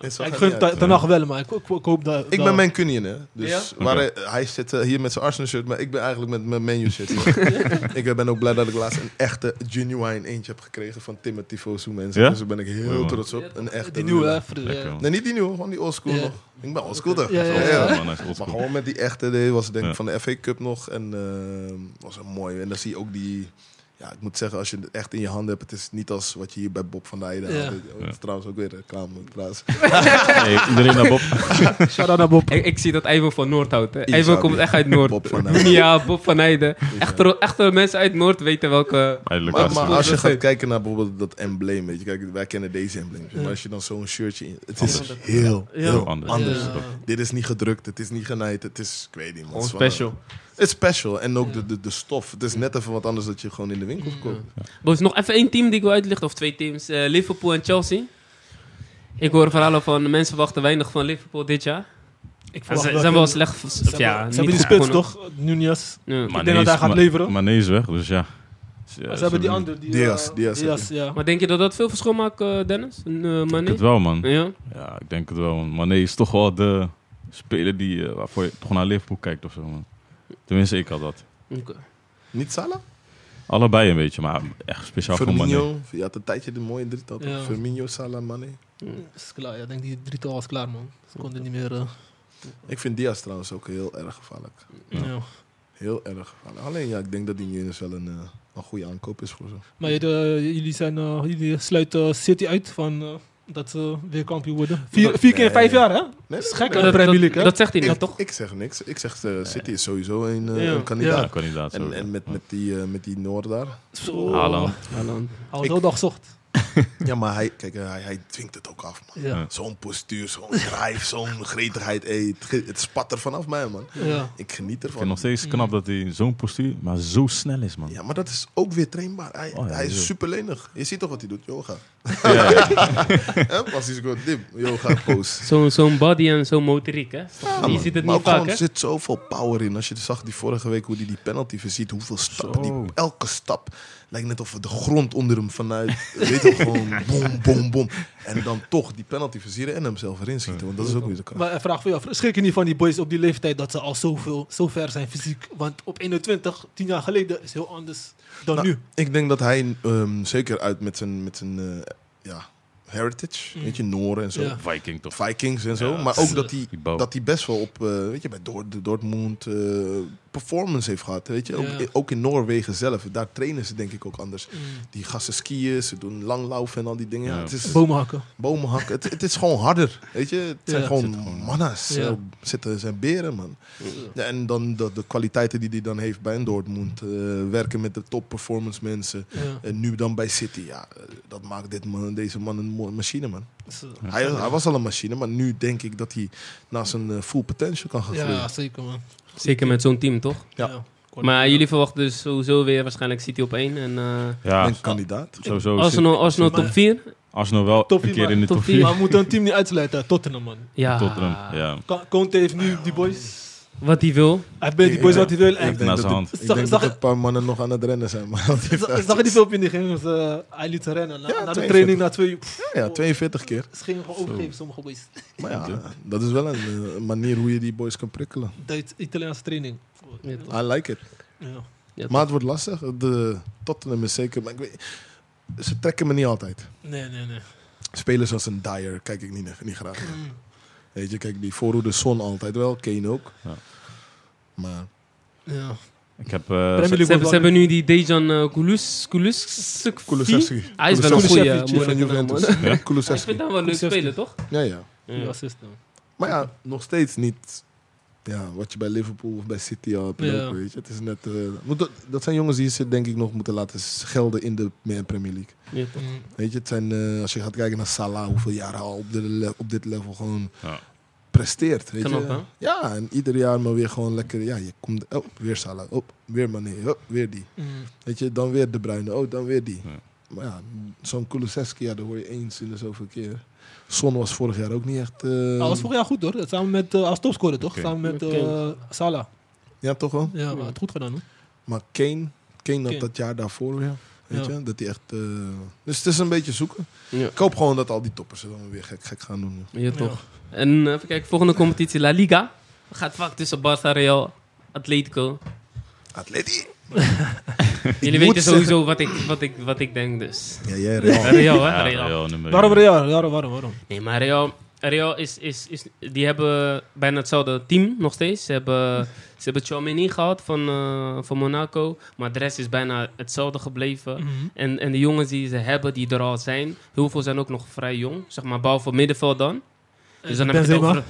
Het zag Ik gun uit. ten nacht wel, maar ik, ik, ik hoop dat... Ik dat- ben Mancunian, hè. Dus Ja? waar Oké. hij, hij zit eh, hier met zijn Arsenal shirt, maar ik ben eigenlijk met mijn menu shirt. hier. ik ben ook blij dat ik laatst een echte genuine eentje heb gekregen van Timothy Fosu mensen. Ja? Dus daar ben ik heel Mooi, man. trots op. Een echte. Die nieuwe, hè. voor de- Lekker, man. Nee, niet die nieuwe, gewoon die oldschool Ja. nog. Ik ben oldschool toch? Ja, ja, ja. Ja, man, hij is Maar oldschool. gewoon met die echte, die was denk ik Ja. van de FA Cup nog. En eh, was een mooi. En dan zie je ook die... Ja, ik moet zeggen, als je het echt in je handen hebt, het is niet als wat je hier bij Bob van Leiden Ja. had. Is trouwens ook weer reclame trouwens. Hey, iedereen naar Bob. Shout-out naar Bob. Ik, ik zie dat Ivo van Noord houdt. hè. Isabi. Ivo komt echt uit Noord. Bob van Leiden. Ja, Bob van Heijden. Echte, echte mensen uit Noord weten welke... Eindelijk Maar, als je gaat kijken naar bijvoorbeeld dat embleem, weet je, kijk, wij kennen deze embleem. Maar als je dan zo'n shirtje in, het is Anders. heel, heel Anders. anders. Ja. Dit is niet gedrukt, het is niet genaaid, het is, ik weet niet, man. Special. Het is special en ook de, de, de stof. Het is net even wat anders dat je gewoon in de winkel koopt. Boys, nog even één team die ik wil uitlichten, of twee teams. Eh, Liverpool en Chelsea. Ik hoor verhalen van mensen verwachten weinig van Liverpool dit jaar. Ik Ze verwacht zijn wel slecht. Ze Of hebben, ja, ze hebben die goed spits, toch? Nunez. Ja. denk dat hij gaat leveren. Mané is weg, dus ja. Maar ze hebben die andere. Die, Diaz, eh, Diaz, Diaz, ja. Maar denk je dat dat veel verschil maakt, eh, Dennis? En, eh, Ik denk het wel, man. Ja. Ja, ik denk het wel. man. Mané is toch wel de speler die, eh, waarvoor je toch naar Liverpool kijkt of zo, man. Tenminste, ik had dat. Niet Salah? Allebei een beetje, maar echt speciaal voor. Firmino, je had een tijdje de mooie drietal. Ja. Firmino, Salah, Mane. Is klaar. Ja, ik denk die drietal was klaar, man. Ze konden niet meer... eh, Ik vind Diaz trouwens ook heel erg gevaarlijk. Ja. ja. Heel erg gevaarlijk. Alleen ja, ik denk dat die Nunes wel een, eh, een goede aankoop is voor ze. Maar eh, jullie, zijn, jullie sluiten City uit van... eh, dat ze weer kampioen worden. Vier, Dat- vier keer in nee. vijf jaar, hè? Nee, Dat is gek, nee. Premier League, hè? dat zegt hij net, Ik, toch? ik zeg niks. Ik zeg, eh, City is sowieso een, eh, Ja. een kandidaat. Ja, kandidaat. En, en met, met, die, eh, met die Noor daar. Zo. Haaland. Ik- heel dag zocht. Ja, maar hij, kijk, eh, hij, hij dwingt het ook af, man. Ja. Zo'n postuur, zo'n drijf, zo'n gretigheid. Ey, het, spat er vanaf mij, man. Ja. Ik geniet Ik vind ervan. nog steeds knap dat hij zo'n postuur, maar zo snel is, man. Ja, maar dat is ook weer trainbaar. Hij, Oh, ja, hij is zo. super lenig. Je ziet toch wat hij doet? Yoga. Ja? Pas hij zo dim. Yoga pose. Zo'n zo'n body en zo'n motoriek, hè? Ja, je man. ziet het maar niet vaak, gewoon, er zit zoveel power in. Als je zag die vorige week hoe hij die penalty ziet, hoeveel stappen, Zo. die, elke stap lijkt net of de grond onder hem vanuit, weet je gewoon, bom, bom, bom. En dan toch die penalty versieren en hem zelf erin schieten, want dat is ook weer de kracht. Maar een vraag voor jou. Schrik je niet van die boys op die leeftijd dat ze al zoveel, zo ver zijn fysiek? Want op 21, 10 jaar geleden, is heel anders dan Nou, nu. Ik denk dat hij ehm, zeker uit met zijn, met zijn eh, ja, heritage, Mm. weet je, Noren en zo, Ja. Viking toch? Vikings en zo, Ja, maar ook dat hij Die dat hij best wel op, eh, weet je, bij Dort- Dortmund eh, performance heeft gehad. Weet je? Ook, Ja. ook in Noorwegen zelf. Daar trainen ze denk ik ook anders. Mm. Die gasten skiën, ze doen langlaufen en al die dingen. Ja. Het is Bomen hakken. bomen hakken. Het, het is gewoon harder. Weet je? Het zijn Ja. gewoon Zit gewoon- manna's. Zitten zijn beren, man. Ja, en dan de, de kwaliteiten die hij dan heeft bij een Dortmund. eh, werken met de top performance mensen. Ja. En nu dan bij City. Ja, eh, dat maakt dit man, deze man een mooie machine, man. Hij, hij was al een machine, maar nu denk ik dat hij naar zijn eh, full potential kan gaan groeien. ja, zeker man. Zeker met zo'n team, toch? Ja. Maar jullie verwachten dus sowieso weer waarschijnlijk City op één. En eh Ja, Een kandidaat. sowieso. Arsenal, Arsenal Maar- top 4. Arsenal wel Top een vier, keer in de top top vier. 4. Maar we moeten een team niet uitsluiten. Tottenham man. Ja. Tottenham, ja. Conte heeft nu die boys. Wat hij wil. Hij bij die boys Ja. wat hij wil. Ik En denk, naar dat, zijn hand. het- ik Zag- denk zag- dat een paar mannen nog aan het rennen zijn. Maar die zag zag je die filmpje in die ging? Dus, eh, hij liet ze rennen. Na, Ja, na de 42. training, na twee uur. pff, ja, 42 keer. Ze gingen gewoon overgeven, sommige boys. Maar ja, dat is wel een, eh, een manier hoe je die boys kan prikkelen. Duits, Italiaanse training. Ja, toch. I like it. Ja. Ja, Maar het wordt lastig. De Tottenham is zeker... Maar ik weet, ze trekken me niet altijd. Nee, nee, nee. Spelers als een Dyer kijk ik niet, niet graag. naar. Mm. Weet je, kijk, die voorhoede Son altijd wel. Kane ook. Ja. Maar Ja. Ik heb... eh, Premier ze- hebben, wel- ze hebben nu die Dejan uh, Kulus, Kulus, Kulusevski. Hij is wel een goede Kulusevski van Juventus. Ja, Ik Kulusevski. vind hem wel leuk Kulusevski. speler, toch? Ja, ja. Die Ja. assist. Maar ja, nog steeds niet ja, wat je bij Liverpool of bij City al hebt lopen, weet je. Het is net, eh, moet, dat- zijn jongens die ze denk ik nog moeten laten gelden in de Premier League. Ja, toch? Weet je, het zijn, eh, als je gaat kijken naar Salah, hoeveel jaren al op, de op dit level gewoon Ja. Presteert. Weet Knap, je? hè? Ja, en ieder jaar maar weer gewoon lekker, ja, je komt, oh, weer Salah, oh, weer Mané, oh, weer die. Mm. Weet je, dan weer De Bruyne, oh, dan weer die. Ja. Maar ja, zo'n Kulusevski, ja, dat hoor je eens in de zoveel keer. Son was vorig jaar ook niet echt... eh, Hij was vorig jaar goed hoor. Samen met, eh als topscorer toch? Samen met eh, Salah. Ja, toch wel? Ja, maar het goed gedaan hoor. Maar Kane, Kane had Kane. dat jaar daarvoor weer. Weet Ja. je, dat hij echt... eh, dus het is een beetje zoeken. Ja. Ik hoop gewoon dat al die toppers het dan weer gek, gek gaan doen. Ja, toch. En eh, even kijken, volgende competitie, La Liga. Gaat vaak tussen Barça, Real, Atletico. Atleti! Jullie weten sowieso wat ik, wat, ik, wat ik denk, dus. Ja, jij Real. Real, hè? Ja, Real. Real nummer Waarom. Real? Waarom, waarom, waarom? Nee, maar Real, Real is, is, is... Die hebben bijna hetzelfde team nog steeds. Ze hebben, ze hebben Tchouaméni gehad van, eh, van Monaco. Maar de rest is bijna hetzelfde gebleven. Mhm. En, en de jongens die ze hebben, die er al zijn... Heel veel zijn ook nog vrij jong. Zeg maar, behalve middenveld dan. Dus dan heb, ik het over,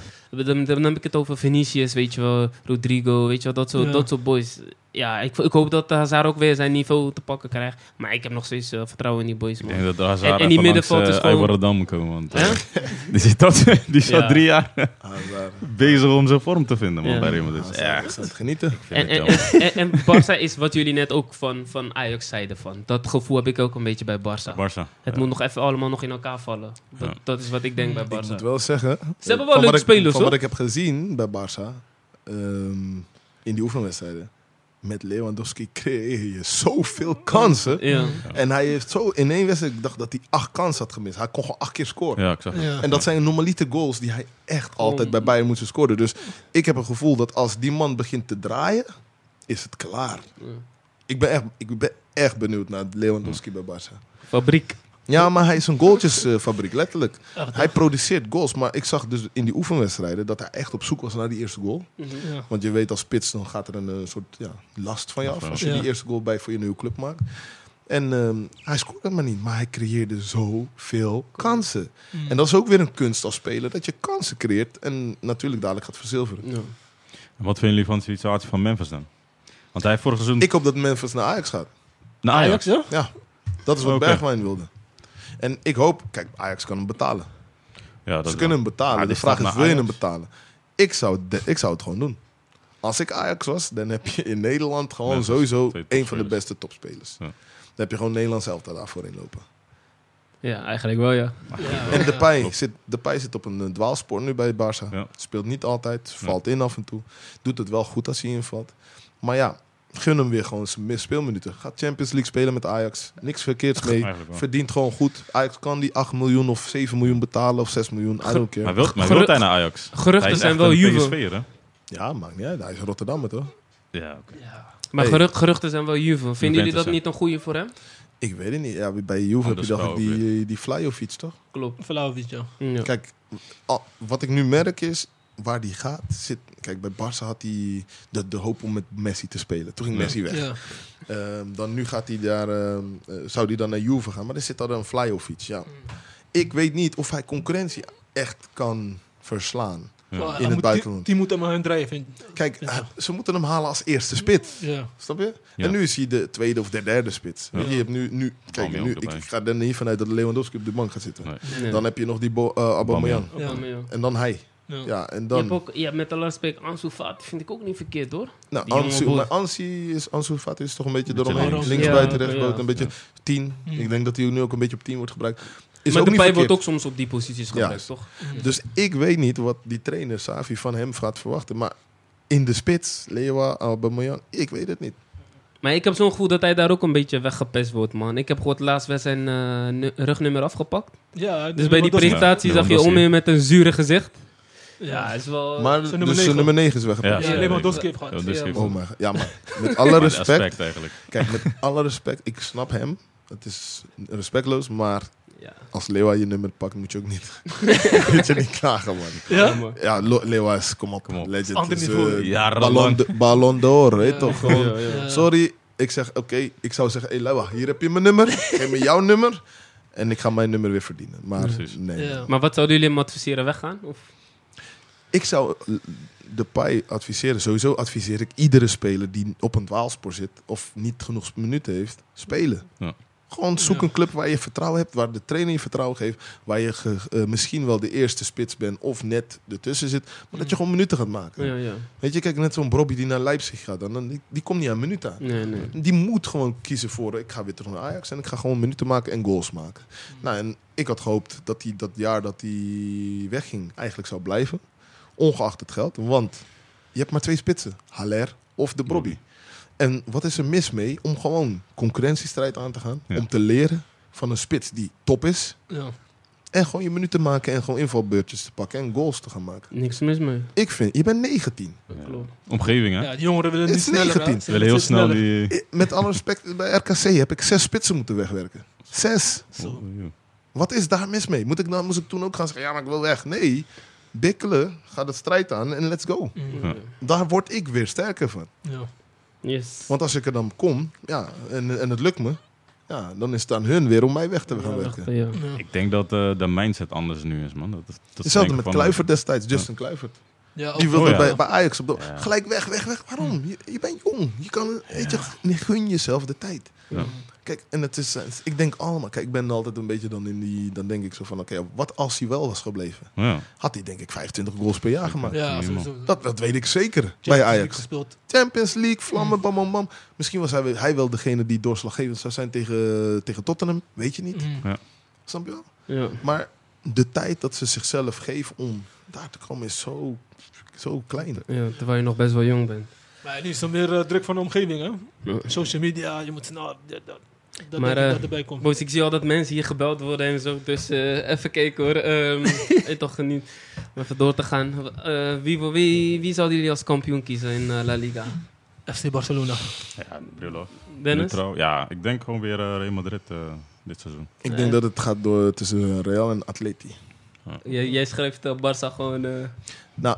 dan, dan heb ik het over Vinicius, weet je wel, Rodrigo, weet je wel, dat soort, Ja. dat soort boys. Ja, ik, ik hoop dat Hazard ook weer zijn niveau te pakken krijgt. Maar ik heb nog steeds eh, vertrouwen in die boys, Ik man. denk dat de Hazard En- en die middenveld is eh, gewoon- moet komen. Want, Hè? eh, die zit, dat, die is al Ja. drie jaar Hazard. bezig om zijn vorm te vinden man, Ja. bij Real Ja, aan het genieten. ik En, en, en, en Barça is wat jullie net ook van, van Ajax zeiden van. Dat gevoel heb ik ook een beetje bij Barça. Barça. Het Ja. moet nog even allemaal nog in elkaar vallen. Dat, Ja. dat is wat ik denk bij Ik Barça. moet wel zeggen... Ze hebben wel leuke ik- spelers, Van hoor. wat ik heb gezien bij Barça... ehm, in die oefenwedstrijden... Met Lewandowski creëer je zoveel kansen. Ja. En hij heeft zo in één wedstrijd... Ik dacht dat hij acht kansen had gemist. Hij kon gewoon acht keer scoren. Ja, ik zag het. Ja. En dat zijn normalite goals die hij echt altijd bij Bayern moet scoren. Dus ik heb een gevoel dat als die man begint te draaien, is het klaar. Ja. Ik ben echt, ik ben echt benieuwd naar Lewandowski bij Barça. Fabriek. Ja, maar hij is een goaltjesfabriek, letterlijk. Hij produceert goals, maar ik zag dus in die oefenwedstrijden dat hij echt op zoek was naar die eerste goal. ja. Want je weet als spits, dan gaat er een eh, soort ja, last van je af als je Ja. die eerste goal bij voor je nieuwe club maakt. En ehm, hij scoorde maar niet, maar hij creëerde zoveel kansen. Mm. En dat is ook weer een kunst als speler, dat je kansen creëert en natuurlijk dadelijk gaat verzilveren. Ja. En wat vinden jullie van de situatie van Memphis dan? Want hij heeft vorig seizoen Ik hoop dat Memphis naar Ajax gaat. naar Ajax. ja? Ja, dat is wat Oké. Bergwijn wilde. En ik hoop, kijk, Ajax kan hem betalen. Ja, dat Ze kunnen hem betalen. Maar de vraag is, wil je hem betalen? Ik zou, de- ik zou het gewoon doen. Als ik Ajax was, dan heb je in Nederland gewoon sowieso een van de beste topspelers. Ja. Dan heb je gewoon Nederlands elftal daarvoor in lopen. ja, eigenlijk wel, ja. En Depay zit, Depay zit op een eh, dwaalspoor nu bij Barça. Ja. Speelt niet altijd, valt in af en toe. Doet het wel goed als hij invalt. Maar ja, gun hem weer gewoon zijn speelminuten. Gaat Champions League spelen met Ajax. Niks verkeerds mee. Verdient gewoon goed. Ajax kan die 8 miljoen of 7 miljoen betalen of 6 miljoen. I don't care. Maar wil, maar hij naar Ajax? geruchten zijn wel Juve. Ja, maakt niet uit. Hij is Rotterdammer toch? Ja, oké. Maar Hey. geruchten zijn wel Juve. Vinden jullie dat niet een goede voor hem? Ik weet het niet. Ja, bij Juve heb je dacht ik spel ook die, die Flyovic toch? Klopt. Vlaovic, ja. Ja. Kijk, wat ik nu merk is, waar die gaat, zit... Kijk, bij Barça had hij de, de hoop om met Messi te spelen. Toen ging Ja. Messi weg. ja. Ehm, dan nu gaat hij daar, ehm, eh, zou hij dan naar Juve gaan, maar er zit al een Flyovic. Ja. Ik weet niet of hij concurrentie echt kan verslaan. Ja. In het buitenland. Die, die moeten maar hun drijven. Kijk, Ja. ze moeten hem halen als eerste spits. Ja. Snap je? Ja. En nu is hij de tweede of de derde spits. Ja. Je hebt nu, nu, kijk, nu, erbij. ik ga er niet vanuit dat Lewandowski op de bank gaat zitten. Nee. Nee. Dan heb je nog die Bo, Aubameyang. Ja. Aubameyang. En dan hij. Ja. Ja, en Je dan... hebt ook, ja, met alle respect, Ansu Fati vind ik ook niet verkeerd hoor. Nou, Die Ansu, boy. maar Ansu is, Ansu Fati is toch een beetje eromheen. links. Links Ja, buiten, rechts ja. buiten. Een beetje Ja. tien. Hmm. Ik denk dat hij nu ook een beetje op tien wordt gebruikt. Is maar ook de Pij wordt ook soms op die posities gebruikt, toch? Dus ik weet niet wat die trainer Savi van hem gaat verwachten. Maar in de spits, Lewa, Aubameyang, ik weet het niet. Maar ik heb zo'n gevoel dat hij daar ook een beetje weggepest wordt, man. Ik heb gewoon het laatst weer zijn eh, nu- rugnummer afgepakt. Ja, Dus bij die Lewandowski- presentatie Ja, zag je om met een zure gezicht. Ja, Ja, is wel... Maar zijn dus nummer negen. nummer 9 is weggepakt. ja, Ja, Lewandowski heeft gehad. Ja, Ja, Oh god. Ja, maar met alle Maar respect. eigenlijk. Kijk, met alle respect. Ik snap hem. Het is respectloos, maar Ja. Als Lewa je nummer pakt, moet je ook niet, moet je niet klagen, man. Ja? Ja, Lewa is, kom op, Kom op. legend. Ander Is, niveau. eh, Jarenlang. Ballon, Ballon d'Or, weet Ja. toch? Gewoon, Ja, ja. Ja. Sorry, ik zeg, oké, ik zou zeggen, hey Lewa, hier heb je mijn nummer, geef me jouw nummer en ik ga mijn nummer weer verdienen. Maar Precies. nee, Ja. Maar wat zouden jullie hem adviseren? Weggaan? Of? Ik zou eh, de Pai adviseren. Sowieso adviseer ik iedere speler die op een dwaalspoor zit of niet genoeg minuten heeft, spelen. Ja. Gewoon zoek een club waar je vertrouwen hebt, waar de trainer je vertrouwen geeft, waar je ge- eh, misschien wel de eerste spits bent of net ertussen zit, maar dat je gewoon minuten gaat maken. Ja, ja. Weet je, kijk net zo'n Bobby die naar Leipzig gaat, dan, dan, die, die komt niet aan minuten aan. Nee, nee. Die moet gewoon kiezen voor, ik ga weer terug naar Ajax en ik ga gewoon minuten maken en goals maken. Nou, en ik had gehoopt dat hij dat jaar dat hij wegging eigenlijk zou blijven. Ongeacht het geld. Want je hebt maar twee spitsen. Haller of de Brobby. En wat is er mis mee om gewoon concurrentiestrijd aan te gaan? Ja. Om te leren van een spits die top is. Ja. En gewoon je minuten maken en gewoon invalbeurtjes te pakken en goals te gaan maken. Niks mis mee. Ik vind, je bent 19. Dat Ja. klopt. Omgeving, hè? Ja, die jongeren willen Het sneller. hè? 19. Ze Ze willen heel snel sneller. die... Met alle respect, bij RKC heb ik zes spitsen moeten wegwerken. Zes. Zo. Oh. Wat is daar mis mee? Moet ik, nou, moest ik toen ook gaan zeggen, ja, maar ik wil weg. Nee, bikkelen, ga de strijd aan en let's go. Mm. Ja. Daar word ik weer sterker van. Ja. Yes. Want als ik er dan kom ja, en, en het lukt me, ja, dan is het aan hun weer om mij weg te gaan Ja, werken. ja. Ja. Ik denk dat eh, de mindset anders nu is, man. Dat, dat, Hetzelfde met Kluivert destijds, Justin Kluivert. Ja, ook- Die wilde Oh, ja. bij, bij Ajax op de, Ja. gelijk weg, weg, weg. Waarom? Je, je bent jong. Je kan, weet je, gun jezelf de tijd. Ja. Kijk, en het is, ik denk allemaal, kijk, ik ben altijd een beetje dan in die, dan denk ik zo van, oké, wat als hij wel was gebleven? Ja. Had hij denk ik 25 goals per jaar gemaakt. Ja. Dat, dat weet ik zeker Champions bij League Ajax. gespeeld. Champions League, vlammen, bam, bam, bam. Misschien was hij, hij wel degene die doorslaggevend zou zijn tegen, tegen Tottenham. Weet je niet. Mm. Snap je wel? Ja. Maar de tijd dat ze zichzelf geven om daar te komen is zo, zo klein. ja, terwijl je nog best wel jong bent. Maar nu is er meer eh, druk van de omgeving, hè? Ja. Social media, je moet snel... Dat, dat, Maar, eh, dat erbij komt. Ik zie al dat mensen hier gebeld worden en zo. Dus eh, even kijken hoor. Ehm weet toch niet. Om even door te gaan. Eh, wie, wie, wie zouden jullie als kampioen kiezen in La Liga? FC Barcelona. Ja, Brillo. Dennis? Neutraal. Ja, ik denk gewoon weer Real Madrid eh, dit seizoen. Ik denk dat het gaat door tussen Real en Atleti. Jij, jij schrijft uh, Barça gewoon... eh, Nou,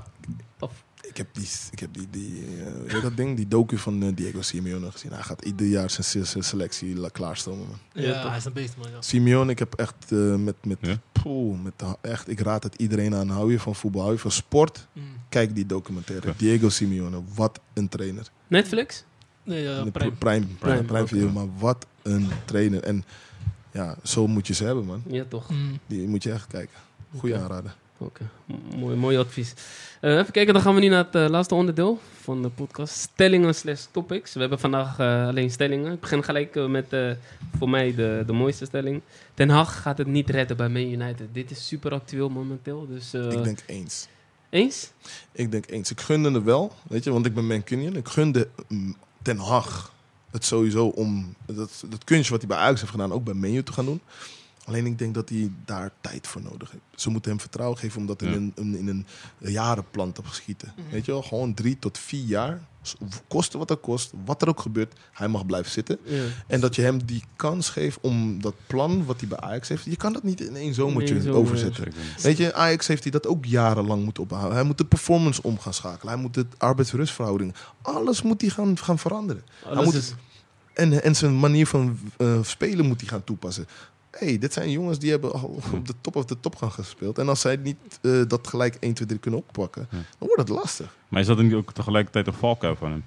Of- ik heb die, ik heb die, die eh, dat ding, die docu van eh, Diego Simeone gezien. Hij gaat ieder jaar zijn, zijn selectie la- klaarstomen. Man. Ja, Ja, hij is een beest, man. Ja. Simeone, ik heb echt eh, met, met, Ja? poeh, met echt, ik raad het iedereen aan. Hou je van voetbal, hou je van sport? Mm. Kijk die documentaire. Ja. Diego Simeone, wat een trainer. Netflix? Nee, De Prime. Prime, Prime, Prime, Prime Video, maar wat een trainer. En ja, zo moet je ze hebben, man. Ja, toch. Mm. Die moet je echt kijken. Goeie Oké. aanrader. Oké, mooi, mooi advies. Eh, even kijken, dan gaan we nu naar het eh, laatste onderdeel van de podcast. Stellingen slash topics. We hebben vandaag eh, alleen stellingen. Ik begin gelijk met voor mij de, de mooiste stelling. Ten Hag gaat het niet redden bij Man United. Dit is super actueel momenteel. Dus, ik denk eens. Eens? Ik denk eens. Ik gunde het wel, weet je, want ik ben Mancunian. Ik gunde mm, Ten Hag het sowieso om dat, dat kunstje wat hij bij Ajax heeft gedaan ook bij Menu te gaan doen. Alleen ik denk dat hij daar tijd voor nodig heeft. Ze moeten hem vertrouwen geven om dat in, Ja. een, een- in een jarenplan te geschieten. Mhm. Weet je wel, gewoon drie tot vier jaar. S- Koste wat er kost, wat er ook gebeurt, hij mag blijven zitten. Ja. En dat je hem die kans geeft om dat plan wat hij bij Ajax heeft. Je kan dat niet in één zomertje zomer, overzetten. Weet je, Ajax heeft hij dat ook jarenlang moeten ophouden. Hij moet de performance om gaan schakelen. Hij moet de arbeidsrustverhouding. Alles moet hij gaan, gaan veranderen. Alles moet is... En, en zijn manier van eh, spelen moet hij gaan toepassen. Hey, dit zijn jongens die hebben al op de top of de top gaan gespeeld. En als zij niet eh, dat gelijk 1, 2, 3 kunnen oppakken, Ja. dan wordt het lastig. Maar is dat niet ook tegelijkertijd een valkuil van hem?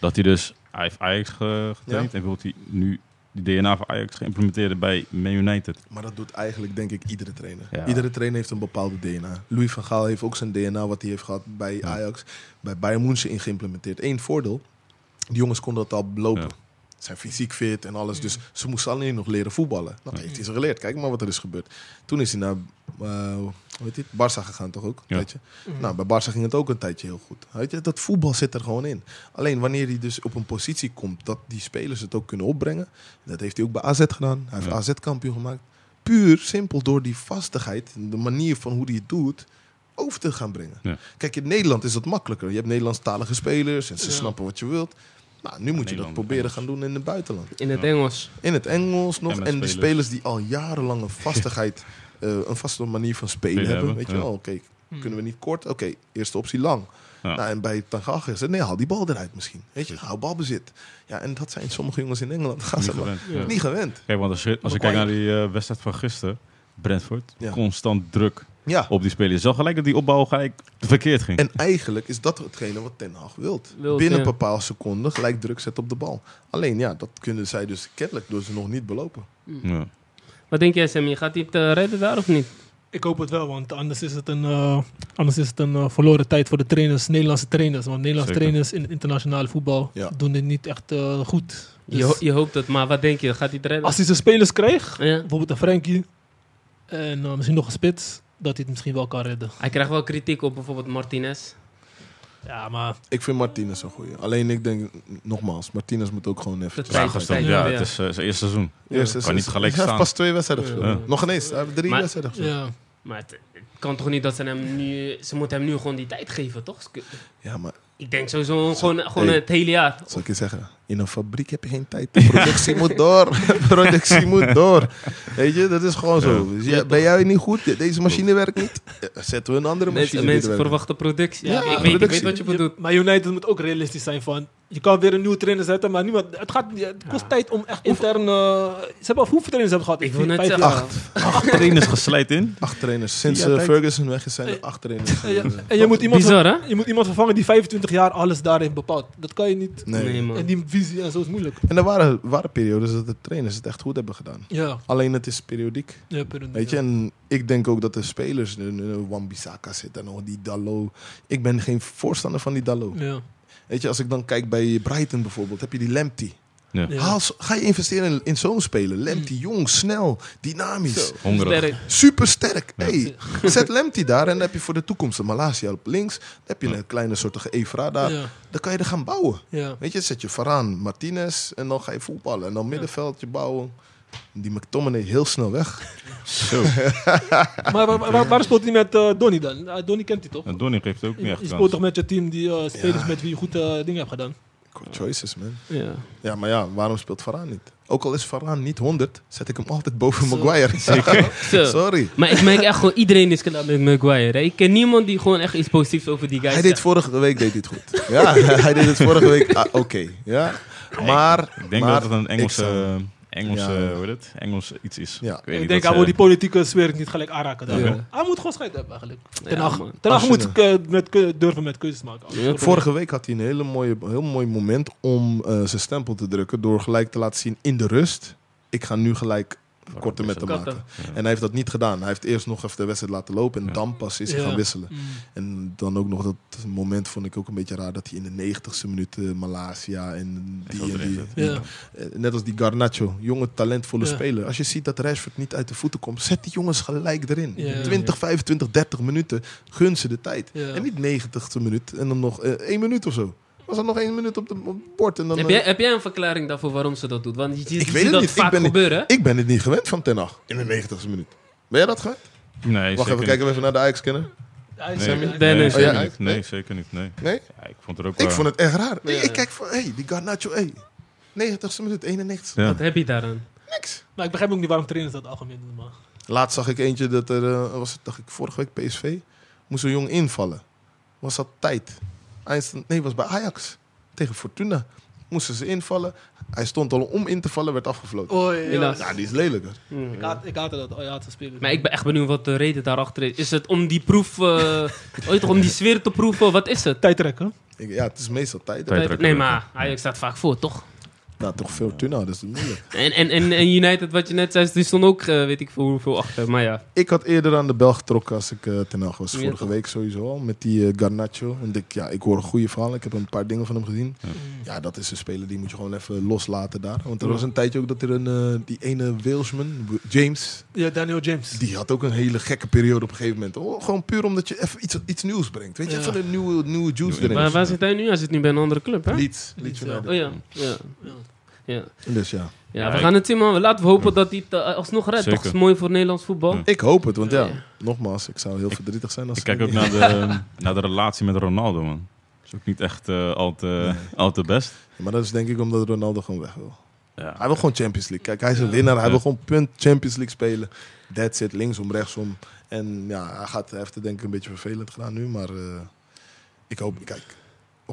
Dat hij dus, hij heeft Ajax ge- getraind en wil hij nu die DNA van Ajax geïmplementeerd bij Man United. Maar dat doet eigenlijk, denk ik, iedere trainer. Ja. Iedere trainer heeft een bepaalde DNA. Louis van Gaal heeft ook zijn DNA, wat hij heeft gehad bij Ja. Ajax, bij Bayern München in geïmplementeerd. Eén voordeel, die jongens konden dat al lopen. Zijn fysiek fit en alles, dus ze moesten alleen nog leren voetballen. Dat heeft hij ze geleerd. Kijk maar wat er is gebeurd. Toen is hij naar, eh, hoe heet Barça gegaan toch ook? Ja. Weet je? Mm. Nou, bij Barça ging het ook een tijdje heel goed. Weet je, dat voetbal zit er gewoon in. Alleen wanneer hij dus op een positie komt dat die spelers het ook kunnen opbrengen. Dat heeft hij ook bij AZ gedaan. Hij heeft Ja. AZ kampioen gemaakt. Puur, simpel door die vastigheid, de manier van hoe hij het doet, over te gaan brengen. Ja. Kijk, in Nederland is dat makkelijker. Je hebt Nederlandstalige spelers en ze Ja. snappen wat je wilt. Nou, nu moet je dat proberen Engels. gaan doen in het buitenland. In het. Engels. In het Engels nog. En die spelers. die al jarenlang een vastigheid, eh, een vaste manier van spelen Spelen hebben. hebben, Weet je wel, oké, kunnen we niet kort? Oké, eerste optie lang. Ja. Nou, en bij Ten Hag is het, nee, haal die bal eruit misschien. Weet je, hou balbezit. Ja, en dat zijn sommige jongens in Engeland gaan Niet ze gewend, Ja. ja. niet gewend. Kijk, want als je, als je kijkt naar die eh, wedstrijd van gisteren, Brentford, Ja. constant druk Ja, op die spelers. Je zag gelijk dat die opbouw gelijk verkeerd ging. en eigenlijk is dat hetgene wat Ten Hag wilt. Wilt, Binnen ja. een bepaalde seconden gelijk druk zetten op de bal. Alleen ja, dat kunnen zij dus kennelijk door ze nog niet belopen. ja. Wat denk jij, Sammy? Gaat hij het eh, redden daar of niet? Ik hoop het wel, want anders is het een, eh, anders is het een eh, verloren tijd voor de trainers, Nederlandse trainers. Want Nederlandse Zeker. trainers in het internationale voetbal Ja. doen dit niet echt eh, goed. Dus Je, ho- je hoopt het, maar wat denk je? Gaat hij het redden? als hij zijn spelers krijgt, Ja. bijvoorbeeld een Frenkie en eh, misschien nog een spits, dat hij het misschien wel kan redden. Hij krijgt wel kritiek op bijvoorbeeld Martinez. Ja, maar Ik vind Martinez een goeie. Alleen ik denk, nogmaals, Martinez moet ook gewoon even... De Ja, gesteld. het is eh, zijn eerste seizoen. Eerst Kan niet gelijk hij heeft staan. pas twee wedstrijden gespeeld. Ja. Nog ineens, hij heeft drie Maar- wedstrijden gespeeld. ja, Maar het, het kan toch niet dat ze hem nu... Ze moeten hem nu gewoon die tijd geven, toch? Ja, maar Ik denk sowieso gewoon, gewoon Hey. het hele jaar. zal ik je zeggen, in een fabriek heb je geen tijd. De productie moet door. productie moet door. Weet je, dat is gewoon zo. Dus ja, ben jij niet goed? Deze machine werkt niet. Ja, Zetten we een andere machine. Mensen, mensen verwachten productie. Ja, ik, weet, ik weet wat je bedoelt. maar United moet ook realistisch zijn van, je kan weer een nieuwe trainer zetten, maar niemand, het, gaat, het kost Ja. tijd om echt intern, eh, ze hebben al hoeveel trainers hebben gehad? Ik wil net zeggen. jaar. Acht. Trainers geslijt in. Acht trainers. Sinds Ja, eh. Ferguson weg is, zijn er acht trainers. En je, Eh, en je moet iemand, Bizar, hè? je moet iemand vervangen die 25 jaar alles daarin bepaalt. Dat kan je niet. nee. Nee, En man. die visie en zo is moeilijk. En er waren, waren periodes dat de trainers het echt goed hebben gedaan. Ja, Alleen het is periodiek. ja. Weet je, en ik denk ook dat de spelers, Wan-Bissaka zit en nog die Dallo. Ik ben geen voorstander van die Dallo. Ja. Weet je, als ik dan kijk bij Brighton bijvoorbeeld, heb je die Lamptey. Ja. Ja. Haal, ga je investeren in, in zo'n speler? Lamptey, jong, snel, dynamisch, Zo, Hongerig. sterk. super sterk. Ja. Hey, zet Lamptey daar en dan heb je voor de toekomst een Malasia op links. Dan heb je een kleine soortige Evra daar. Ja, Dan kan je er gaan bouwen. ja. Weet je, zet je Varaan, Martinez en dan ga je voetballen. En dan middenveldje bouwen. Die McTominay heel snel weg. Zo. Maar waar, waar, waar speelt hij met eh Donny dan? Uh, Donny kent hij toch? En Donny geeft ook niet echt je speelt toch met je team die eh, spelers Ja. met wie je goed eh, dingen hebt gedaan? Choices, man. Ja. Ja, maar ja, waarom speelt Varaan niet? Ook al is Varaan niet 100, zet ik hem altijd boven Zo. Maguire. Zo. Sorry. Maar ik merk echt gewoon, iedereen is klaar met Maguire. hè. Ik ken niemand die gewoon echt iets positiefs over die guy Hij deed vorige week deed het goed. Ja, hij deed het vorige week. ah, Oké, ja. Maar, Ik denk maar dat het een Engelse, ik Engelse, Ja. hoe heet het? Engels iets is. Ja. Ik, weet Ik niet denk hij wil ze- die politieke sfeer niet gelijk aanraken. daar. Ja. Hij moet gewoon scheid hebben eigenlijk. Ten je moet eh, met, durven met keuzes maken. Ja. vorige week had hij een hele mooie, heel mooi moment om eh, zijn stempel te drukken. Door gelijk te laten zien in de rust. Ik ga nu gelijk korte met te maken. En hij heeft dat niet gedaan. Hij heeft eerst nog even de wedstrijd laten lopen. En Ja. dan pas is hij Ja. gaan wisselen. Mm. En dan ook nog dat moment vond ik ook een beetje raar. Dat hij in de negentigste minuut eh, Malasia en die en die, eh, Net als die Garnacho, jonge talentvolle Ja. speler. Als je ziet dat Rashford niet uit de voeten komt, zet die jongens gelijk erin. Ja. 20, 25, 30 minuten, gun ze de tijd. Ja. En niet 90ste minuut en dan nog eh, één minuut of zo. Was er nog één minuut op, de, op het bord en dan... Heb eh, jij, heb jij een verklaring daarvoor waarom ze dat doet? Want je, je Ik weet het dat niet. Ik vaak ben niet- gebeuren. hè? Ik ben het niet gewend van Ten Hag in de 90ste minuut. Ben jij dat gewend? Nee, Wacht zeker even, kijken we even naar de niet. is- Nee, nee, Oh, zeker ja? niet. Nee, Nee? zeker niet. Nee. Nee? Ja, ik vond het ook Ik wel- vond het echt raar. Ja. Ik, ik kijk van, hé, hey, die Garnacho, hé. 90ste minuut, 91ste. Ja. Wat heb je daaraan? Niks. Maar ik begrijp ook niet waarom trainers dat algemeen doen. Maar. Laatst zag ik eentje dat er, eh, was het, dacht ik, vorige week PSV, moest een jong invallen. Was dat tijd? Eindstand, nee, was bij Ajax. Tegen Fortuna. Moesten ze invallen. Hij stond al om in te vallen, werd afgefloten. Oh, Helaas. Ja, die is lelijker. Ik haat, ik haatte dat. Oh, ja, te spelen. Maar ik ben echt benieuwd wat de reden daarachter is. Is het om die proef, eh, ooit om die sfeer te proeven? Wat is het? Tijd trekken. Ik, ja, het is meestal tijd. Nee, maar Ajax staat vaak voor, toch? Nou, toch Fortuna, dat is moeilijk. En, en, en, en United, wat je net zei, die stond ook, eh, weet ik veel hoeveel achter. Maar ja, Ik had eerder aan de bel getrokken als ik eh ten Hag was. Ja, Vorige toch? week sowieso al. Met die eh, Garnacho. En ik, ja, ik hoor een goede verhaal. Ik heb een paar dingen van hem gezien. Ja, dat is een speler die moet je gewoon even loslaten daar. Want er Ja. was een tijdje ook dat er een, die ene Walesman, James, Ja, Daniel James. die had ook een hele gekke periode op een gegeven moment. Oh, gewoon puur omdat je even iets, iets nieuws brengt. Weet je, Ja. even een nieuwe, nieuwe juice erin. waar, waar zit hij nu? Hij zit nu bij een andere club, hè? Leeds. Leeds Leeds, ja. United. Oh ja, ja. Ja. Dus ja. Ja, Ja, we ik- gaan het zien, man. Laten we hopen dat hij het eh, alsnog redt. Zeker. Toch is mooi voor Nederlands voetbal. Ik hoop het, want ja, Ja. nogmaals, ik zou heel verdrietig zijn als Ik kijk ook naar de, naar de relatie met Ronaldo, man. Als Is ook niet echt eh, al, te, al te best. Maar dat is denk ik omdat Ronaldo gewoon weg wil. Ja. Hij wil gewoon Champions League. Kijk, hij is een winnaar. Hij wil gewoon punt Champions League spelen. That's it, linksom, rechtsom. En ja, hij, gaat, hij heeft het denk ik een beetje vervelend gedaan nu. Maar eh, ik hoop, kijk,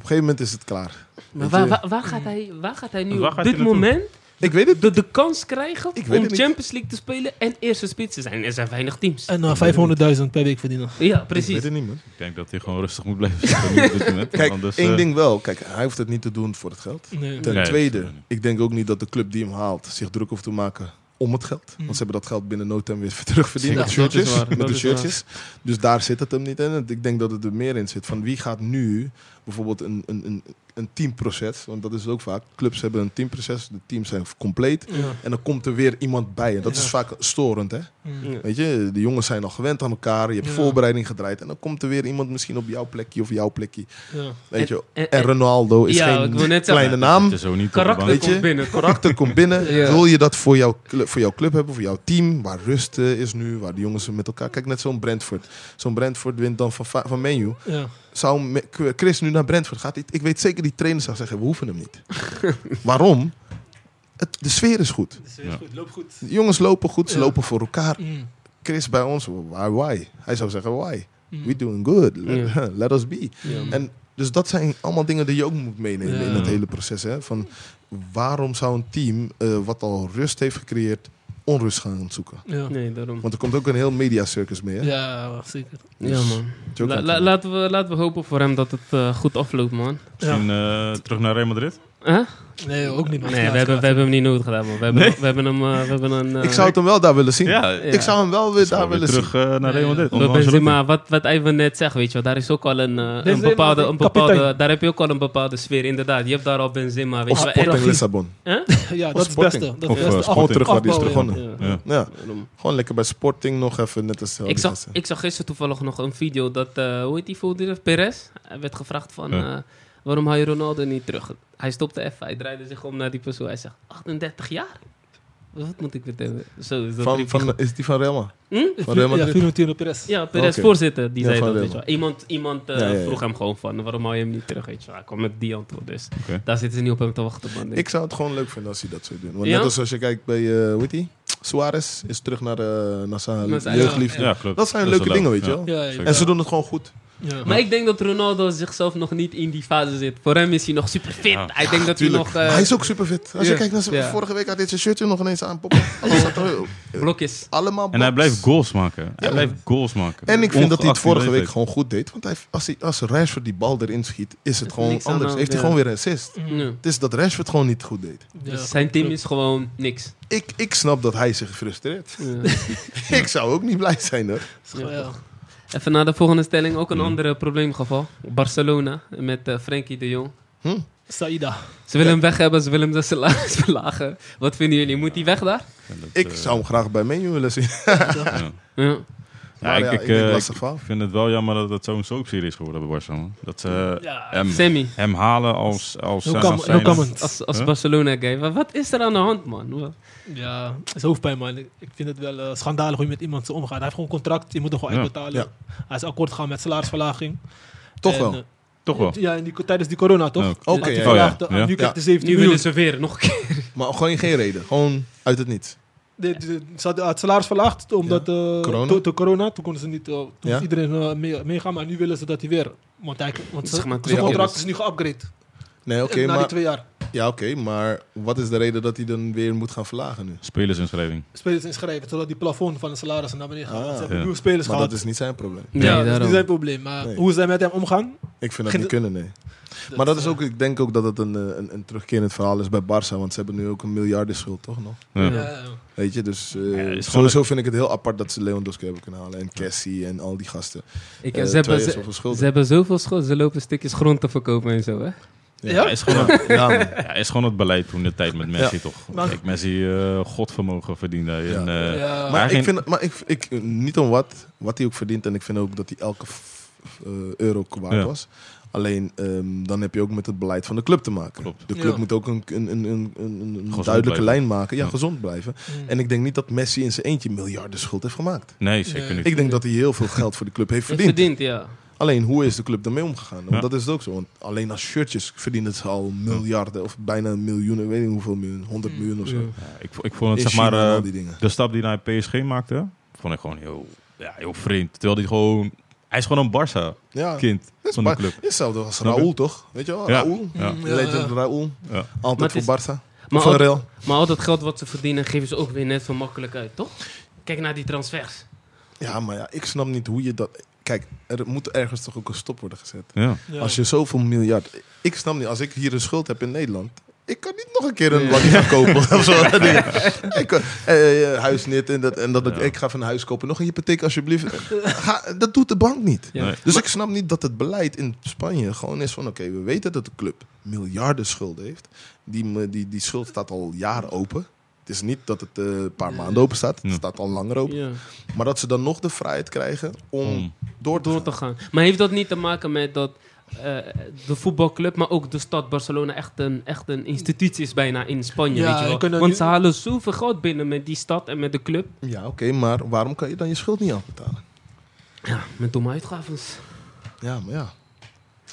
een gegeven moment is het klaar. Maar Weet waar, waar, waar gaat hij, waar gaat hij nu Waar op gaat dit hij naartoe? moment Ik weet het. de, de kans krijgen Ik weet om het niet. Champions League te spelen en eerste spits te zijn? Er zijn weinig teams. En uh, 500.000 per week verdienen. Ja, Ik weet precies. het niet, man. Ik denk dat hij gewoon rustig moet blijven zitten nu op dit moment. Kijk, Anders, één eh, ding wel. Kijk, hij hoeft het niet te doen voor het geld. Nee. Ten Nee, tweede, ik denk ook niet dat de club die hem haalt zich druk hoeft te maken om het geld. Mm. Want ze hebben dat geld binnen no time weer terugverdiend Ja, met de is shirtjes. waar, Met dat de is shirtjes. Dus daar zit het hem niet in. En Ik denk dat het er meer in zit. Van wie gaat nu bijvoorbeeld een, een, een, een teamproces. Want dat is het ook vaak. Clubs hebben een teamproces. De teams zijn compleet. Ja. En dan komt er weer iemand bij. En dat Ja. is vaak storend. Hè? Ja. Weet je, de jongens zijn al gewend aan elkaar. Je hebt Ja. voorbereiding gedraaid. En dan komt er weer iemand misschien op jouw plekje of jouw plekje. Ja. Weet je. en- En Ronaldo is Ja, ik geen kleine zeggen. naam. Is zo niet Karakter bank. Weet je? komt binnen. Karakter komt binnen. Ja. Wil je dat voor jouw, club, voor jouw club hebben, voor jouw team, waar rust eh, is nu, waar de jongens met elkaar. Kijk, net zo'n Brentford. Zo'n Brentford wint dan van, van Menu. Zou Chris nu naar Brentford gaat? Ik weet zeker die trainer zou zeggen: we hoeven hem niet. Waarom? Het, de sfeer is goed. Dus Ja. goed, loopt goed. De jongens lopen goed, ze Ja. lopen voor elkaar. Mm. Chris bij ons, why? why? Hij zou zeggen: why? Mm. We doing good. Let, us be. En dus dat zijn allemaal dingen die je ook moet meenemen in het hele proces. Hè? Van waarom zou een team eh, wat al rust heeft gecreëerd, onrust gaan zoeken? Ja. Nee, daarom. Want er komt ook een heel mediacircus mee. Hè? ja, zeker. Ja, man. La- la- doen. laten, we, laten we hopen voor hem dat het eh, goed afloopt, man. Misschien eh, terug naar Real Madrid? Huh? Nee, ook niet. Nee, we hebben, we hebben hem niet nodig gedaan, man. We hebben, we hebben hem... eh, we hebben een... eh, ik zou het hem wel daar willen zien. Ja, Ja. Ik zou hem wel weer daar willen terug zien. eh, naar Real Madrid. Ancelotti. Benzema, wat, wat Ivan net zegt, weet je wel, daar is ook al een, eh, een bepaalde, een bepaalde, daar heb je ook al een bepaalde sfeer, inderdaad. Je hebt daar al Benzema, weet Of je wel. Sporting Lissabon. Huh? Ja, dat is het beste. Dat Of, eh, beste. Gewoon terug waar die is begonnen. Ja. Ja. Ja, Daarom. gewoon lekker bij Sporting nog even net als Ik zag, ik zag gisteren toevallig nog een video dat, eh, hoe heet die voetballer, Perez? Hij werd gevraagd van, Ja. eh, waarom haal je Ronaldo niet terug? Hij stopte even, hij draaide zich om naar die persoon. Hij zegt, 38 jaar? Wat moet ik met hem? Zo is dat Van, is die van Real? Hm? Van Real Ja? Florentino Perez. Ja, Perez, voorzitter, die Ja, zei dat. Weet je wel. Iemand, iemand eh, Ja, ja, ja. vroeg hem gewoon van, waarom hou je hem niet terug? Weet je wel. Hij kwam met die antwoord, dus daar zitten ze niet op hem te wachten. Man, Ik zou het gewoon leuk vinden als hij dat zou doen. Want Ja? net als als je kijkt bij, eh hoe heet die? Suarez is terug naar, eh naar zijn jeugdliefde. Ja, klopt. Dat zijn leuke dingen, leuk. weet je wel. Ja, ja, zeker. En ze doen het gewoon goed. Ja. Maar ik denk dat Ronaldo zichzelf nog niet in die fase zit. Voor hem is hij nog super fit. Ja. Hij denkt dat hij nog eh, hij is ook super fit. Als je kijkt naar zijn Ja. vorige week had hij zijn shirtje nog ineens aan poppen. Zat er blokjes. allemaal En hij blijft goals maken. Hij blijft goals maken. En ik vind dat hij het vorige week gewoon goed deed. Want hij, als, hij, als Rashford die bal erin schiet, is het gewoon anders. de Heeft hij gewoon weer een assist. Ja. Het is dat Rashford gewoon niet goed deed. Ja, Dus zijn team is gewoon niks. Ik, ik snap dat hij zich frustreert. Ja. ik zou ook niet blij zijn hoor. Ja. Even naar de volgende stelling. Ook een Hmm. ander probleemgeval. Barcelona met eh Frenkie de Jong. Hm? Saïda. Ze willen hem weg hebben, ze willen hem de salaris verlagen. Wat vinden jullie? Moet hij weg daar? Ik eh, zou hem graag bij Menu willen zien. ja. Ja. Ik, ja, ik, ik denk eh, ik vind het wel jammer dat het zo'n soapserie is geworden bij Barcelona. Dat ze Ja. hem, hem halen als, als, als zijn- als, als Huh? Barcelona-guy. Wat, wat is er aan de hand, man? Ja, het is hoofdpijn, man. Ik vind het wel eh, schandalig hoe je met iemand zo omgaat. Hij heeft gewoon een contract, je moet hem gewoon Ja. uitbetalen. Ja. Hij is akkoord gegaan met salarisverlaging. Toch En, wel. eh, Toch wel. Ja, in die, tijdens die corona, toch? Oké, eh. Nu krijgt hij 17 Nu miljoen. willen ze weer nog een keer. Maar gewoon geen reden. Gewoon uit het niets. De, de, ze hadden het salaris verlaagd omdat eh Corona. to- to corona. Toen konden ze niet, eh, toen Ja. moest iedereen mee- meegaan, maar nu willen ze dat hij weer. Want, hij, want Zeg zijn maar zijn twee contract is nu geupgrade. Nee, oké, na die maar, twee jaar. Ja, oké, maar wat is de reden dat hij dan weer moet gaan verlagen nu? Spelersinschrijving. Spelers inschrijven, zodat die plafond van de salarissen naar beneden gaat. Ah. Ze hebben Ja. nieuwe spelers Maar gehad. dat is niet zijn probleem. Nee, ja, dat is daarom. niet zijn probleem. Maar Nee. hoe zij met hem omgaan. Ik vind dat Geen- niet kunnen, nee. Maar dat is ook, ik denk ook dat het een, eh, een, een terugkerend verhaal is bij Barça. Want ze hebben nu ook een miljardenschuld, toch nog? Ja. Ja, ja. Weet je, dus eh, Ja, is gewoon sowieso vind ik het heel apart dat ze Lewandowski hebben kunnen halen. En Cassie en al die gasten. Ik, Eh, ze, hebben, ze, zoveel ze hebben zoveel schuld, ze lopen stukjes grond te verkopen en zo, hè? Ja, is gewoon, Ja, man. ja, is gewoon het beleid toen de tijd met Messi toch. Maar- Kijk, Messi eh godvermogen verdiende. En, eh, Ja. Maar geen- ik vind, maar ik, ik, niet om wat, wat hij ook verdient. En ik vind ook dat hij elke eh, euro Ja. was. Alleen ehm, dan heb je ook met het beleid van de club te maken. Klopt. De club Ja. moet ook een, een, een, een, een- duidelijke blijven. lijn maken. Ja, Ja. gezond blijven. Mm. En ik denk niet dat Messi in zijn eentje miljarden schuld heeft gemaakt. nee, zeker Nee. niet. Ik denk dat hij heel veel geld voor de club heeft Heeft verdiend. verdiend, ja. Alleen, hoe is de club ermee omgegaan? Want Ja. dat is het ook zo. Want alleen als shirtjes verdienen ze al miljarden of bijna miljoenen, weet niet hoeveel miljoen, 100 miljoen of zo. Ik, ik vond het, In zeg maar, China en eh, al die dingen. de stap die hij naar PSG maakte, vond ik gewoon heel, ja, heel vreemd. Terwijl hij gewoon, hij is gewoon een Barça-kind Ja, is van de club. hetzelfde als Snap je? Raúl, toch? Weet je wel? Ja. Raúl. Ja. Mm, ja, Legend. Raúl. Ja. Altijd Maar voor het is- Barça. Maar Voor Real. maar al dat geld wat ze verdienen, geven ze ook weer net zo makkelijk uit, toch? Kijk naar die transfers. Ja, maar ja, ik snap niet hoe je dat... Kijk, er moet ergens toch ook een stop worden gezet. Ja. Ja. Als je zoveel miljard... Ik snap niet, als ik hier een schuld heb in Nederland... Ik kan niet nog een keer een waggie gaan kopen. of zo. ik, kan- eh, eh, huis niet en dat, en dat ik, Ja. ik ga van huis kopen. Nog een hypotheek alsjeblieft. Ga, dat doet de bank niet. Ja. Nee. Dus ik snap niet dat het beleid in Spanje gewoon is van... Oké, we weten dat de club miljarden schulden heeft. Die, die, die schuld staat al jaren open. Het is niet dat het eh, een paar maanden open staat. Het Ja. staat al langer open. Ja. Maar dat ze dan nog de vrijheid krijgen om Om- door te Door gaan. te gaan. Maar heeft dat niet te maken met dat eh, de voetbalclub, maar ook de stad Barcelona echt een, echt een institutie is bijna in Spanje, Ja, weet je wel? dat Want niet- ze halen zoveel geld binnen met die stad en met de club. Ja, oké, maar waarom kan je dan je schuld niet afbetalen? Ja, met domme uitgaves. Ja, maar ja.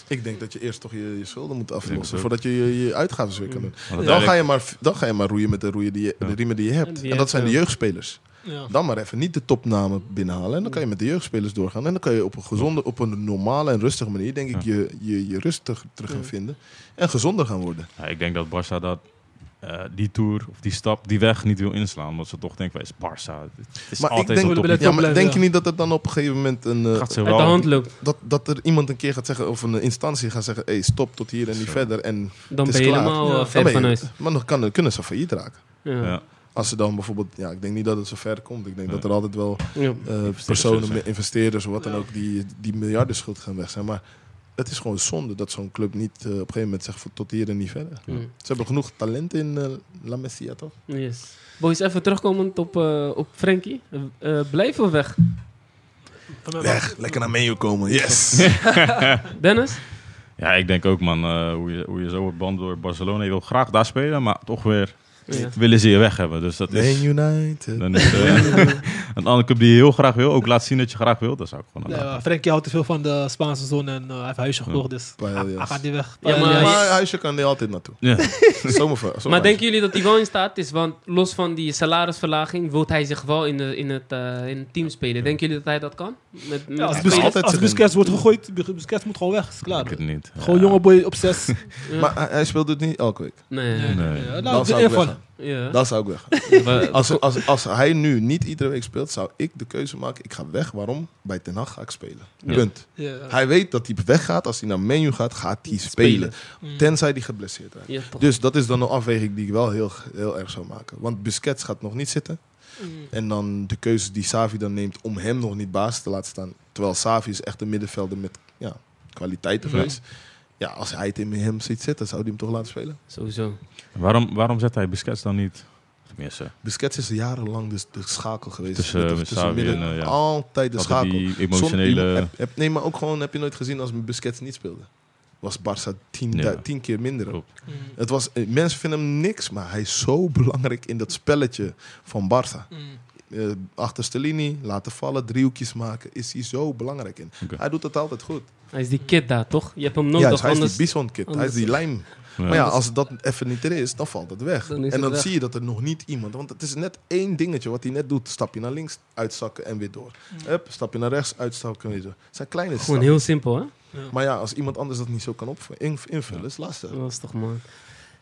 Ik denk dat je eerst toch je, je schulden moet aflossen voordat je je, je uitgaven weer kan doen. Want Dan ga, je maar, dan ga je maar roeien met de, roeien die je, Ja. de riemen die je hebt. En dat zijn de jeugdspelers. Ja. Dan maar even niet de topnamen binnenhalen. En dan kan je met de jeugdspelers doorgaan. En dan kan je op een gezonde, op een normale en rustige manier, denk ik, je, je, je rust terug, gaan vinden. En gezonder gaan worden. Ja, ik denk dat Barça dat, eh, die tour of die stap, die weg niet wil inslaan. Omdat ze toch denken, wij is Barça. Het is Maar ik altijd denk- willen top. Ja, maar denk je ja. niet dat het dan op een gegeven moment een... eh, Gaat ze Uit de wel. hand loopt. dat, dat er iemand een keer gaat zeggen, of een instantie gaat zeggen, hey, stop tot hier en niet Zo. verder. En Dan Het ben je klaar. helemaal Ja. eh, Dan ver dan ben van je- huis. Maar dan kan, kunnen ze failliet raken. Ja. Ja. Als ze dan bijvoorbeeld, ja, ik denk niet dat het zo ver komt. Ik denk Nee. dat er altijd wel Ja. eh, personen, investeerders of wat dan ook, die, die miljardenschuld gaan weg zijn. Maar het is gewoon zonde dat zo'n club niet eh, op een gegeven moment zegt van tot hier en niet verder. Ja. Ze hebben genoeg talent in eh, La Masia, toch? Yes. Boys, even terugkomend op, eh op Frankie. Blijf of weg? Weg, lekker naar menu komen. Yes! Dennis? Ja, ik denk ook, man, eh, hoe, je, hoe je zo wordt band door Barcelona. Je wil graag daar spelen, maar toch weer Ja. willen ze je weg hebben. Dus dat is... Man United. Dan is eh, een andere club die je heel graag wil, ook laat zien dat je graag wil. Dat zou ik gewoon Ja, Frenkie houdt te veel van de Spaanse zon en eh, hij heeft huisje gekocht, dus hij, hij gaat niet weg. Ja, maar- Paellas. Maar huisje kan er altijd naartoe. Ja. Zomerver. Maar denken jullie dat hij wel in staat is? Want los van die salarisverlaging wil hij zich wel in, de, in, het, eh, in het team spelen. Denken jullie dat hij dat kan? Met, met Ja, als? Busquets, altijd als Busquets wordt gegooid, Bus- Busquets moet gewoon weg, is klaar. Ik het niet. Gewoon Ja. jonge boy op zes. Ja. Maar hij, hij speelt het niet elke week. nee. Nee, Nee. Ja, Dan nou, Ja. Dan zou ik. Maar- Als, als, als hij nu niet iedere week speelt, zou ik de keuze maken. Ik ga weg. Waarom? Bij Ten Hag ga ik spelen. Ja. Punt. Ja. Hij weet dat hij weggaat. Als hij naar menu gaat, gaat hij spelen. Mm. Tenzij hij geblesseerd raakt. Dus dat is dan een afweging die ik wel heel, heel erg zou maken. Want Busquets gaat nog niet zitten. Mm. En dan de keuzes die Savi dan neemt om hem nog niet baas te laten staan. Terwijl Savi is echt een middenvelder met ja, kwaliteiten Ja. Ja, als hij het in hem ziet zitten, zou hij hem toch laten spelen? Sowieso. Waarom, waarom zet hij Busquets dan niet? Tenminste, Busquets is jarenlang dus de schakel geweest. Tussen, Xavi midden. en, eh, ja. Altijd de altijd schakel. die Zon- emotionele... heb, heb- nee, maar ook gewoon heb je nooit gezien als Busquets niet speelde. Was Barça tien, Ja. tien keer minder. Mm. Het was, eh, mensen vinden hem niks, maar hij is zo belangrijk in dat spelletje van Barça. Mm. Eh, achterste linie, laten vallen, driehoekjes maken, is hij zo belangrijk in. Hij doet het altijd goed. Hij is die kid daar, toch? Je hebt hem nodig, ja, dus hij is die bison kid, hij is die lijm. Ja. Maar ja, als dat even niet er is, dan valt het weg. Dan en dan weg. zie je dat er nog niet iemand... Want het is net één dingetje wat hij net doet. Stapje naar links, uitzakken en weer door. Hup, stapje naar rechts, uitzakken en weer door. Het zijn kleine Gewoon stappen. heel simpel, hè? Maar ja, als iemand anders dat niet zo kan invullen, is lastig. Dat is toch man.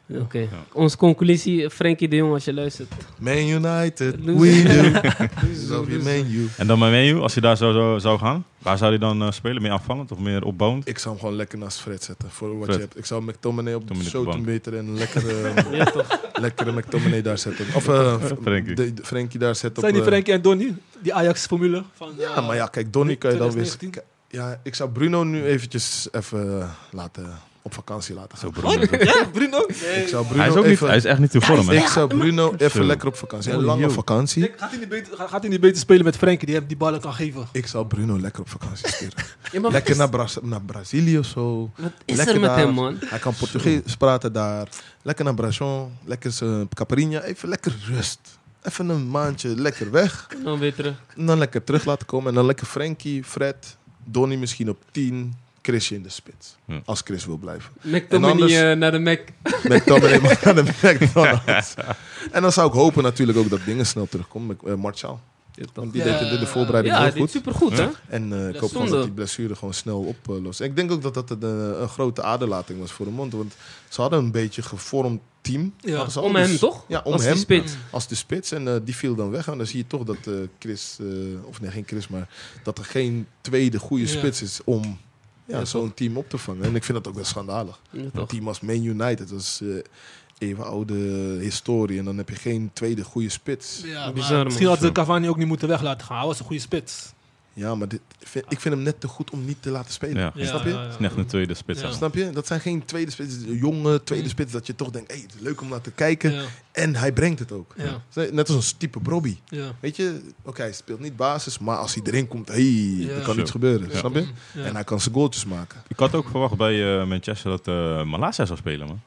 Oké. Onze conclusie, Frankie de Jong, als je luistert. Man United, we do. Love you, Man U. En dan bij menu, als je daar zo, zo zou gaan, waar zou hij dan eh, spelen? Meer aanvallend of meer opbouwend? Ik zou hem gewoon lekker naast Fred zetten, voor wat Fred. je hebt. Ik zou McTominay op de bank. meter en een lekkere, Ja, toch? lekkere McTominay daar zetten. Of eh, Frenkie. de- Frenkie daar zetten. Zijn op, die eh, Frenkie en Donny? Die Ajax-formule? Van, Ja, eh, maar ja, kijk, Donny kan je dan weer... 2019. Ja, ik zou Bruno nu eventjes even eh, laten, op vakantie laten Zo gaan. Bruno. Ja, Bruno? Ik zou Bruno Hij is ook niet, hij is echt niet te vorm, ik zou Bruno even Zo. lekker op vakantie. Een Oh, lange vakantie. Denk, Gaat hij niet beter, gaat hij niet beter spelen met Frenkie, die hem die ballen kan geven? Ik zou Bruno lekker op vakantie sturen. Ja, lekker is, naar, naar Brazilië of zo. wat is lekker er met daar. hem, man? Hij kan Portugees praten daar. Lekker naar Brajon. Lekker zijn Caparinha. Even lekker rust. Even een maandje lekker weg. Dan weer terug. En dan lekker terug laten komen. En dan lekker Frankie, Fred. Donny misschien op 10, Chrisje in de spits. Ja. Als Chris wil blijven. McTominay anders- eh, naar de Mac. McTominay naar de McDonald's. En dan zou ik hopen natuurlijk ook dat dingen snel terugkomen. Met, eh, Martial. Want die Ja. deed de voorbereiding Ja, heel die is goed. supergoed, hè? En eh, ik hoop gewoon dat die blessure gewoon snel oplost. En ik denk ook dat dat een, een grote aderlating was voor de mond. Want ze hadden een beetje gevormd team. Ja. Om Dus- hem, toch? Ja, om Als die hem. spits. Als de spits. En die viel dan weg. En dan zie je toch dat eh, Chris, eh, of nee, geen Chris, maar dat er geen tweede goede Ja. spits is om ja, Ja, zo'n team op te vangen. En ik vind dat ook wel schandalig. Ja, Een team als Man United, dat is eh, even oude historie. En dan heb je geen tweede goede spits. Ja, Bizar, maar misschien had ze Cavani ook niet moeten weg laten gaan. Hij was een goede spits. Ja, maar dit, vind- ik vind hem net te goed om niet te laten spelen. Ja. Ja, Snap je? ja, ja. Het is net een tweede spits. Ja. ja. Snap je? Dat zijn geen tweede spits, jonge tweede Mm. spits. Dat je toch denkt, hey, het is leuk om naar te kijken. Ja, En hij brengt het ook. ja, Net als een type Brobby. ja. Weet je, oké, hij speelt niet basis, maar als hij erin komt, hey, Ja. er kan iets gebeuren. Ja. Snap je? Ja. En hij kan zijn goaltjes maken. Ik had ook verwacht bij eh, Manchester dat eh Malasia zou spelen, man.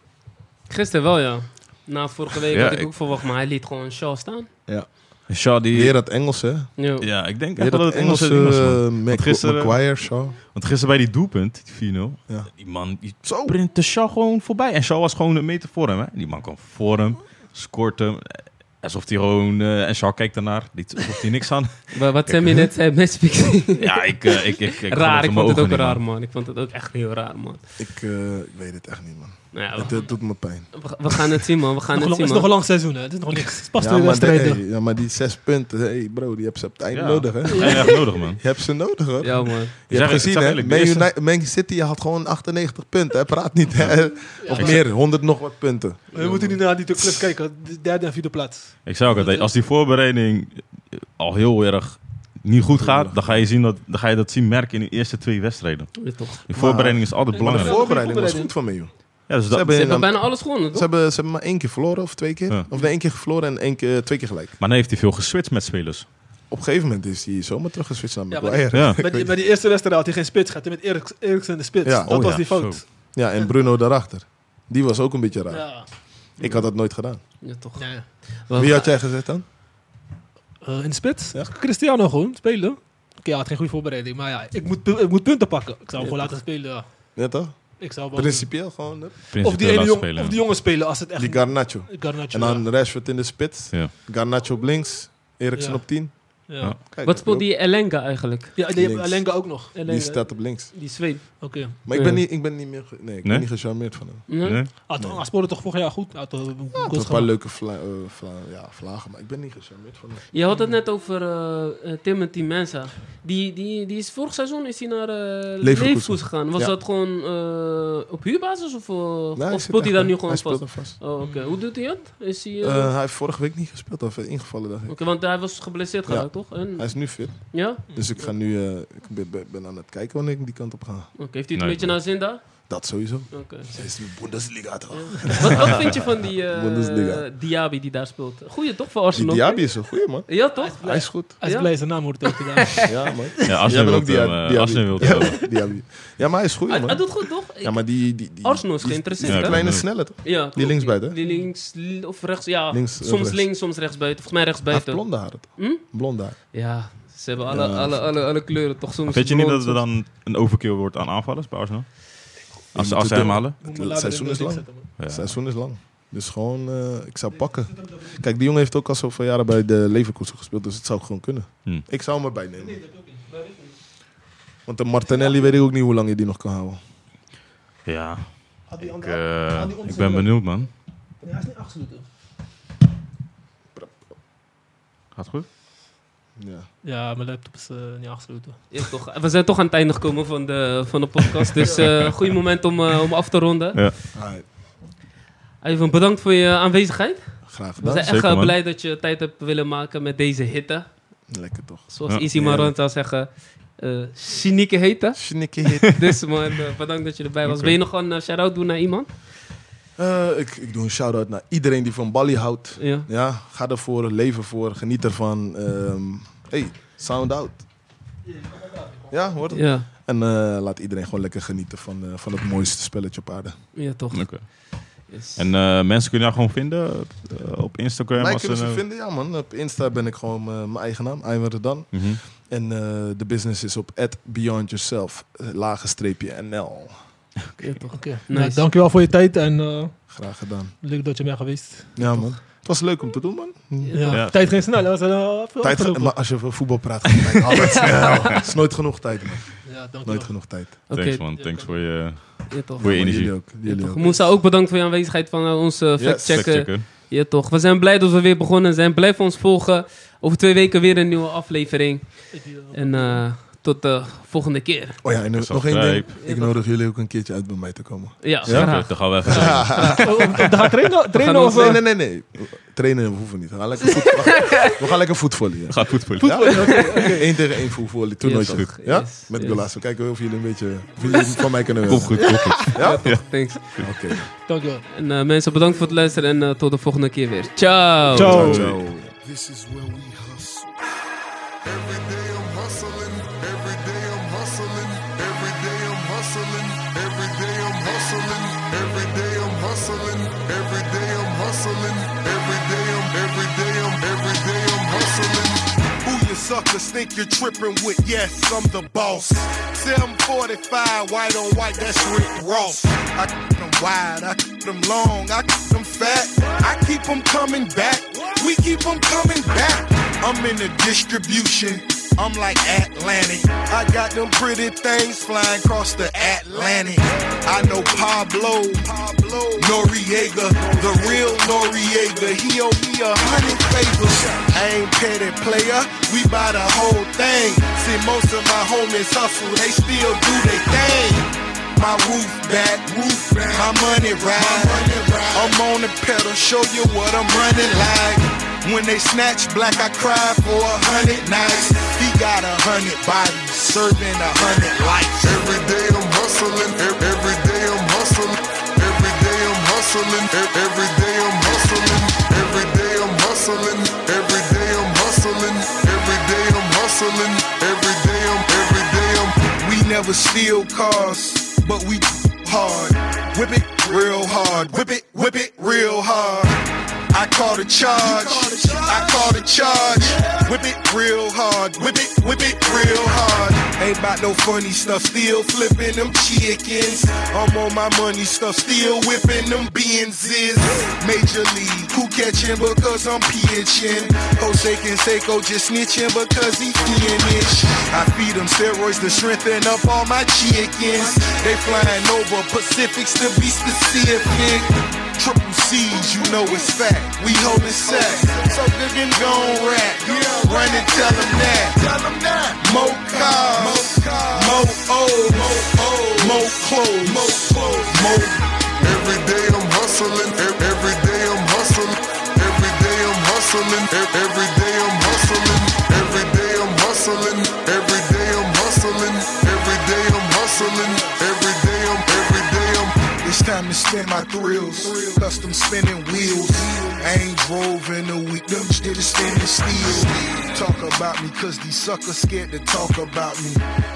Gisteren wel, ja. Na vorige week Ja, had ik, ik- ook verwacht, maar hij liet gewoon Shaw staan. En Shaw, die... Weer dat Engels, hè? Ja. Ja, ik denk echt dat dat het uh, Mac gisteren- Maguire, zo. Want gisteren bij die doelpunt, die 4-0, Ja. die man die Zo. sprintte Shaw gewoon voorbij. En Shaw was gewoon een meter voor hem. Hè. Die man kwam voor hem, scoort hem. eh, Alsof hij gewoon... eh, en Shaw kijkt ernaar, niet alsof hij niks aan. Maar wat Sammy net zei, matchfixing. ja, ik... eh, ik, ik, ik raar, ik geloofde mijn vond het ook raar, man. man. Ik vond het ook echt heel raar, man. Ik, eh, ik weet het echt niet, man. Nou ja, Het, we, het doet me pijn. we- we gaan het zien, man. We gaan het lang- zien, Het is nog een lang seizoen, hè. Het is nog niks. Het is pas Ja twee maar, de- wedstrijden. hey, ja, maar die zes punten, hey bro, die heb ze op het einde Ja. nodig, hè? Heb je echt nodig, man. Je hebt ze nodig, hoor. Ja, man. Je hebt gezien, hè? Man, Man City had gewoon 98 punten. Hè? Praat niet, hè? Of meer, 100 nog wat punten. We moeten nu naar die clubs kijken. De derde en vierde plaats. Ik zou ook altijd, als die voorbereiding eh, al heel erg niet goed gaat, dan ga je, zien dat, dan ga je dat zien merken in de eerste twee wedstrijden. Ja, toch. Die voorbereiding is altijd Maar de belangrijk. voorbereiding was goed van me, joh. Ja, dus Ze dat, hebben, Ze bijna alles gewonnen, ze, toch? hebben, ze hebben maar één keer verloren, of twee keer. Ja. Of nee, één keer verloren en één keer, twee keer gelijk. maar dan heeft hij veel geswitcht met spelers. Op een gegeven moment is hij zomaar teruggeswitcht naar Ja, maar- Maguire. Ja. Bij die, bij die eerste wedstrijd had hij geen spits gehad. Hij met Erik, Eriksen in de spits. Ja. Dat Oh was ja, die fout. zo. Ja, en Bruno daarachter. Die was ook een beetje raar. Ja. Ik had dat nooit gedaan. Ja, toch. Wie had jij gezet dan? Eh, in de spits? Ja. Cristiano gewoon, spelen. Oké, hij had geen goede voorbereiding. Maar ja, ik moet, ik moet punten pakken. Ik zou hem gewoon laten spelen. Ja. Ja, toch? Ik zou wel Principieel gewoon. hè? of die, ene laten jong, spelen. of die jongen spelen als het echt... Die Garnacho. Garnacho, En dan Rashford in de spits. Ja. Garnacho op links. Eriksen Ja. op 10. Ja. Kijk, Wat speelt die Elenga eigenlijk? Ja, die Links. Alenga ook nog. Elenga. Die staat op links. Die zweep. Oké. Maar ik ben Ja. niet, ik ben niet meer... ge- Nee, ik ben niet gecharmeerd van hem. Ja? Nee? Ah, toch. Hij speelde toch vorig jaar goed? Hij had toch goals een paar gemaakt. leuke vla, eh, vla- ja, vlagen, maar ik ben niet gecharmeerd van hem. Je had het net over eh, eh, Timothy Mensa. Die, die, die is vorig seizoen is hij naar eh Leverkusen gegaan. Was Ja. dat gewoon eh, op huurbasis of, eh, Nee, of zit speelt hij daar nu gewoon speelt vast? er vast. Oh, oké. Hoe doet hij het? Is hij, eh, Eh, hij heeft vorige week niet gespeeld, of eh, ingevallen dacht ik. Oké, want hij was geblesseerd Ja. geraakt, toch? En, Hij is nu fit. ja? Dus ik ga nu, eh, ik ben, aan het kijken wanneer ik die kant op ga. Oké, heeft hij het een beetje naar zin daar? Dat sowieso. Oké. Hij is Bundesliga toch? wat, wat vind je van die eh, Bundesliga. Diaby die daar speelt? Goeie toch voor Die Arsenal? Diaby is een goeie man. Ja, toch? Hij is goed. Hij is Ja? blij zijn naam wordt ook gedaan. Ja man. Ja, Arsenal wil ook hem. eh. Arsenal wil Ja, hem. Diaby. Ja, maar hij is goed Hij, hij man. doet goed, toch? Ja, maar die... die, die Arsenal is die- geïnteresseerd, Ja, hè? Kleine snelle toch? Ja. Die linksbuiten, hè? Die links li- of rechts, ja. Links, eh, soms rechts. links, soms rechtsbuiten. Volgens mij Hij heeft rechtsbuiten. blonde haren toch? Hm? Blonde haar. Ja, ze hebben alle, Ja. alle, alle, alle kleuren toch soms. Weet je niet dat er dan een overkill wordt aan aanvallers bij Arsenal? Als, als ze het hem halen? Het seizoen is lang. Het seizoen is lang. Dus gewoon, eh, ik zou pakken. Kijk, die jongen heeft ook al zoveel jaren bij de Leverkusen gespeeld, dus het zou gewoon kunnen. Hm. Ik zou hem erbij nemen. Want de Martinelli weet ik ook niet hoe lang je die nog kan houden. Ja, ik, eh, ik ben benieuwd man. Nee, hij is niet afgesloten. Gaat goed? Ja. Ja, mijn laptop is eh, niet afgesloten. Ja, toch. We zijn toch aan het einde gekomen van de, van de podcast. Dus eh goed moment om, eh, om af te ronden. Ja. Even bedankt voor je aanwezigheid. graag We gedaan. zijn echt zeker, blij dat je tijd hebt willen maken met deze hitte. Lekker toch. Zoals Ja. Easy Maron zou zeggen. eh cynieke hitte. Snikkie hit. Dus man, bedankt dat je erbij was. Wil je nog een shout-out doen naar iemand? Eh, ik, ik doe een shout-out naar iedereen die van Bali houdt. Ja. Ja, ga ervoor, leef ervoor, geniet ervan. Ehm hey, sound out. Ja, hoort het? Ja, En eh, laat iedereen gewoon lekker genieten van, eh, van het mooiste spelletje op aarde. ja toch. Oké. Yes. En eh, mensen kunnen jou gewoon vinden op Instagram. Mij als kunnen ze een, vinden, ja man. Op Insta ben ik gewoon eh, mijn eigen naam, Iwan Redan. mhm. En eh, de business is op Beyond Yourself, eh, lage streepje NL. Ja, toch. Oké. Nice. Nou, dankjewel voor je tijd en eh, Graag gedaan. leuk dat je bent geweest. Ja man. Het was leuk om te doen man. Ja. Ja. Tijd ging snel, was, uh, Tijd, maar als je over voetbal praat, gaat de tijd altijd snel. Het is nooit genoeg tijd man. Ja. Nooit genoeg tijd. Oké, Thanks man, thanks voor je, voor je energie. Jullie ook. Jullie toch. ook. Moussa, ook bedankt voor je aanwezigheid van eh, onze Yes. factchecker. Ja, toch. We zijn blij dat we weer begonnen zijn. Blijf ons volgen. Over twee weken weer een nieuwe aflevering. En eh, tot de volgende keer. Oh ja, en nog één ding. Ik nodig jullie ook een keertje uit bij mij te komen. Ja, Ja, graag. oké, dan gaan we even oh, Dan ga trainen, trainen ons- of... Nee, eh, nee, nee, nee. Trainen we hoeven niet. We gaan lekker, voet, we gaan lekker voetvollen. Ja. Ga voetballen. Ja? Eén tegen één voetvollen. Toernooitje. Ja, toch. Ja? Yes. Met Yes. We kijken of jullie een beetje... Of jullie van mij kunnen Kom winnen. goed, kom goed. Ja? Thanks. Oké. Dankjewel. En eh, mensen, bedankt voor het luisteren. En eh, tot de volgende keer weer. Ciao. Ciao. Ciao. This is where we hustle. Suckers think you're tripping with? Yes, I'm the boss. 745 white on white, that's Rick Ross. I keep them wide, I keep them long, I keep them fat. I keep them coming back. We keep them coming back. I'm in the distribution. I'm like Atlantic. I got them pretty things flying across the Atlantic. I know Pablo, Noriega, the real Noriega. He owe me a hundred favors. I ain't petty player. We buy the whole thing. See, most of my homies hustle. They still do their thing. My roof back, roof back. My money ride. I'm on the pedal, show you what I'm running like. When they snatch black, I cry for a hundred nights. He got a hundred bodies, serving a hundred lives. Every day I'm hustling, every day I'm hustling. Every day I'm hustling, every day I'm hustling. Every day I'm hustling, every day I'm hustling. Every day I'm hustling, every day I'm, every day I'm. We never steal cars, but we hard. Whip it real hard, whip it, whip it real hard. I call the charge. I call the charge. Whip it real hard. Whip it, whip it real hard. Ain't about no funny stuff. Still flipping them chickens. I'm on my money stuff. Still whipping them Benzes. Major league. Who catching because I'm pitching? Jose Canseco just snitching because he finished. I feed them steroids to strengthen up all my chickens. They flying over Pacifics to be specific. Triple C's, you know it's fact. We holding sack. So good and gon' rap. Run and tell them that. Tell them that. More cars. More O's. More clothes. More clothes. More. Every day I'm hustling. Every day I'm hustling. Every day I'm hustling. Every day I'm hustling. Every day I'm hustling. Every day I'm hustling. Every day I'm hustling. Time to spend my thrills. Custom spinning wheels. I ain't drove in a week. Them did it standing still. Talk about me, cause these suckers scared to talk about me.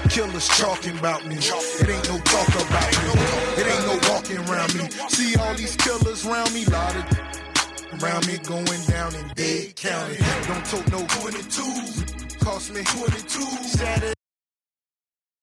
Killers talking about me. It ain't no talk about me. It ain't no walking around me. See all these killers around me, lot of around me going down in Dade County. Don't tote no 22s. Cost me 22. Saturday.